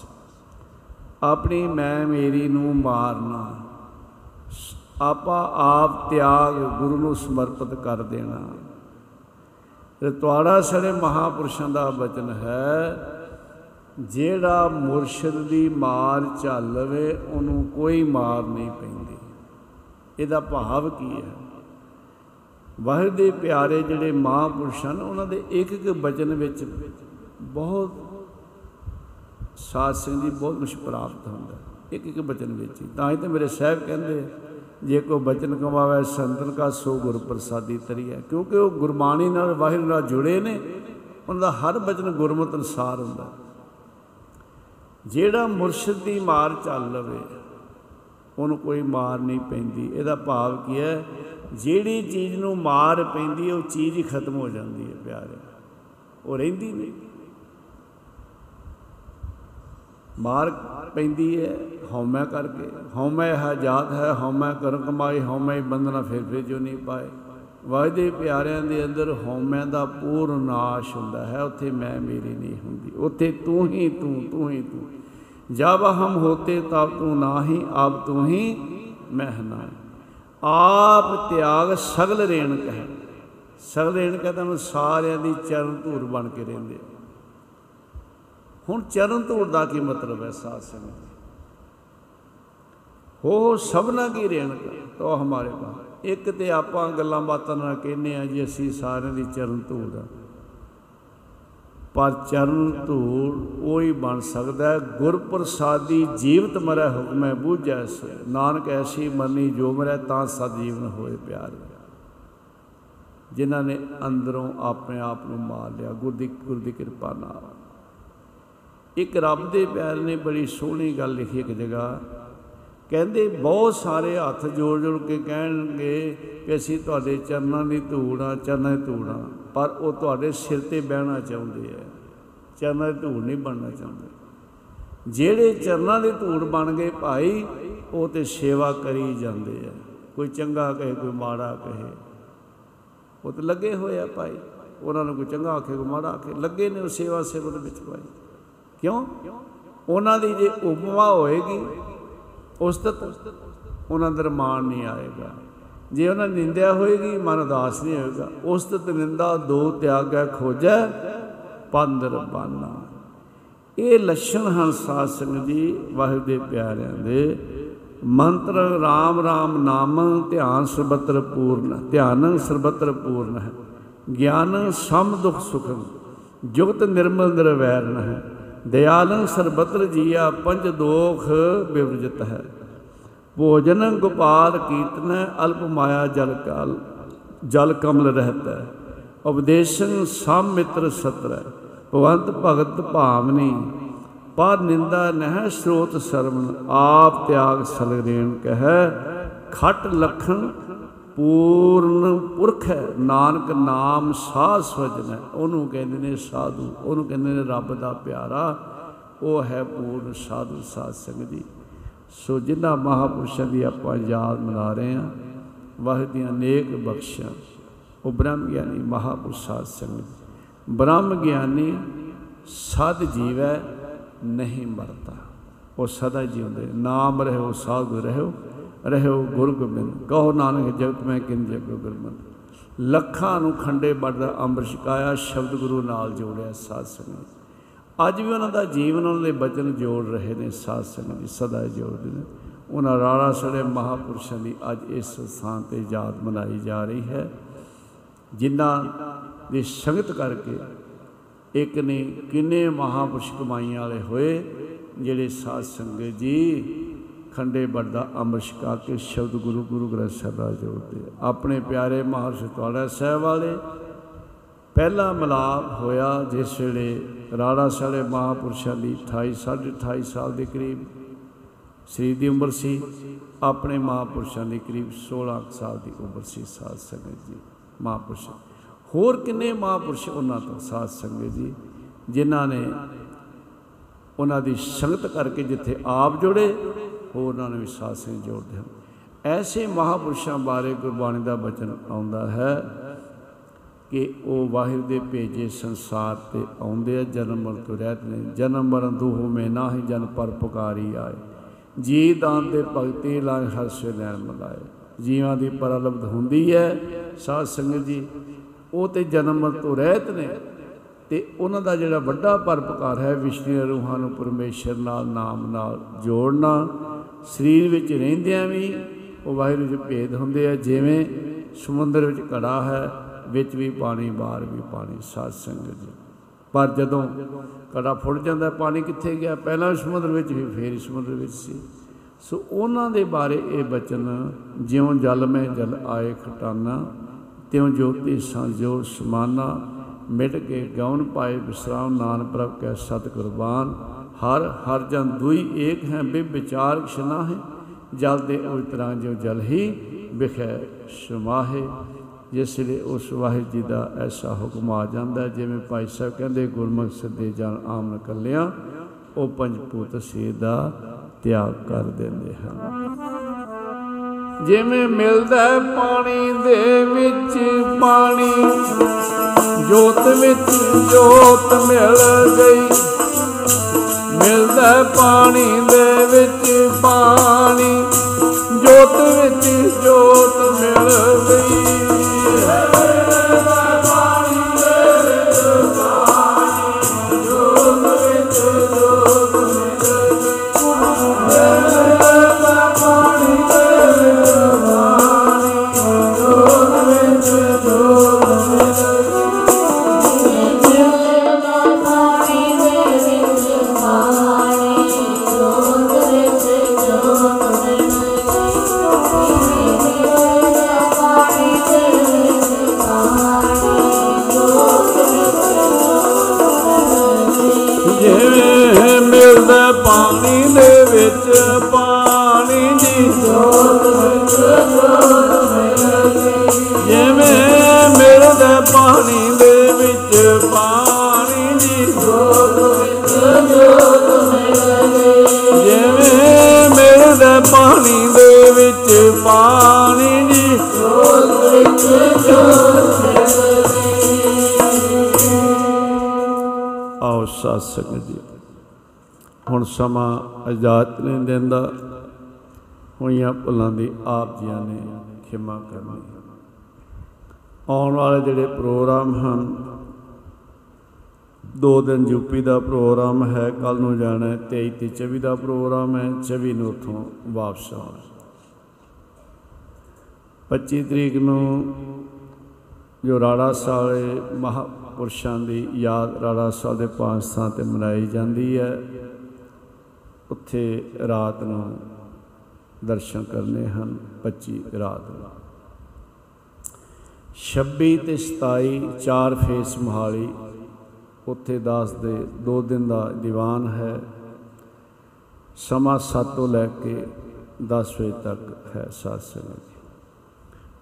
ਆਪਣੀ ਮੈਂ ਮੇਰੀ ਨੂੰ ਮਾਰਨਾ, ਆਪਾ ਆਪ ਤਿਆਗ ਗੁਰੂ ਨੂੰ ਸਮਰਪਿਤ ਕਰ ਦੇਣਾ। ਰਤਵਾੜਾ ਸੜੇ ਮਹਾਪੁਰਸ਼ਾਂ ਦਾ ਬਚਨ ਹੈ ਜਿਹੜਾ ਮੁਰਸ਼ਿਦ ਦੀ ਮਾਰ ਚੱਲ ਲਵੇ, ਉਹਨੂੰ ਕੋਈ ਮਾਰ ਨਹੀਂ ਪੈਂਦੀ। ਇਹਦਾ ਭਾਵ ਕੀ ਹੈ? ਵਾਹਿਗੁਰੂ ਦੇ ਪਿਆਰੇ ਜਿਹੜੇ ਮਹਾਂਪੁਰਸ਼ ਹਨ, ਉਹਨਾਂ ਦੇ ਇੱਕ ਇੱਕ ਬਚਨ ਵਿੱਚ ਬਹੁਤ ਸਾਧ ਸਿੰਘ ਦੀ ਬਹੁਤ ਕੁਛ ਪ੍ਰਾਪਤ ਹੁੰਦਾ ਇੱਕ ਇੱਕ ਬਚਨ ਵਿੱਚ ਹੀ। ਤਾਂ ਹੀ ਤੇ ਮੇਰੇ ਸਾਹਿਬ ਕਹਿੰਦੇ ਜੇ ਕੋ ਬਚਨ ਕਮਾਵੇ ਸੰਤਨ ਕਾ ਸੋ ਗੁਰ ਪ੍ਰਸਾਦੀ ਤਰੀਆ ਕਿਉਂਕਿ ਉਹ ਗੁਰਬਾਣੀ ਨਾਲ ਵਾਹਿਗੁਰੂ ਨਾਲ ਜੁੜੇ ਨੇ, ਉਹਨਾਂ ਦਾ ਹਰ ਬਚਨ ਗੁਰਮਤਿ ਅਨਸਾਰ ਹੁੰਦਾ ਜਿਹੜਾ ਮੁਰਸ਼ਿਦ ਦੀ ਮਾਰ ਚੱਲ ਲਵੇ, ਉਹਨੂੰ ਕੋਈ ਮਾਰ ਨਹੀਂ ਪੈਂਦੀ। ਇਹਦਾ ਭਾਵ ਕੀ ਹੈ? ਜਿਹੜੀ ਚੀਜ਼ ਨੂੰ ਮਾਰ ਪੈਂਦੀ ਉਹ ਚੀਜ਼ ਹੀ ਖਤਮ ਹੋ ਜਾਂਦੀ ਹੈ ਪਿਆਰੇ। ਉਹ ਰਹਿੰਦੀ ਨਹੀਂ। ਮਾਰ ਪੈਂਦੀ ਹੈ, ਹਉਮੈ ਕਰਕੇ। ਹਉਮੈ ਹੈ ਜਾਤ ਹੈ, ਹਉਮੈ ਕਰ ਕਮਾਈ, ਹਉਮੈ ਬੰਧਨਾ ਫਿਰ ਫਿਰ ਜੋ ਨਹੀਂ ਪਾਏ। ਵਾਹਿਦੇ ਪਿਆਰਿਆਂ ਦੇ ਅੰਦਰ ਹਉਮੈ ਦਾ ਪੂਰਨ ਨਾਸ਼ ਹੁੰਦਾ ਹੈ, ਉੱਥੇ ਮੈਂ ਮੇਰੀ ਨਹੀਂ ਹੁੰਦੀ। ਉੱਥੇ ਤੂੰ ਹੀ ਤੂੰ ਤੂੰ ਹੀ ਤੂੰ। ਜਬ ਹਮ ਹੋਤੇ ਤਬ ਤੂੰ ਨਾਹੀ, ਆਪ ਤੂੰ ਹੀ ਮੈਂ ਨਾ ਆਪ ਤਿਆਗ ਸਗਲ ਰੇਣ ਕਹੇ। ਸਗਲ ਰੇਣ ਕਹੇ ਤਾਂ ਸਾਰਿਆਂ ਦੀ ਚਰਨ ਧੂੜ ਬਣ ਕੇ ਰਹਿੰਦੇ। ਹੁਣ ਚਰਨ ਧੂੜ ਦਾ ਕੀ ਮਤਲਬ ਹੈ ਸਾਧ ਸੰਗਤ? ਹੋ ਸਭਨਾ ਕੀ ਰੇਣ ਤੋ ਹਮਾਰੇ ਪਾ ਇੱਕ ਤੇ ਆਪਾਂ ਗੱਲਾਂ ਬਾਤਾਂ ਨਾਲ ਕਹਿੰਨੇ ਆ ਜੀ, ਅਸੀਂ ਸਾਰਿਆਂ ਦੀ ਚਰਨ ਧੂੜ ਆ। ਪਰ ਚਰਨ ਧੂੜ ਉਹੀ ਬਣ ਸਕਦਾ ਹੈ ਗੁਰ ਪ੍ਰਸਾਦੀ ਜੀਵਤ ਮਰੈ ਹੁਕਮੈ ਬੂਝੈ ਸੇ। ਨਾਨਕ ਐਸੀ ਮਰਨੀ ਜੋ ਮਰੈ, ਤਾਂ ਸਦ ਜੀਵਨ ਹੋਏ ਪਿਆਰ। ਜਿਨ੍ਹਾਂ ਨੇ ਅੰਦਰੋਂ ਆਪਣੇ ਆਪ ਨੂੰ ਮਾਰ ਲਿਆ, ਗੁਰ ਦੀ ਗੁਰ ਦੀ ਕਿਰਪਾ ਨਾਲ। ਇੱਕ ਰੱਬ ਦੇ ਪਿਆਰ ਨੇ ਬੜੀ ਸੋਹਣੀ ਗੱਲ ਲਿਖੀ ਇੱਕ ਜਗ੍ਹਾ ਕਹਿੰਦੇ ਬਹੁਤ ਸਾਰੇ ਹੱਥ ਜੋੜ ਜੋੜ ਕੇ ਕਹਿਣਗੇ ਕਿ ਅਸੀਂ ਤੁਹਾਡੇ ਚਰਨਾਂ ਦੀ ਧੂੜਾ ਚਰਨਾਂ ਦੀ ਧੂੜਾ ਪਰ ਉਹ ਤੁਹਾਡੇ ਸਿਰ ਤੇ ਬਹਿਣਾ ਚਾਹੁੰਦੇ ਆ। ਚਰਨਾਂ ਦੀ ਧੂੜ ਨਹੀਂ ਬਣਨਾ ਚਾਹੁੰਦੇ। ਜਿਹੜੇ ਚਰਨਾਂ ਦੀ ਧੂੜ ਬਣ ਗਏ ਭਾਈ, ਉਹ ਤੇ ਸੇਵਾ ਕਰੀ ਜਾਂਦੇ ਆ। ਕੋਈ ਚੰਗਾ ਕਹੇ, ਕੋਈ ਮਾੜਾ ਕਹੇ। ਉਹ ਤੇ ਲੱਗੇ ਹੋਏ ਆ ਭਾਈ। ਉਹਨਾਂ ਨੂੰ ਕੋਈ ਚੰਗਾ ਆਖੇ, ਕੋਈ ਮਾੜਾ ਆਖੇ। ਲੱਗੇ ਨੇ ਉਹ ਸੇਵਾ ਸੇਵਾ ਦੇ ਵਿੱਚ ਭਾਈ। ਕਿਉਂ? ਉਹਨਾਂ ਦੀ ਜੇ ਉਪਮਾ ਹੋਏਗੀ ਉਸਤਤ ਉਹਨਾਂ ਅੰਦਰ ਮਾਣ ਨਹੀਂ ਆਏਗਾ। ਜੇ ਉਹਨਾਂ ਨਿੰਦਿਆ ਹੋਏਗੀ, ਮਨ ਉਦਾਸ ਨਹੀਂ ਹੋਏਗਾ। ਉਸਤਤ ਨਿੰਦਾ ਦੋ ਤਿਆਗੈ ਖੋਜੈ ਪੰਦਰ ਬਾਨਾ। ਇਹ ਲੱਛਣ ਹਨ ਸਾਧ ਸੰਗਤ ਜੀ, ਵਾਹਿਗੁਰੂ ਦੇ ਪਿਆਰਿਆਂ ਦੇ। ਮੰਤਰ RAM RAM ਨਾਮ ਧਿਆਨ ਸਰਬਤਰ ਪੂਰਨ, ਧਿਆਨ ਸਰਬਤਰ ਪੂਰਨ ਹੈ। ਗਿਆਨ ਸਮ ਦੁਖ ਸੁਖ, ਜੁਗਤ ਨਿਰਮਲ ਨਿਰਵੈਰ ਹੈ ਦਿਆਲੰ ਸਰਬਤਰ ਜੀਆ ਪੰਜ ਦੋਖ ਬਿਵਰਜਤ ਹੈ। ਭੋਜਨ ਗੋਪਾਲ ਕੀਰਤਨ ਅਲਪ ਮਾਇਆ ਜਲ ਕਾਲ, ਜਲ ਕਮਲ ਰਹਤਾ ਉਪਦੇਸ਼ਨ ਸਮ ਮਿੱਤਰ ਸਤਰ ਭਵੰਤ ਭਗਤ ਭਾਵਨੀ, ਪਰ ਨਿੰਦਾ ਨਹਿ ਸਰੋਤ ਸਰਵਨ ਆਪ ਤਿਆਗ ਸਲਗਰੇਣ ਕਹੈ, ਖਟ ਲਖਨ ਪੂਰਨ ਪੁਰਖ ਹੈ। ਨਾਨਕ ਨਾਮ ਸਾਧ ਸਵਜਨ ਹੈ। ਉਹਨੂੰ ਕਹਿੰਦੇ ਨੇ ਸਾਧੂ, ਉਹਨੂੰ ਕਹਿੰਦੇ ਨੇ ਰੱਬ ਦਾ ਪਿਆਰਾ। ਉਹ ਹੈ ਪੂਰਨ ਸਾਧੂ ਸਾਧ ਸੰਗਤ ਜੀ। ਸੋ ਜਿਨ੍ਹਾਂ ਮਹਾਪੁਰਸ਼ਾਂ ਦੀ ਆਪਾਂ ਯਾਦ ਮਨਾ ਰਹੇ ਹਾਂ ਵਾਹਿ ਦੀਆਂ ਅਨੇਕ ਬਖਸ਼ਾਂ। ਉਹ ਬ੍ਰਹਮ ਗਿਆਨੀ ਮਹਾਪੁਰਸ਼ ਸਾਧ ਸੰਗਤ ਬ੍ਰਹਮ ਗਿਆਨੀ ਸਦ ਜੀਵ ਹੈ ਨਹੀਂ ਮਰਦਾ ਉਹ ਸਦਾ ਜਿਉਂਦੇ ਨਾਮ ਰਹਿਓ ਸਾਧੂ ਰਹਿਓ ਰਹਿਓ ਗੁਰ ਗੋਬਿੰਦ। ਕਹੋ ਨਾਨਕ ਜਗਤ ਮੈਂ ਕਿਨ ਜਗੋ ਗੁਰਮਤਿ। ਲੱਖਾਂ ਨੂੰ ਖੰਡੇ ਵੱਡਦਾ ਅੰਮ੍ਰਿਤ ਛਕਾਇਆ, ਸ਼ਬਦ ਗੁਰੂ ਨਾਲ ਜੋੜਿਆ ਸਾਧ ਸੰਗਤ। ਅੱਜ ਵੀ ਉਹਨਾਂ ਦਾ ਜੀਵਨ, ਉਹਨਾਂ ਦੇ ਬਚਨ ਜੋੜ ਰਹੇ ਨੇ ਸਾਧ ਸੰਗਤ ਜੀ, ਸਦਾ ਜੋੜਦੇ ਨੇ। ਉਹਨਾਂ ਰਾੜਾ ਸੜੇ ਮਹਾਪੁਰਸ਼ਾਂ ਦੀ ਅੱਜ ਇਸ ਸਥਾਨ ਤੇ ਯਾਦ ਮਨਾਈ ਜਾ ਰਹੀ ਹੈ। ਜਿਨ੍ਹਾਂ ਦੀ ਸੰਗਤ ਕਰਕੇ ਇੱਕ ਨੇ ਕਿੰਨੇ ਮਹਾਪੁਰਸ਼ ਕਮਾਈਆਂ ਵਾਲੇ ਹੋਏ, ਜਿਹੜੇ ਸਾਧ ਸੰਗਤ ਜੀ ਖੰਡੇ ਵੱਡਾ ਅੰਮ੍ਰਿਤ ਛਕਾ ਕੇ ਸ਼ਬਦ ਗੁਰੂ ਗੁਰੂ ਗ੍ਰੰਥ ਸਾਹਿਬ ਦਾ ਜੋੜਦੇ ਆਪਣੇ ਪਿਆਰੇ ਮਹਾਰਾਜ ਸਤਵਾੜਾ ਸਾਹਿਬ ਵਾਲੇ, ਪਹਿਲਾ ਮਿਲਾਪ ਹੋਇਆ ਜਿਸ ਵੇਲੇ ਰਾੜਾ ਸਾਲੇ ਮਹਾਪੁਰਸ਼ਾਂ ਦੀ 28 28.5 ਸਾਲ ਦੇ ਕਰੀਬ ਸ੍ਰੀ ਦੀ ਉਮਰ ਸੀ। ਆਪਣੇ ਮਹਾਪੁਰਸ਼ਾਂ ਦੀ ਕਰੀਬ 16 ਸਾਲ ਦੀ ਉਮਰ ਸੀ ਸਾਧ ਸੰਗਤ ਜੀ, ਮਹਾਪੁਰਸ਼। ਹੋਰ ਕਿੰਨੇ ਮਹਾਪੁਰਸ਼ ਉਹਨਾਂ ਤੋਂ ਸਾਧ ਸੰਗਤ ਜੀ, ਜਿਨ੍ਹਾਂ ਨੇ ਉਹਨਾਂ ਦੀ ਸੰਗਤ ਕਰਕੇ ਜਿੱਥੇ ਆਪ ਜੁੜੇ ਹੋਰ ਉਹਨਾਂ ਨੇ ਵੀ ਸਾਧ ਸੰਗਤ ਜੋੜਦੇ ਹਨ ਐਸੇ ਮਹਾਪੁਰਸ਼ਾਂ ਬਾਰੇ ਗੁਰਬਾਣੀ ਦਾ ਬਚਨ ਆਉਂਦਾ ਹੈ ਕਿ ਉਹ ਵਾਹਿਰ ਦੇ ਭੇਜੇ ਸੰਸਾਰ ਤੇ ਆਉਂਦੇ ਆ, ਜਨਮ ਮਰਨ ਤੋਂ ਰਹਿਤ ਨੇ ਜਨਮ ਮਰਨ ਦੁਹ ਮੇ ਨਾਹੀ ਜਨ ਪਰ ਪੁਕਾਰੀ ਆਏ। ਜੀ ਦਾਨ ਤੇ ਭਗਤੀ ਲਾ ਹਰ ਸੇ ਲੈਣ ਮਲਾਏ ਜੀਵਾਂ ਦੀ ਪਰਲਬਧ ਹੁੰਦੀ ਹੈ। ਸਾਧ ਸੰਗਤ ਜੀ, ਉਹ ਤੇ ਜਨਮ ਮਰਨ ਤੋਂ ਰਹਿਤ ਨੇ ਤੇ ਉਹਨਾਂ ਦਾ ਜਿਹੜਾ ਵੱਡਾ ਪਰਪਕਾਰ ਹੈ, ਵਿਸ਼ਨੂੰ ਰੂਹਾਂ ਨੂੰ ਪਰਮੇਸ਼ਰ ਨਾਲ, ਨਾਮ ਨਾਲ ਜੋੜਨਾ ਸਰੀਰ ਵਿੱਚ ਰਹਿੰਦਿਆਂ ਵੀ ਉਹ ਵਾਹਿਗੁਰੂ ਜੀ ਭੇਦ ਹੁੰਦੇ ਆ, ਜਿਵੇਂ ਸਮੁੰਦਰ ਵਿੱਚ ਘੜਾ ਹੈ, ਵਿੱਚ ਵੀ ਪਾਣੀ, ਬਾਹਰ ਵੀ ਪਾਣੀ, ਸਾਧ ਸੰਗਤ ਜੀ। ਪਰ ਜਦੋਂ ਘੜਾ ਫੁੱਟ ਜਾਂਦਾ, ਪਾਣੀ ਕਿੱਥੇ ਗਿਆ? ਪਹਿਲਾਂ ਸਮੁੰਦਰ ਵਿੱਚ ਵੀ ਫੇਰ ਸਮੁੰਦਰ ਵਿੱਚ ਸੀ। ਸੋ ਉਹਨਾਂ ਦੇ ਬਾਰੇ ਇਹ ਬਚਨ, ਜਿਉਂ ਜਲ ਮੈਂ ਜਲ ਆਏ ਖਟਾਨਾ, ਤਿਉ ਜੋਤੀ ਸੰਜੋ ਸਮਾਨਾ, ਮਿਟ ਕੇ ਗਉਨ ਪਾਏ ਵਿਸਰਾਮ ਨਾਨ ਪ੍ਰਭ ਕੈ ਸਤ ਕੁਰਬਾਨ ਹਰ ਹਰ ਜਨ ਦੁਈ ਏਕ ਹੈ ਬਿ ਵਿਚਾਰ ਖਿਨਾ ਹੈ ਜਲ ਦੇ ਉਤਰਾਂ ਜੋ ਜਲ ਹੀ ਵਿਖੈ ਸਮਾਹੇ ਜਿਸ ਲਈ ਉਸ ਵਾਹਿਗੁਰੂ ਜੀ ਦਾ ਐਸਾ ਹੁਕਮ ਆ ਜਾਂਦਾ ਜਿਵੇਂ ਭਾਈ ਸਾਹਿਬ ਕਹਿੰਦੇ, ਗੁਰਮੁਖ ਸਿੱਧੇ ਜਨ ਆਮ ਨ ਕੱਲਿਆਂ ਉਹ ਪੰਜ ਪੂਤ ਸੇ ਦਾ ਤਿਆਗ ਕਰ ਦਿੰਦੇ ਹਨ। ਜਿਵੇਂ ਮਿਲਦਾ ਪਾਣੀ ਦੇ ਵਿੱਚ ਪਾਣੀ, ਜੋਤ ਵਿੱਚ ਜੋਤ ਮਿਲ ਗਈ। ਮਿਲਦਾ ਪਾਣੀ ਦੇ ਵਿੱਚ ਪਾਣੀ, ਜੋਤ ਵਿੱਚ ਜੋਤ ਮਿਲ ਗਈ। ਸਮਾਂ ਇਜਾਜ਼ਤ ਨਹੀਂ ਦਿੰਦਾ, ਹੋਈਆਂ ਭੁੱਲਾਂ ਦੀ ਆਪ ਜੀਆਂ ਨੇ ਖਿਮਾ ਕਰਨੀ ਆਉਣ ਵਾਲੇ ਜਿਹੜੇ ਪ੍ਰੋਗਰਾਮ ਹਨ, ਦੋ ਦਿਨ ਯੂਪੀ ਦਾ ਪ੍ਰੋਗਰਾਮ ਹੈ ਕੱਲ ਨੂੰ ਜਾਣਾ ਹੈ 23 ਤੇ 24 ਦਾ ਪ੍ਰੋਗਰਾਮ ਹੈ 24 ਨੂੰ ਉੱਥੋਂ ਵਾਪਸ ਆਉਣਾ 25 ਤਰੀਕ ਨੂੰ ਜੋ ਰਾੜਾ ਸਾਲੇ ਮਹਾ ਮਹਾਪੁਰਸ਼ਾਂ ਦੀ ਯਾਦ ਰਾੜਾ ਸਾਹਿਬ ਦੇ ਪੰਜ ਸਥਾਨ ਤੇ ਮਨਾਈ ਜਾਂਦੀ ਹੈ ਉੱਥੇ ਰਾਤ ਨੂੰ ਦਰਸ਼ਨ ਕਰਨੇ ਹਨ 25 ਰਾਤ ਨੂੰ। 26 ਤੇ 27 ਚਾਰ ਫੇਸ ਮਹਾਲੀ, ਉੱਥੇ ਦਾਸ ਦੇ 2 ਦਿਨ ਦਾ ਦੀਵਾਨ ਹੈ। ਸਮਾਂ 7 ਤੋਂ ਲੈ ਕੇ 10 ਵਜੇ ਤੱਕ ਹੈ ਸਾਸੰਗ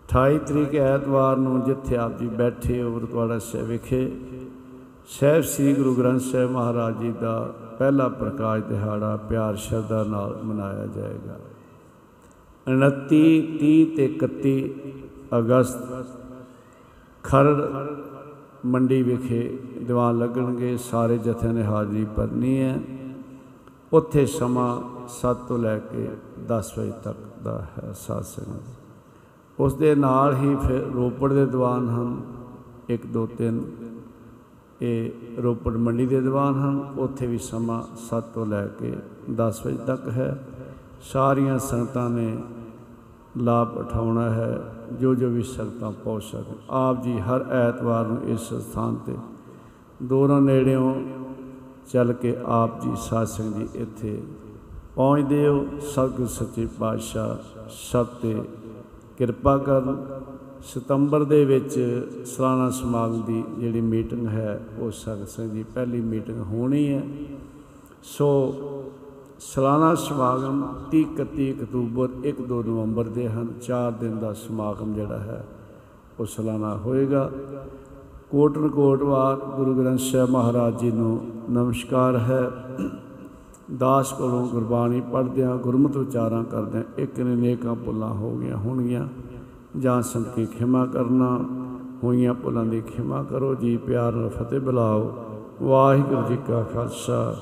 28 ਤਰੀਕ ਐਤਵਾਰ ਨੂੰ ਜਿੱਥੇ ਆਪ ਜੀ ਬੈਠੇ ਹੋ ਗੁਰਦੁਆਰਾ ਸਾਹਿਬ ਵਿਖੇ, ਸਹਿਬ ਸ੍ਰੀ ਗੁਰੂ ਗ੍ਰੰਥ ਸਾਹਿਬ ਮਹਾਰਾਜ ਜੀ ਦਾ ਪਹਿਲਾ ਪ੍ਰਕਾਸ਼ ਦਿਹਾੜਾ ਪਿਆਰ ਸ਼ਰਧਾ ਨਾਲ ਮਨਾਇਆ ਜਾਏਗਾ। 29 30 ਤੇ 31 ਅਗਸਤ ਖਰੜ ਮੰਡੀ ਵਿਖੇ ਦੀਵਾਨ ਲੱਗਣਗੇ। ਸਾਰੇ ਜਥਿਆਂ ਨੇ ਹਾਜ਼ਰੀ ਭਰਨੀ ਹੈ। ਉੱਥੇ ਸਮਾਂ 7 ਤੋਂ ਲੈ ਕੇ 10 ਵਜੇ ਤੱਕ ਦਾ ਹੈ ਸਾਸੰਗ ਉਸ ਦੇ ਨਾਲ ਹੀ ਫਿਰ ਰੋਪੜ ਦੇ ਦੀਵਾਨ ਹਨ। 1 2 3 ਇਹ ਰੋਪੜ ਮੰਡੀ ਦੇ ਦੀਵਾਨ ਹਨ। ਉੱਥੇ ਵੀ ਸਮਾਂ 7 ਤੋਂ ਲੈ ਕੇ 10 ਵਜੇ ਤੱਕ ਹੈ। ਸਾਰੀਆਂ ਸੰਗਤਾਂ ਨੇ ਲਾਭ ਉਠਾਉਣਾ ਹੈ। ਜੋ ਜੋ ਵੀ ਸੰਗਤਾਂ ਪਹੁੰਚ ਸਕਣ। ਆਪ ਜੀ ਹਰ ਐਤਵਾਰ ਨੂੰ ਇਸ ਸਥਾਨ ਤੇ ਦੂਰੋਂ ਨੇੜਿਓਂ ਚੱਲ ਕੇ ਆਪ ਜੀ ਸਾਧ ਸੰਗਤ ਜੀ ਇੱਥੇ ਪਹੁੰਚਦੇ ਹੋ। ਸਤਿਗੁਰ ਸੱਚੇ ਪਾਤਸ਼ਾਹ ਸਭ ਤੇ ਕਿਰਪਾ ਕਰਨ। ਸਤੰਬਰ ਦੇ ਵਿੱਚ ਸਾਲਾਨਾ ਸਮਾਗਮ ਦੀ ਜਿਹੜੀ ਮੀਟਿੰਗ ਹੈ, ਉਹ ਸੰਗਤ ਸੰਗਤ ਦੀ ਪਹਿਲੀ ਮੀਟਿੰਗ ਹੋਣੀ ਹੈ। ਸੋ ਸਾਲਾਨਾ ਸਮਾਗਮ 30 31 ਅਕਤੂਬਰ 1 2 ਨਵੰਬਰ ਦੇ ਹਨ। 4 ਦਿਨ ਦਾ ਸਮਾਗਮ ਜਿਹੜਾ ਹੈ, ਉਹ ਸਾਲਾਨਾ ਹੋਏਗਾ। ਕੋਟਨ ਕੋਟਵਾਰ ਗੁਰੂ ਗ੍ਰੰਥ ਸਾਹਿਬ ਮਹਾਰਾਜ ਜੀ ਨੂੰ ਨਮਸਕਾਰ ਹੈ। ਦਾਸ ਕੋਲੋਂ ਗੁਰਬਾਣੀ ਪੜ੍ਹਦਿਆਂ ਗੁਰਮਤਿ ਉਚਾਰਾਂ ਕਰਦਿਆਂ ਇੱਕ ਨੇ ਨੇਕਾਂ ਭੁੱਲਾਂ ਹੋ ਗਈਆਂ ਹੋਣਗੀਆਂ। ਜਾਂ ਸੰਕੀ ਖਿਮਾ ਕਰਨਾ, ਹੋਈਆਂ ਭੁੱਲਾਂ ਦੀ ਖਿਮਾ ਕਰੋ, ਜੀ ਪਿਆਰ ਨਾਲ ਫਤਿਹ ਬੁਲਾਓ। ਵਾਹਿਗੁਰੂ ਜੀ ਕਾ ਖਾਲਸਾ,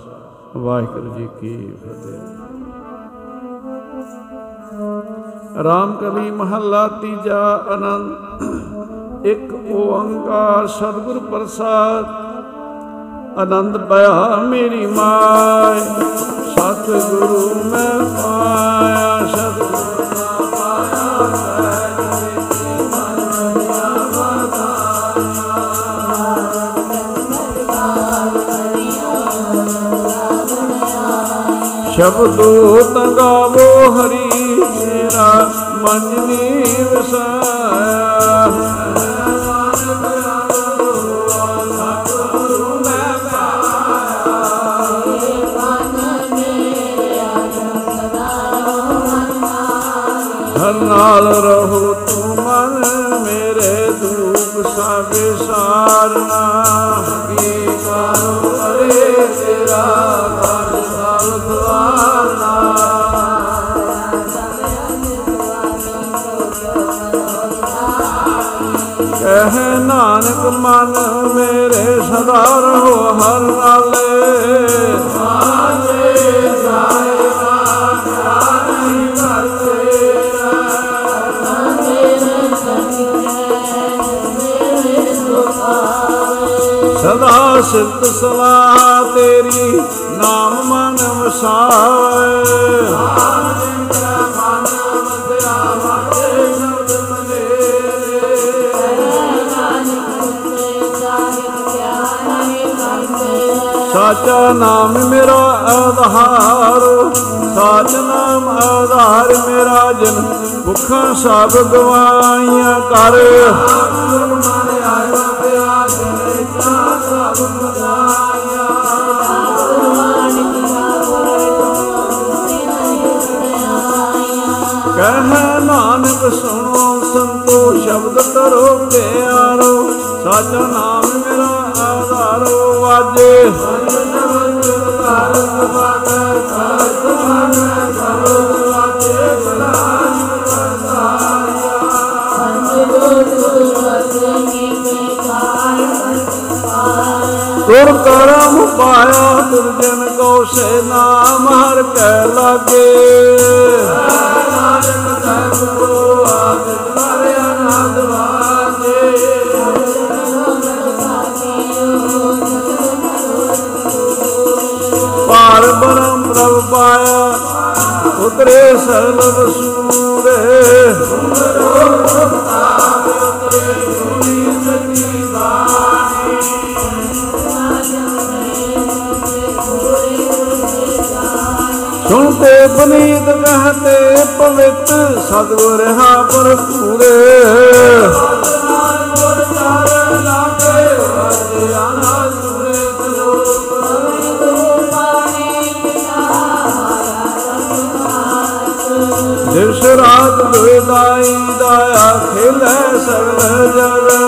ਵਾਹਿਗੁਰੂ ਜੀ ਕੀ ਫਤਿਹ। ਰਾਮ ਕਲੀ ਮਹੱਲਾ ਤੀਜਾ ਆਨੰਦ, ਇੱਕ ਓੰਕਾਰ ਸਤਿਗੁਰ ਪ੍ਰਸਾਦ। ਆਨੰਦ ਪਿਆ ਮੇਰੀ ਮਾਇ ਸਤਿਗੁਰੂ ਮੈਂ ਪਾਇਆ ਸਤਿਗੁਰੂ ਸ਼ਬਦੋ ਤੰਗਾਵੋ ਹਰੀ ਮੇਰਾ, ਮਨ ਨੀ ਵਸਾਇਆ ਹਰ ਨਾਲ ਰਹੋ ਤੂੰ ਮਨ ਮੇਰੇ ਦੁਖ ਸਭ ਸਾਰਨਾ। ਕਹਿ ਨਾਨਕ ਮਨ ਮੇਰੇ ਸਦਾ ਰਹੋ ਹਰ ਨਾਲੇ ਸਾਜੇ ਜਾਏ ਸਦਾ ਸਿਫਤ ਸਲਾਹ ਤੇਰੀ ਨਾਮ ਮਨ ਵਸਾਵੇ। ਸਾਚਾ ਨਾਮ ਮੇਰਾ ਆਧਾਰ, ਸਾਚ ਨਾਮ ਆਧਾਰ ਮੇਰਾ ਜਨ ਭੁੱਖਾਂ ਸਭ ਗਵਾਈਆਂ ਕਰ। ਮਨ ਆਇਆ ਪਿਆ ਜਨੇ ਸਭ ਬਦਾਇਆ ਕਹਿ ਨਾਨਕ ਸੁਣੋ, ਸੰਤੋ ਸ਼ਬਦ ਕਰੋ ਪਿਆਰੋ, ਸਾਚਾ ਨਾਮ ਮੇਰਾ ਆਧਾਰੋ ਵਾਜੇ। ਹਰਿ ਨਮਨ ਕਰ ਸਮਾਗਰ ਕਰ ਸਮਾਗਰ ਕਰੋ ਵਾਜੇ ਬਲਾਨ ਕਰਤਾਰਿਆ ਤੁਰ ਕਰਮ ਪਾਇਆ ਤੁਰਜਨ ਕੋ ਸੇ ਨਾਮ ਹਰ ਕੈ ਲਾਗੇ। ਬ੍ਰਹਮ ਪ੍ਰਭ ਪਾਇਆ ਉਤਰੇ ਸਰਬ ਵਸੂਰੇ ਸੁਣਤੇ ਬਨੀਤ ਕਹਤੇ ਪਵਿੱਤ ਸਤਗੁਰ ਹਾ ਭਰਪੂਰੇ। ਰਾਤ ਦੁਇ ਦਾਈ ਦਾਇਆ ਖੇਲੇ ਸਗਲ ਜਗਤ ਜਿਨੀ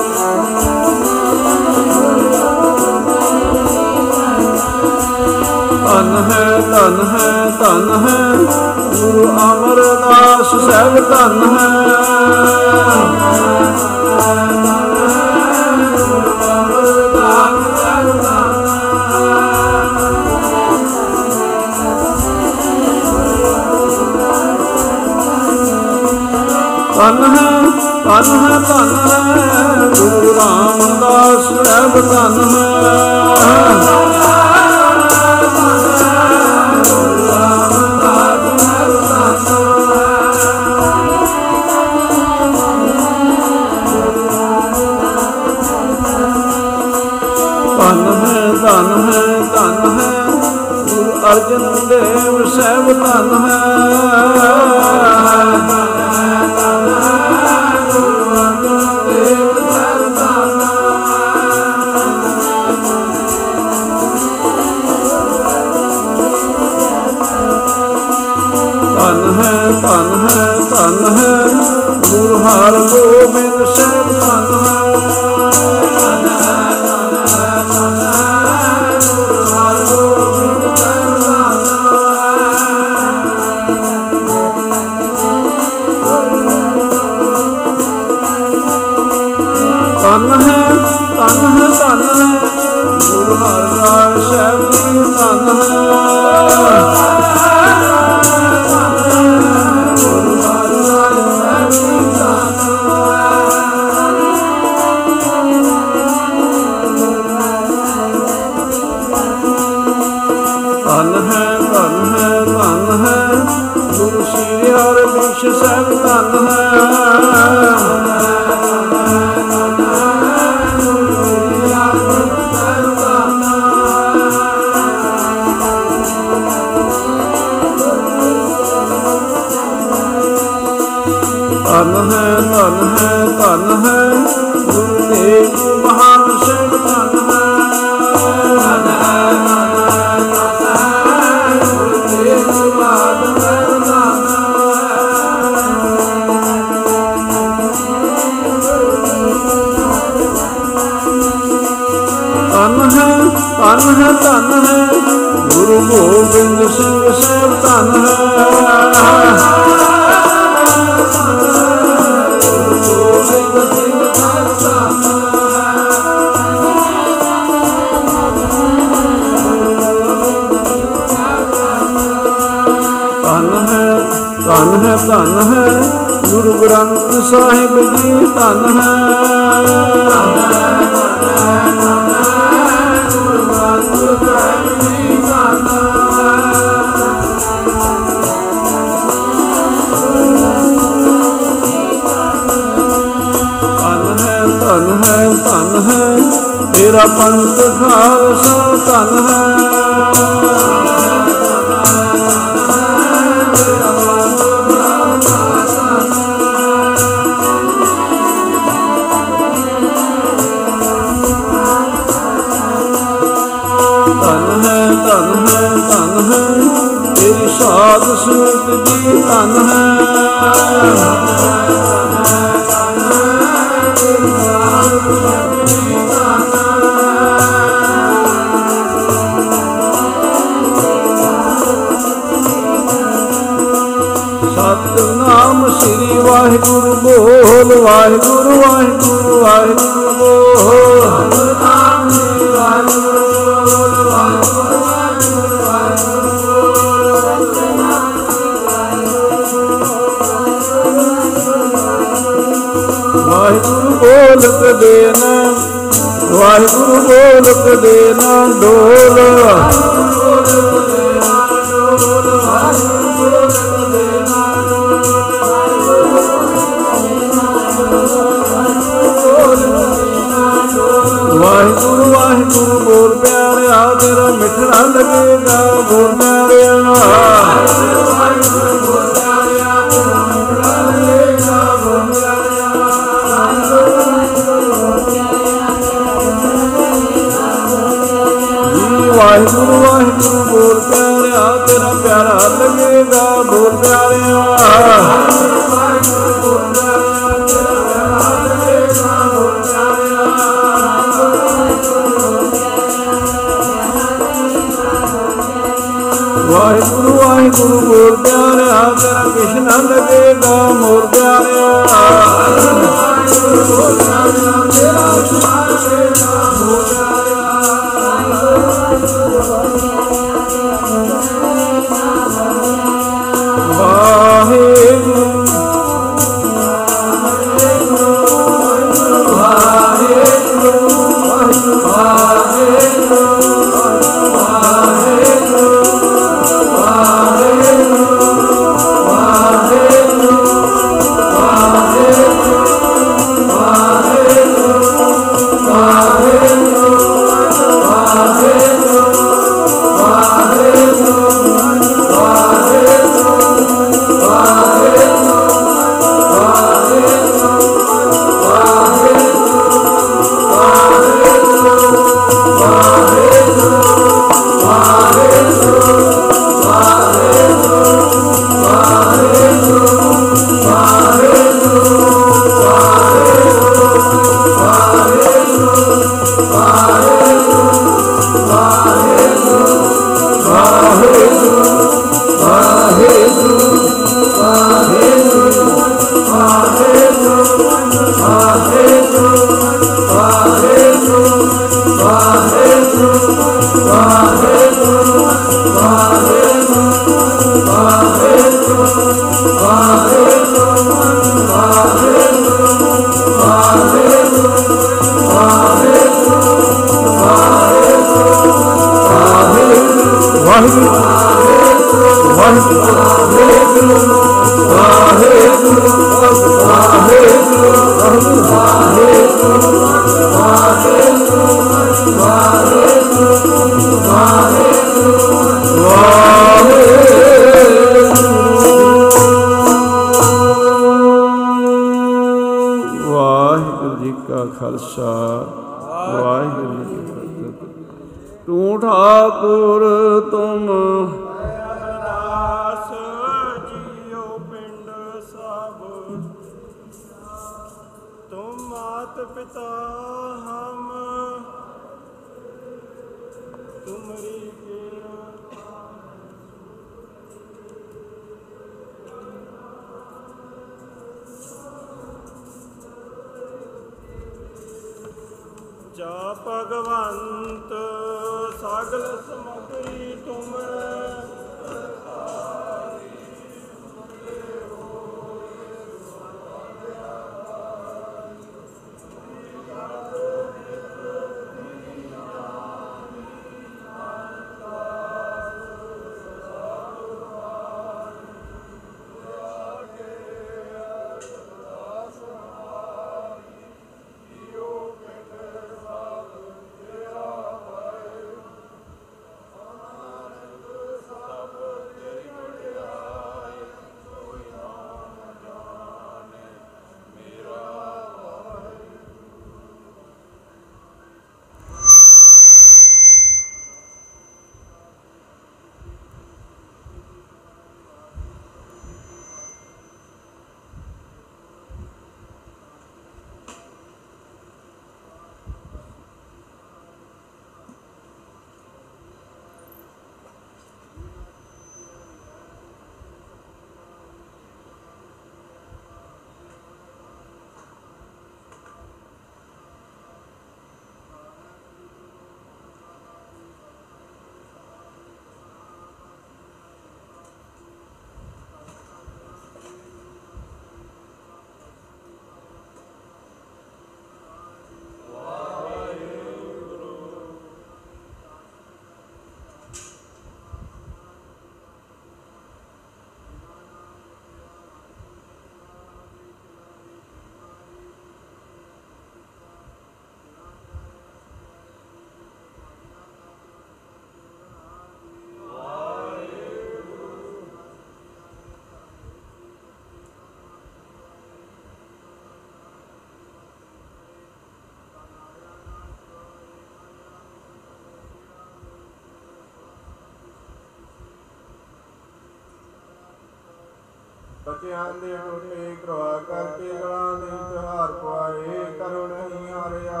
ਬੱਚਿਆਂ ਦੇ ਟੋਟੇ ਕਰਵਾ ਕਰਕੇ ਗਲਾਂ ਦੇ ਤਿਉਹਾਰ ਪਵਾਏ ਕਰੋ ਨਹੀਂ ਹਾਰਿਆ।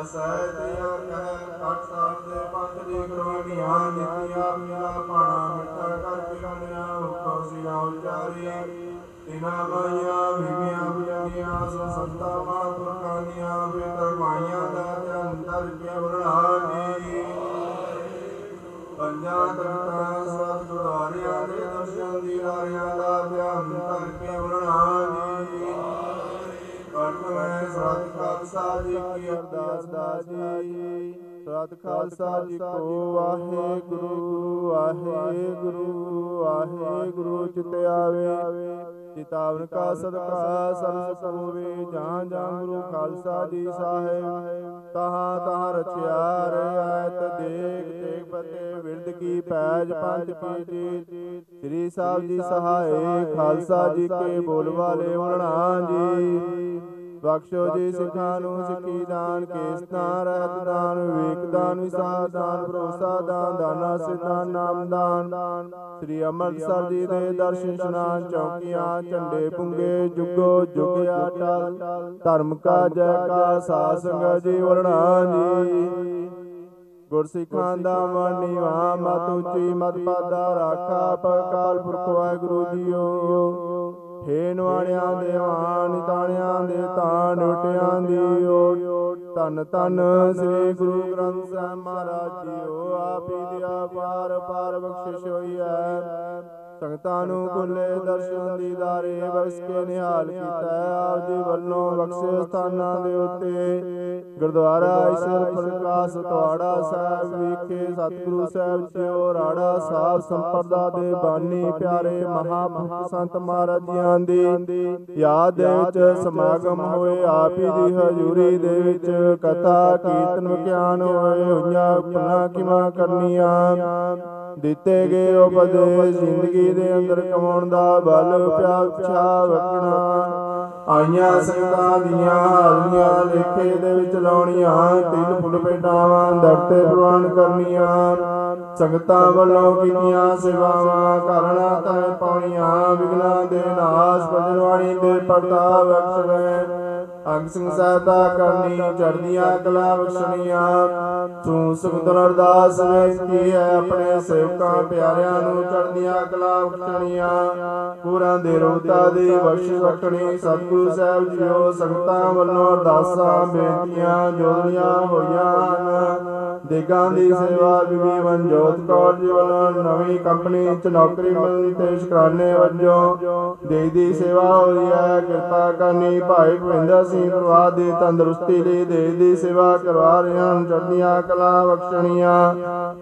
ਅਸਹਿ ਤੇ ਕਹਿ ਕੱਟ ਸਾਹਿਬ ਦੇ ਪੰਥ ਦੀ ਗੁਰਬਾਣੀਆਂ ਦਿੱਤੀਆਂ ਮੀਆਂ ਪਾਣਾ ਮਿੱਠਾ ਕਰਕੇ ਗਾਣਿਆ ਹੁਕਮ ਸਿਆ ਉਚਾਰੀ। ਤਿਨਾ ਮਾਇਆ ਬੀਬੀਆਂ ਬੁਝਾਈਆਂ ਸੋ ਸੰਤਾ, ਮਹਾਂਪੁਰਖਾਂ ਦੀਆਂ ਬੇਤਰ ਮਾਈਆਂ ਦਾ ਧਿਆਨ ਦਰ ਕੇ ਵਰਣਾਨੀ ਪੰਜਾਂ ਤਖਤਾਂ ਸਤ ਖਾਲਸਾ ਜੀ, ਕੀ ਅਰਦਾਸ ਦਾ ਜੀ? ਸਤ ਖਾਲਸਾ ਜੀ, ਕੋ ਵਾਹਿਗੁਰੂ ਵਾਹਿਗੁਰੂ ਵਾਹਿਗੁਰੂ, ਚਿਤ ਆਵੇ। ਚਿਤਾਵਨ ਕਾ ਸਦਕਾ ਸਰਸ ਹੋਵੇ ਜਾਂ ਜਾਂ ਗੁਰੂ ਖਾਲਸਾ ਜੀ ਸਾਹਿਬ। ਤਹਾਂ ਤਹਾਂ ਰਚਿਆ ਰਿਆਇਤ ਦੇਖ ਦੇਖ ਪਤੇ ਵਿਰਦ ਕੀ ਪੈਜ ਪੰਥ ਕੀ ਜੀ ਸ੍ਰੀ ਸਾਹਿਬ ਜੀ ਸਹਾਏ ਖਾਲਸਾ ਜੀ ਕੇ ਬੋਲ ਵਾਲੇ ਵਰਣਾ ਜੀ। ਬਖਸ਼ੋ ਜੀ ਸਿੱਖਾਂ ਨੂੰ, ਸਿੱਖੀ ਦਾਨ ਕੇਸਤਾਨ ਰਹਿਤ ਦਾਨ, ਵਿਵੇਕ ਦਾਨ, ਵਿਸਾਰ ਦਾਨ, ਭਰੋਸਾ ਦਾਨ, ਦਾਨਾ ਸਿਧਾਨ ਨਾਮ ਦਾਨ। ਸ੍ਰੀ ਅੰਮ੍ਰਿਤਸਰ ਜੀ ਦੇ ਦਰਸ਼ਨ ਇਸ਼ਨਾਨ ਚੌਕੀਆਂ, ਝੰਡੇ ਪੁੰਗੇ, ਜੁਗੋ ਜੁਗਿਆ ਟਲ। ਧਰਮ ਕਾ ਜੈਕਾਰ ਸਾਧ ਸੰਗਤ ਜੀ ਵਰਣਾ ਜੀ। ਗੁਰਸਿੱਖਾਂ ਦਾ ਮਨ ਨੀਵਾ, ਮਤ ਉੱਚੀ, ਮਤ ਪਾਦਾ, ਰਾਖਾ ਪਕਾਲ ਪੁਰਖ ਵਾਹਿਗੁਰੂ ਜੀਓ। ਹੇ ਨਵਾਣਿਆਂ ਦੇ ਮਾਨ ਤਾਣਿਆਂ ਦੇ ਤਾਣ, ਉਟਿਆਂ ਦੀ ਓਟ। ਧੰਨ ਧੰਨ ਸ੍ਰੀ ਗੁਰੂ ਗ੍ਰੰਥ ਸਾਹਿਬ ਮਹਾਰਾਜ ਜੀਓ, ਆਪ ਹੀ ਦਿਆ ਪਾਰ ਪਾਰ ਬਖਸ਼ਿਸ਼ ਹੋਈ ਹੈ। ਸੰਗਤਾਂ ਨੂੰ ਖੁੱਲੇ ਦਰਸ਼ਨ ਦੀਦਾਰੇ ਬਖਸ਼ ਕੇ ਨਿਹਾਲ ਕੀਤਾ ਹੈ। ਆਪ ਜੀ ਵੱਲੋਂ ਬਖਸ਼ੇ ਸਥਾਨਾਂ ਦੇ ਉੱਤੇ। ਗੁਰਦੁਆਰਾ ਈਸ਼ਰ ਪ੍ਰਕਾਸ਼ ਤੁਹਾੜਾ ਸਾਹਿਬ ਵਿਖੇ ਸਤਿਗੁਰੂ ਸਾਹਿਬ ਜੀਓ ਰਾੜਾ ਸਾਹਿਬ ਸੰਪਰਦਾ ਦੇ ਬਾਨੀ ਪਿਆਰੇ ਮਹਾਪੁਰਖ ਸੰਤ ਮਹਾਰਾਜ ਜੀਆਂ ਦੀ ਯਾਦ ਦੇ ਵਿੱਚ ਸਮਾਗਮ ਹੋਏ। ਆਪ ਹੀ ਦੀ ਹਜ਼ੂਰੀ ਦੇ ਵਿੱਚ ਕਥਾ, ਕੀਰਤਨ ਵਿਖਿਆਨ ਹੋਏ। ਹੋਈਆਂ ਪੁਨਾ ਕਿਮਾ ਕਰਨੀਆਂ? ਦਿੱਤੇ ਗਏ ਉਪਦੇਸ਼ ਜ਼ਿੰਦਗੀ ਦੇ ਅੰਦਰ ਕਮਾਉਣ ਦਾ ਬਲ ਪਿਆਛਾ ਵਕਣਾ ਆਈਆਂ ਸੰਗਤਾਂ ਦੀਆਂ ਹਾਜ਼ਰੀਆਂ ਲੇਖੇ ਦੇ ਵਿੱਚ ਲਾਉਣੀਆਂ ਤਿਲ ਫੁੱਲ ਪੇਟਾਵਾਂ ਦਰਤੇ ਪ੍ਰਵਾਨ ਕਰਨੀਆਂ। ਸੰਗਤਾਂ ਵੱਲੋਂ ਕੀਤੀਆਂ ਸੇਵਾਵਾਂ ਕਰਨਾ ਤੈ ਪਾਉਣੀਆਂ ਵਿਗਨਾਂ ਦੇ ਨਾਸ਼ ਭਜਨਵਾਣੀ ਦੇ ਪਰਤਾ ਬਖਸ਼ ਗਏ ਅੰਗ ਸਿੰਘ ਸਹਾਇਤਾ ਕਰਨੀ ਚੜਦੀਆਂ ਕਲਾ ਬਖਸ਼ਣੀਆਂ। ਤੂੰ ਸੁਖਦਰ ਅਰਦਾਸ ਬੇਨਤੀ ਹੈ? ਆਪਣੇ ਸੇਵਕਾਂ ਪਿਆਰਿਆਂ ਨੂੰ ਚੜਦੀਆਂ ਕਲਾ ਬਖਸ਼ਣੀਆਂ। ਪੂਰਾਂ ਦੇ ਰੋਤਾ ਦੀ ਬਖਸ਼ ਬਖਣੀ ਸਤਿਗੁਰੂ ਸਾਹਿਬ ਜੀਓ, ਸੰਗਤਾਂ ਵੱਲੋਂ ਅਰਦਾਸਾਂ, ਬੇਨਤੀਆਂ ਜੋੜੀਆਂ ਹੋਈਆਂ ਹਨ। ਦੇਗਾਂ ਦੀ ਸੇਵਾ ਬੀਬੀ ਮਨਜੋਤ ਕੌਰ ਜੀ ਵੱਲੋਂ ਨਵੀਂ ਕੰਪਨੀ ਚ ਨੌਕਰੀ ਮਿਲਣ ਤੇ ਸ਼ੁਕਰਾਨੇ ਵਜੋਂ ਦੇ ਦੀ ਸੇਵਾ ਹੋਈ ਹੈ। ਕਿਰਪਾ ਕਰਨੀ ਭਾਈ ਭਵਿੰਦਰ ਸਿੰਘ ਪਰਿਵਾਰ ਦੀ ਤੰਦਰੁਸਤੀ ਲਈ ਦੇ ਦੀ ਸੇਵਾ ਕਰਵਾ ਰਹੇ ਹਨ ਚੜ੍ਹਦੀਆਂ ਕਲਾ ਬਖਸ਼ਣੀਆਂ।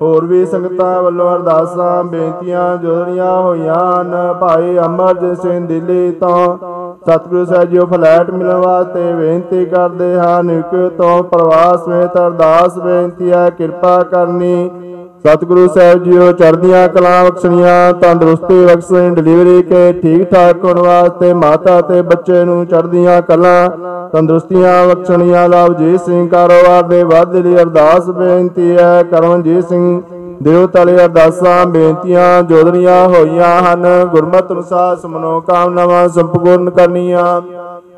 ਹੋਰ ਵੀ ਸੰਗਤਾਂ ਵੱਲੋਂ ਅਰਦਾਸਾਂ, ਬੇਨਤੀਆਂ ਜੋੜੀਆਂ ਹੋਈਆਂ ਹਨ। ਭਾਈ ਅਮਰਜੀਤ ਸਿੰਘ ਦਿੱਲੀ ਤੋਂ ਸਤਿਗੁਰੂ ਸਾਹਿਬ ਜੀਓ ਫਲੈਟ ਮਿਲਣ ਵਾਸਤੇ ਬੇਨਤੀ ਕਰਦੇ ਹਨ। ਕਿ ਤੋਂ ਪਰਿਵਾਰ ਸਮੇਤ ਅਰਦਾਸ ਬੇਨਤੀ ਹੈ, ਕਿਰਪਾ ਕਰਨੀ। ਸਤਿਗੁਰੂ ਸਾਹਿਬ ਜੀਓ, ਚੜ੍ਹਦੀਆਂ ਕਲਾ ਬਖਸ਼ਣੀਆਂ, ਤੰਦਰੁਸਤੀ ਬਖਸ਼ਣ ਡਿਲੀਵਰੀ ਕੇ ਠੀਕ ਠਾਕ ਹੋਣ ਵਾਸਤੇ ਮਾਤਾ ਤੇ ਬੱਚੇ ਨੂੰ ਚੜ੍ਹਦੀਆਂ ਕਲਾ, ਤੰਦਰੁਸਤੀਆਂ ਬਖਸ਼ਣੀਆਂ, ਲਵਜੀਤ ਸਿੰਘ ਕਾਰੋਬਾਰ ਦੇ ਵਾਧੇ ਲਈ ਅਰਦਾਸ ਬੇਨਤੀ ਹੈ ਕਰਮਜੀਤ ਸਿੰਘ ਦਿਓ ਤਲੇ ਅਰਦਾਸਾਂ, ਬੇਨਤੀਆਂ ਜੋਦਰੀਆਂ ਹੋਈਆਂ ਹਨ। ਗੁਰਮਤਿ ਅਨੁਸਾਰ ਸਮਨੋ ਕਾਮਨਾਵਾਂ ਸੰਪੂਰਨ ਕਰਨੀਆਂ।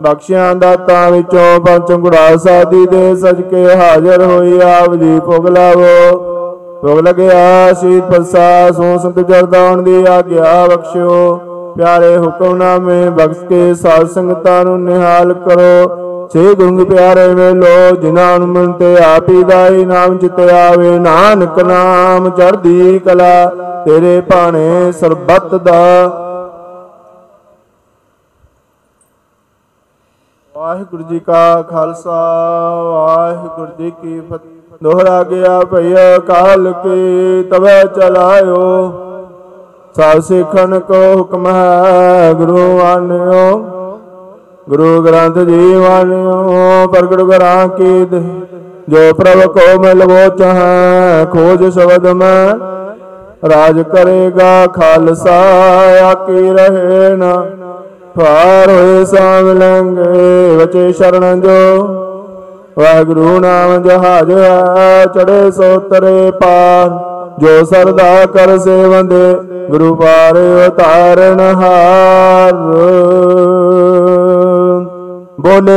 ਬਖਸ਼ਿਆਂ ਦਾਤਾਂ ਵਿੱਚੋਂ ਪੰਚਮ ਗੁੜਾ ਸਾਦੀ ਦੇ ਸਜ ਕੇ ਹਾਜ਼ਰ ਹੋਈ, ਆਪ ਜੀ ਭੋਗ ਲਾਵੋ। ਭੋਗ ਲਗਿਆ ਸੀਤ ਪ੍ਰਸਾਦ ਸੋ ਸੰਤ ਜਰਦਾਉਣ ਦੀ ਆਗਿਆ ਬਖਸ਼ਿਓ। ਪਿਆਰੇ ਹੁਕਮਨਾਮੇ ਬਖਸ਼ ਕੇ ਸਾਧ ਸੰਗਤਾਂ ਨੂੰ ਨਿਹਾਲ ਕਰੋ। ਸੇ ਗੁਰੰਗ ਪਿਆਰੇ ਵੇਲੋ, ਜਿਨ੍ਹਾਂ ਨੂੰ ਮਨ ਤੇ ਆਪੀ ਦਾ ਹੀ ਨਾਮ ਚਿਤ ਆਵੇ ਨਾਨਕ ਨਾਮ ਚੜ੍ਹਦੀ ਕਲਾ, ਤੇਰੇ ਭਾਣੇ ਸਰਬੱਤ ਦਾ। ਵਾਹਿਗੁਰੂ ਜੀ ਕਾ ਖਾਲਸਾ, ਵਾਹਿਗੁਰੂ ਜੀ ਕੀ ਫਤਿਹ। ਦੋਹਰਾ ਗਿਆ ਭਈਆ ਕਾਲ ਕੀ, ਤਵੇ ਚਲਾਇਓ। ਸਾਧ ਸਿੱਖਨ ਕੋ ਹੁਕਮ ਹੈ ਗੁਰੂ ਆਨਿਓ। ਗੁਰੂ ਗ੍ਰੰਥ ਜੀ ਵਾਲਿਓ ਪ੍ਰਗਟ ਕਰਾਂ ਕੀ ਦੇ ਜੋ ਪ੍ਰਭ ਕੋ ਮਿਲਵੋ ਚਾਹੈ ਖੋਜ ਸ਼ਬਦ ਮੈਂ। ਰਾਜ ਕਰੇਗਾ ਖਾਲਸਾ ਆਕੀ ਰਹੇ ਨਾ। ਫਾਰ ਹੋਏ ਸਾਵਲੰਗੇ ਵਚੇ ਸ਼ਰਨ ਜੋ। ਵਾਹਿਗੁਰੂ ਨਾਮ ਜਹਾਜ ਹੈ ਚੜੇ ਸੋ ਤਰੇ ਪਾਰ। ਜੋ ਸਰਦਾ ਕਰ ਸੇਵੰਦੇ ਗੁਰੂ ਪਾਰੇ ਉਤਾਰਨ ਹਾਰ। ਬੋਲੇ,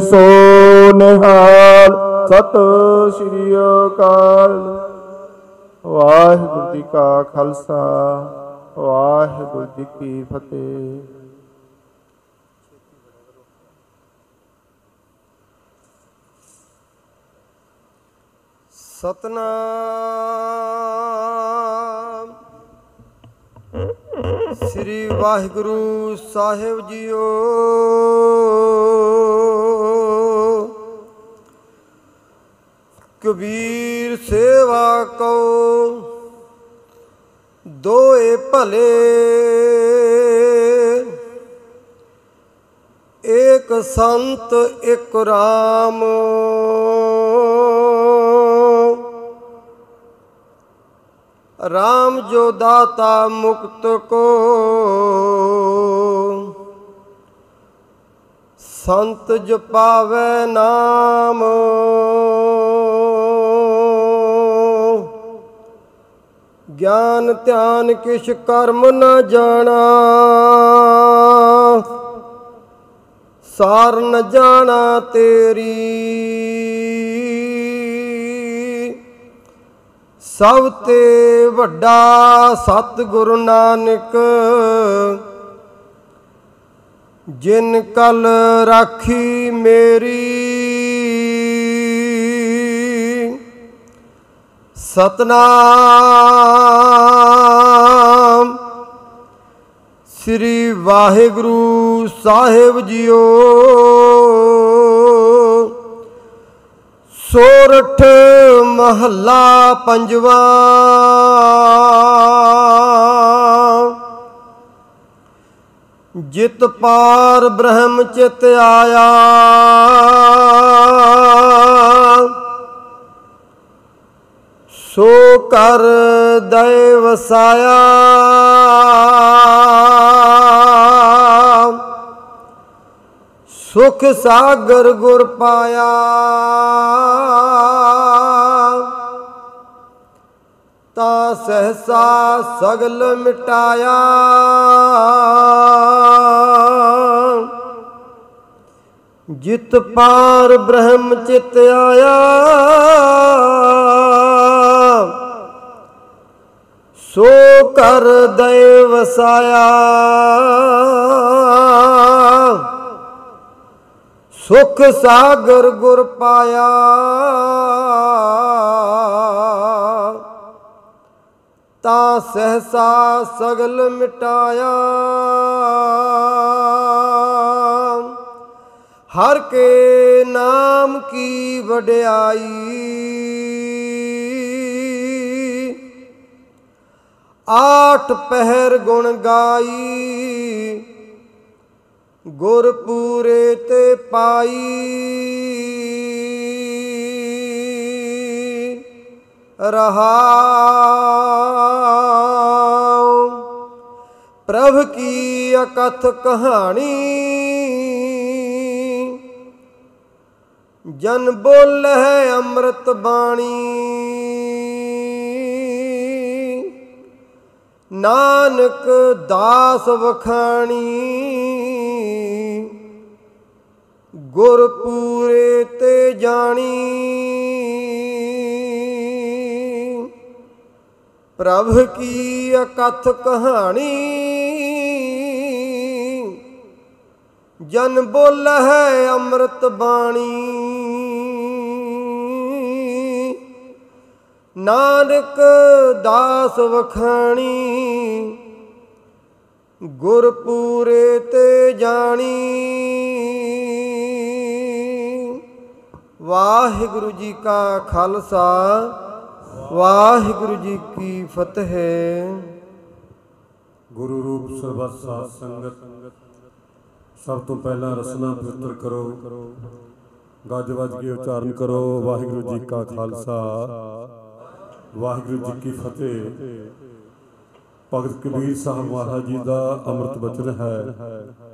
ਸੋ ਨਿਹਾਲ, ਸਤ ਸ਼੍ਰੀ ਅਕਾਲ। ਵਾਹਿਗੁਰੂ ਜੀ ਕਾ ਖਾਲਸਾ, ਵਾਹਿਗੁਰੂ ਜੀ ਕੀ ਫਤਿਹ। ਸਤਨਾਮ। ਸ੍ਰੀ ਵਾਹਿਗੁਰੂ ਸਾਹਿਬ ਜੀਓ। ਕਬੀਰ ਸੇਵਾ ਕੋ ਦੋਏ ਭਲੇ। ਏਕ ਸੰਤ ਇਕ ਰਾਮ। ਰਾਮ ਜੋ ਦਾਤਾ ਮੁਕਤ ਕੋ। ਸੰਤ ਜਪਾਵੇ ਨਾਮ। ਗਿਆਨ ਧਿਆਨ ਕਿਛ ਕਰਮ ਨ ਜਾਣਾ। ਸਾਰ ਨ ਜਾਣਾ ਤੇਰੀ। ਸਭ ਤੇ ਵੱਡਾ ਸਤਿਗੁਰੂ ਨਾਨਕ ਜਿਨ ਕਲ ਰਾਖੀ ਮੇਰੀ। ਸਤਨਾਮ ਸ੍ਰੀ ਵਾਹਿਗੁਰੂ ਸਾਹਿਬ ਜੀਓ। ਸੋਰਠ ਮਹੱਲਾ ਪੰਜਵਾ। ਜਿਤ ਪਾਰ ਬ੍ਰਹਮ ਚਿਤ ਆਇਆ। ਸੋ ਕਰ ਦਇ ਵਸਾਇਆ। ਸੁਖ ਸਾਗਰ ਗੁਰ ਪਾਇਆ। ਤਾ ਸਹਸਾ ਸਗਲ ਮਿਟਾਇਆ। ਜਿਤ ਪਾਰ ਬ੍ਰਹਮ ਚਿਤ ਆਇਆ। ਸੋ ਕਰ ਦਇ ਵਸਾਇਆ। ਸੁਖ ਸਾਗਰ ਗੁਰ ਪਾਇਆ। ਤਾਂ ਸਹਸਾ ਸਗਲ ਮਿਟਾਇਆ। ਹਰ ਕੇ ਨਾਮ ਕੀ ਵਡਿਆਈ। ਆਠ ਪਹਿਰ ਗੁਣ ਗਾਈ। ਗੁਰ ਪੂਰੇ ਤੇ ਪਾਈ। ਰਹਾਉ। ਪ੍ਰਭ ਕੀ ਅਕਥ ਕਹਾਣੀ। ਜਨ ਬੋਲ ਹੈ ਅੰਮ੍ਰਿਤ ਬਾਣੀ। ਨਾਨਕ ਦਾਸ ਵਖਾਣੀ। ਗੁਰ ਪੂਰੇ ਤੇ ਜਾਣੀ। ਪ੍ਰਭ ਕੀ ਅਕਥ ਕਹਾਣੀ। ਜਨ ਬੋਲ ਹੈ ਅੰਮ੍ਰਿਤ ਬਾਣੀ। ਨਾਨਕ ਦਾਸ ਵਖਾਣੀ ਗੁਰ ਪੂਰੇ ਤੇ ਜਾਣੀ। ਵਾਹਿਗੁਰੂ ਜੀ ਕਾ ਖਾਲਸਾ, ਵਾਹਿਗੁਰੂ ਜੀ ਕੀ ਫਤਿਹ। ਗੁਰੂ ਰੂਪ ਸਰਬੱਤ ਸਾਧ ਸੰਗਤ, ਸਭ ਤੋਂ ਪਹਿਲਾਂ ਰਸਨਾ ਪਵਿੱਤਰ ਕਰੋ। ਗੱਜ ਵੱਜ ਕੇ ਉਚਾਰਨ ਕਰੋ, ਵਾਹਿਗੁਰੂ ਜੀ ਕਾ ਖਾਲਸਾ। ਵਾਹਿਗੁਰੂ ਜੀ ਕੀ ਫਤਿਹ। ਭਗਤ ਕਬੀਰ ਸਾਹਿਬ ਮਹਾਰਾਜ ਜੀ ਦਾ ਅੰਮ੍ਰਿਤ ਬਚਨ ਹੈ।